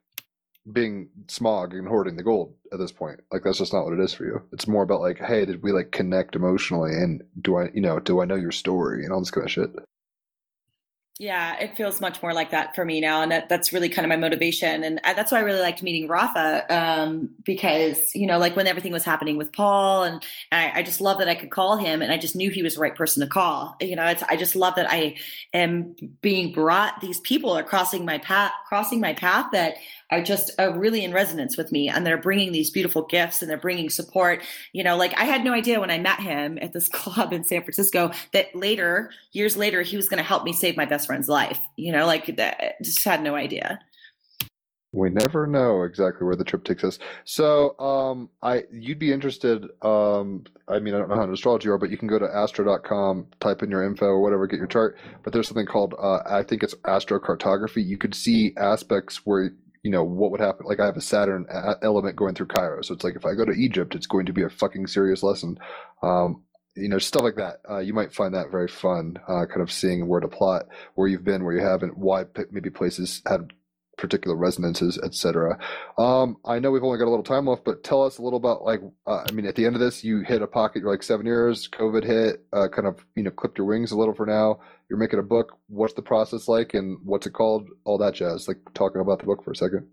being Smaug and hoarding the gold at this point. Like that's just not what it is for you. It's more about like, hey, did we like connect emotionally and do I you know, do I know your story and all this kind of shit. Yeah, it feels much more like that for me now, and that, that's really kind of my motivation, and I, that's why I really liked meeting Rafa um, because you know, like when everything was happening with Paul, and, I, I, just love that I could call him, and I just knew he was the right person to call. You know, it's I just love that I am being brought. These people are crossing my path, crossing my path that are just uh, really in resonance with me and they're bringing these beautiful gifts and they're bringing support you know like i had no idea when i met him at this <laughs> club in san francisco that later years later he was going to help me save my best friend's life you know like that just had no idea We never know exactly where the trip takes us. So, um, I you'd be interested. Um, I mean, I don't know how an astrology you are, but you can go to astro.com, type in your info or whatever, get your chart. But there's something called, uh, I think it's astrocartography. You could see aspects where you know what would happen. Like I have a Saturn element going through Cairo, so it's like if I go to Egypt, it's going to be a fucking serious lesson. Um, you know, stuff like that. Uh, you might find that very fun, uh, kind of seeing where to plot, where you've been, where you haven't, why maybe places had particular resonances, etc. Um, I know we've only got a little time left, but tell us a little about like, uh, I mean, at the end of this, you hit a pocket. You're like seven years. COVID hit, uh, kind of, you know, clipped your wings a little for now. You're making a book. What's the process like, and what's it called? All that jazz. Like talking about the book for a second.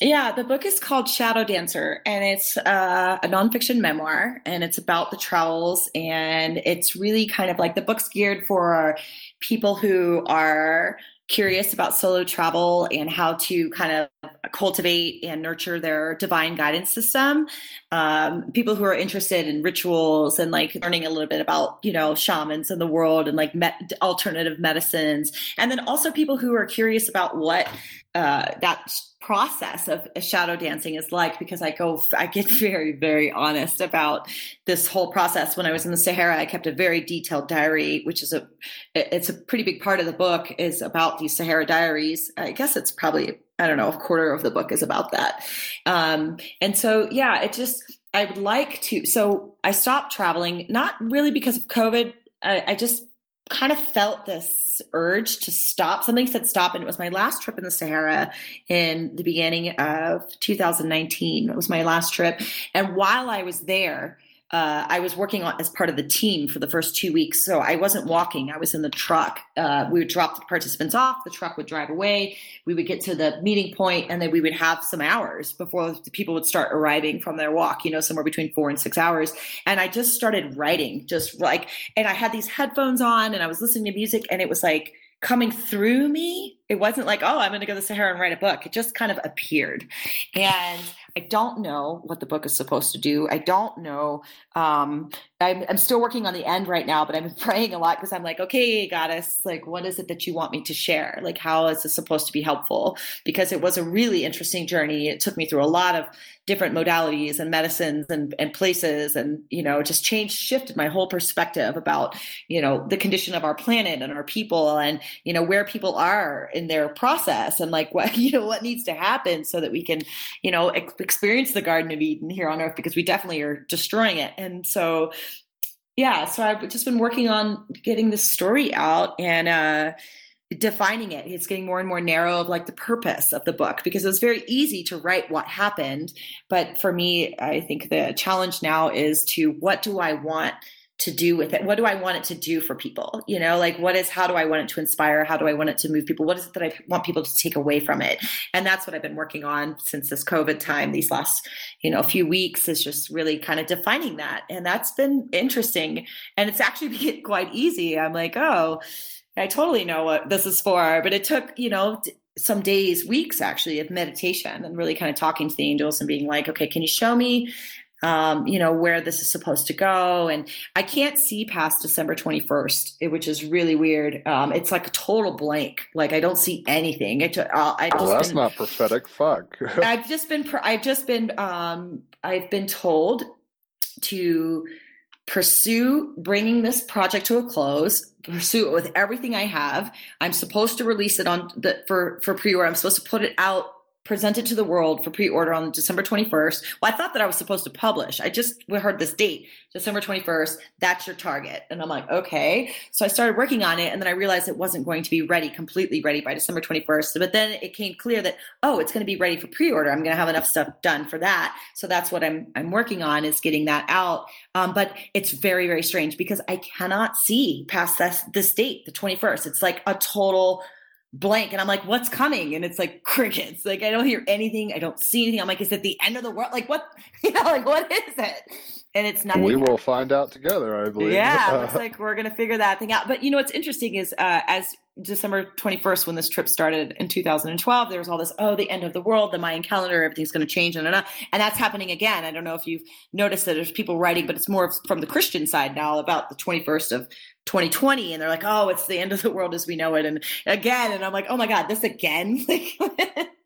Yeah, the book is called Shadow Dancer, and it's uh, a nonfiction memoir, and it's about the travels, and it's really kind of like the book's geared for people who are curious about solo travel and how to kind of cultivate and nurture their divine guidance system. Um, people who are interested in rituals and like learning a little bit about, you know, shamans in the world and like met- alternative medicines. And then also people who are curious about what uh, that process of shadow dancing is like because I go, <laughs> I get very, very honest about this whole process. When I was in the Sahara, I kept a very detailed diary, which is a, it's a pretty big part of the book is about these Sahara diaries. I guess it's probably, I don't know, a quarter of the book is about that. Um, and so, yeah, it just, I would like to, so I stopped traveling, not really because of COVID. I, I just kind of felt this urge to stop. Something said stop, and it was my last trip in the Sahara in the beginning of 2019. It was my last trip. And while I was there, uh, I was working on, as part of the team for the first two weeks. So I wasn't walking, I was in the truck. Uh, we would drop the participants off, the truck would drive away. We would get to the meeting point, and then we would have some hours before the people would start arriving from their walk, you know, somewhere between four and six hours. And I just started writing, just like, and I had these headphones on and I was listening to music, and it was like, coming through me. It wasn't like, oh, I'm going to go to the Sahara and write a book. It just kind of appeared. And I don't know what the book is supposed to do. I don't know. Um, I'm, I'm still working on the end right now, but I'm <laughs> praying a lot because I'm like, okay, goddess, like, what is it that you want me to share? Like, how is this supposed to be helpful? Because it was a really interesting journey. It took me through a lot of different modalities and medicines and, and places and, you know, just changed, shifted my whole perspective about, you know, the condition of our planet and our people and, you know, where people are in their process and like <laughs> what, you know, what needs to happen so that we can, you know, experience the Garden of Eden here on earth because we definitely are destroying it. And so, yeah, so I've just been working on getting this story out and uh, defining it. It's getting more and more narrow of like the purpose of the book because it was very easy to write what happened. But for me, I think the challenge now is to what do I want to do with it? What do I want it to do for people? You know, like what is, how do I want it to inspire? How do I want it to move people? What is it that I want people to take away from it? And that's what I've been working on since this COVID time, these last, you know, a few weeks is just really kind of defining that. And that's been interesting. And it's actually <laughs> quite easy. I'm like, oh, I totally know what this is for. But it took, you know, some days, weeks actually of meditation and really kind of talking to the angels and being like, okay, can you show me um, you know, where this is supposed to go. And I can't see past December 21st, which is really weird. Um, it's like a total blank. Like I don't see anything. It, uh, I've Well, that's been, not prophetic. Fuck. <laughs> I've just been, I've just been, um, I've been told to pursue bringing this project to a close, pursue it with everything I have. I'm supposed to release it on the for for pre-order. I'm supposed to put it out presented to the world for pre-order on December 21st. Well, I thought that I was supposed to publish. I just heard this date, December 21st. That's your target. And I'm like, okay. So I started working on it and then I realized it wasn't going to be ready, completely ready by December 21st. But then it came clear that, oh, it's going to be ready for pre-order. I'm going to have enough stuff done for that. So that's what I'm, I'm working on is getting that out. Um, but it's very, very strange because I cannot see past this, this date, the 21st. It's like a total blank and i'm like what's coming? And it's like crickets. Like i don't hear anything. I don't see anything. I'm like is it the end of the world? Like what? <laughs> You know like what is it? And it's not we will find out together i believe. Yeah <laughs> looks like we're gonna figure that thing out. But you know what's interesting is uh, as december 21st when this trip started in 2012 there was all this oh the end of the world the mayan calendar everything's going to change and, and that's happening again. I don't know if you've noticed that there's people writing but it's more from the christian side now about the 21st of 2020 and they're like oh it's the end of the world as we know it. And again and i'm like oh my god this again <laughs>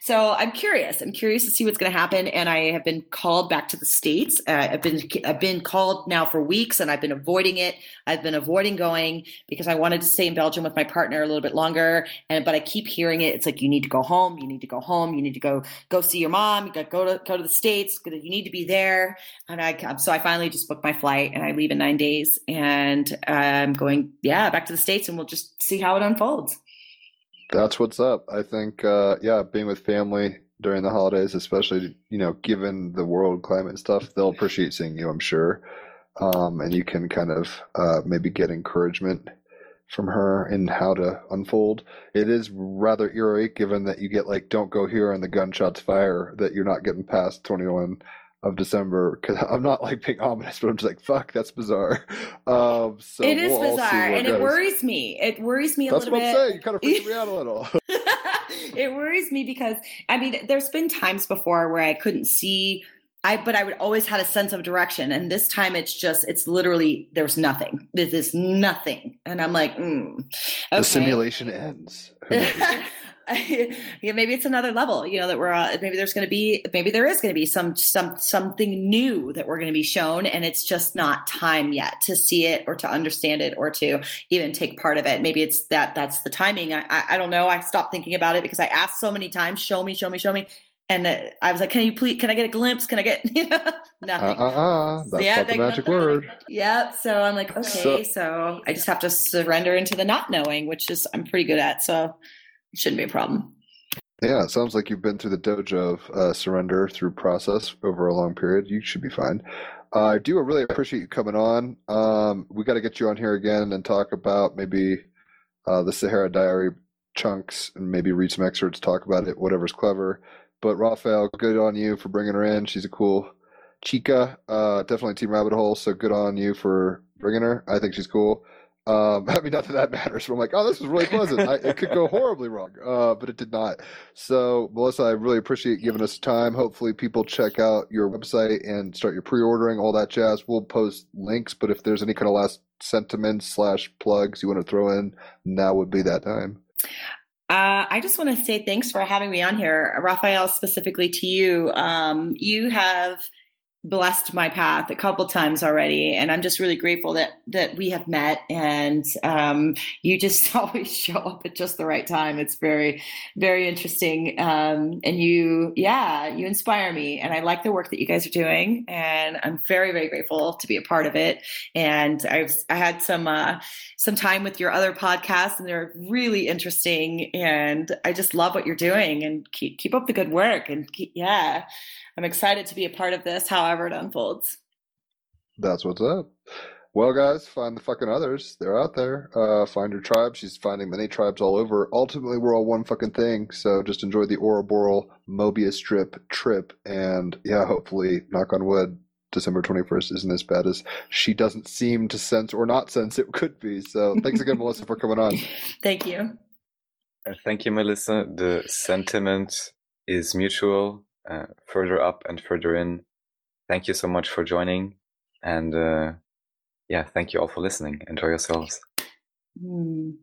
so i'm curious. I'm curious to see what's going to happen and i have been called back to the states. Uh, i've been i've been called now for weeks and i've been avoiding it. I've been avoiding going because i wanted to stay in belgium with my partner a little bit longer and but i keep hearing it. It's like you need to go home. You need to go home. You need to go go see your mom. You got to go to go to the states. You need to be there. And i so i finally just booked my flight and i leave in nine days and i'm going yeah back to the states and we'll just see how it unfolds that's what's up. I think, uh, yeah, being with family during the holidays, especially, you know, given the world climate stuff, they'll appreciate seeing you, I'm sure. Um, and you can kind of uh, maybe get encouragement from her in how to unfold. It is rather eerie given that you get like, don't go here and the gunshots fire, that you're not getting past 21 of December because <laughs> I'm not like being ominous, but I'm just like, fuck, that's bizarre. <laughs> Um, so it is we'll bizarre, and it worries me. It worries me a that's little bit. That's what I'm saying. You kind of freaks me out a little. <laughs> it worries me because I mean, there's been times before where I couldn't see. I but I would always had a sense of direction, and this time it's just it's literally there's nothing. This is nothing, and I'm like, mm, okay. the simulation ends. <laughs> yeah, maybe it's another level, you know, that we're, uh, maybe there's going to be, maybe there is going to be some, some, something new that we're going to be shown. And it's just not time yet to see it or to understand it or to even take part of it. Maybe it's that, that's the timing. I, I, I don't know. I stopped thinking about it because I asked so many times, show me, show me, show me. And uh, I was like, can you please, can I get a glimpse? Can I get, <laughs> you know, <laughs> nothing. Uh, uh, uh. That's yeah, the magic word. Yep. So I'm like, okay, so, so I just have to surrender into the not knowing, which is, I'm pretty good at. So, shouldn't be a problem. Yeah, sounds like you've been through the dojo of uh, surrender through process over a long period. You should be fine. Uh, I do really appreciate you coming on. Um, we got to get you on here again and talk about maybe uh, the Sahara Diary chunks and maybe read some excerpts, talk about it, whatever's clever. But Raphael, good on you for bringing her in. She's a cool chica, uh, definitely Team Rabbit Hole. So good on you for bringing her. I think she's cool. Um, <laughs> I mean, not that that matters. But I'm like, oh, this is really pleasant. I, it could go horribly wrong, uh, but it did not. So, Melissa, I really appreciate giving us time. Hopefully, people check out your website and start your pre-ordering, all that jazz. We'll post links, but if there's any kind of last sentiments slash plugs you want to throw in, now would be that time. Uh, I just want to say thanks for having me on here, Raphael. Specifically to you, um, you have blessed my path a couple times already and i'm just really grateful that that we have met and um, you just <laughs> always show up at just the right time. It's very very interesting um, and you yeah you inspire me and i like the work that you guys are doing and i'm very very grateful to be a part of it. And i've i had some uh, some time with your other podcasts and they're really interesting and i just love what you're doing and keep keep up the good work and keep, yeah I'm excited to be a part of this, however it unfolds. That's what's up. Well, guys, find the fucking others. They're out there. Uh, find your tribe. She's finding many tribes all over. Ultimately, we're all one fucking thing. So just enjoy the Ouroboros Mobius strip trip. And yeah, hopefully, knock on wood, December 21st isn't as bad as she doesn't seem to sense or not sense it could be. So thanks again, <laughs> Melissa, for coming on. Thank you. Uh, thank you, Melissa. The sentiment is mutual uh, further up and further in. Thank you so much for joining. And uh, yeah, thank you all for listening. Enjoy yourselves. Mm.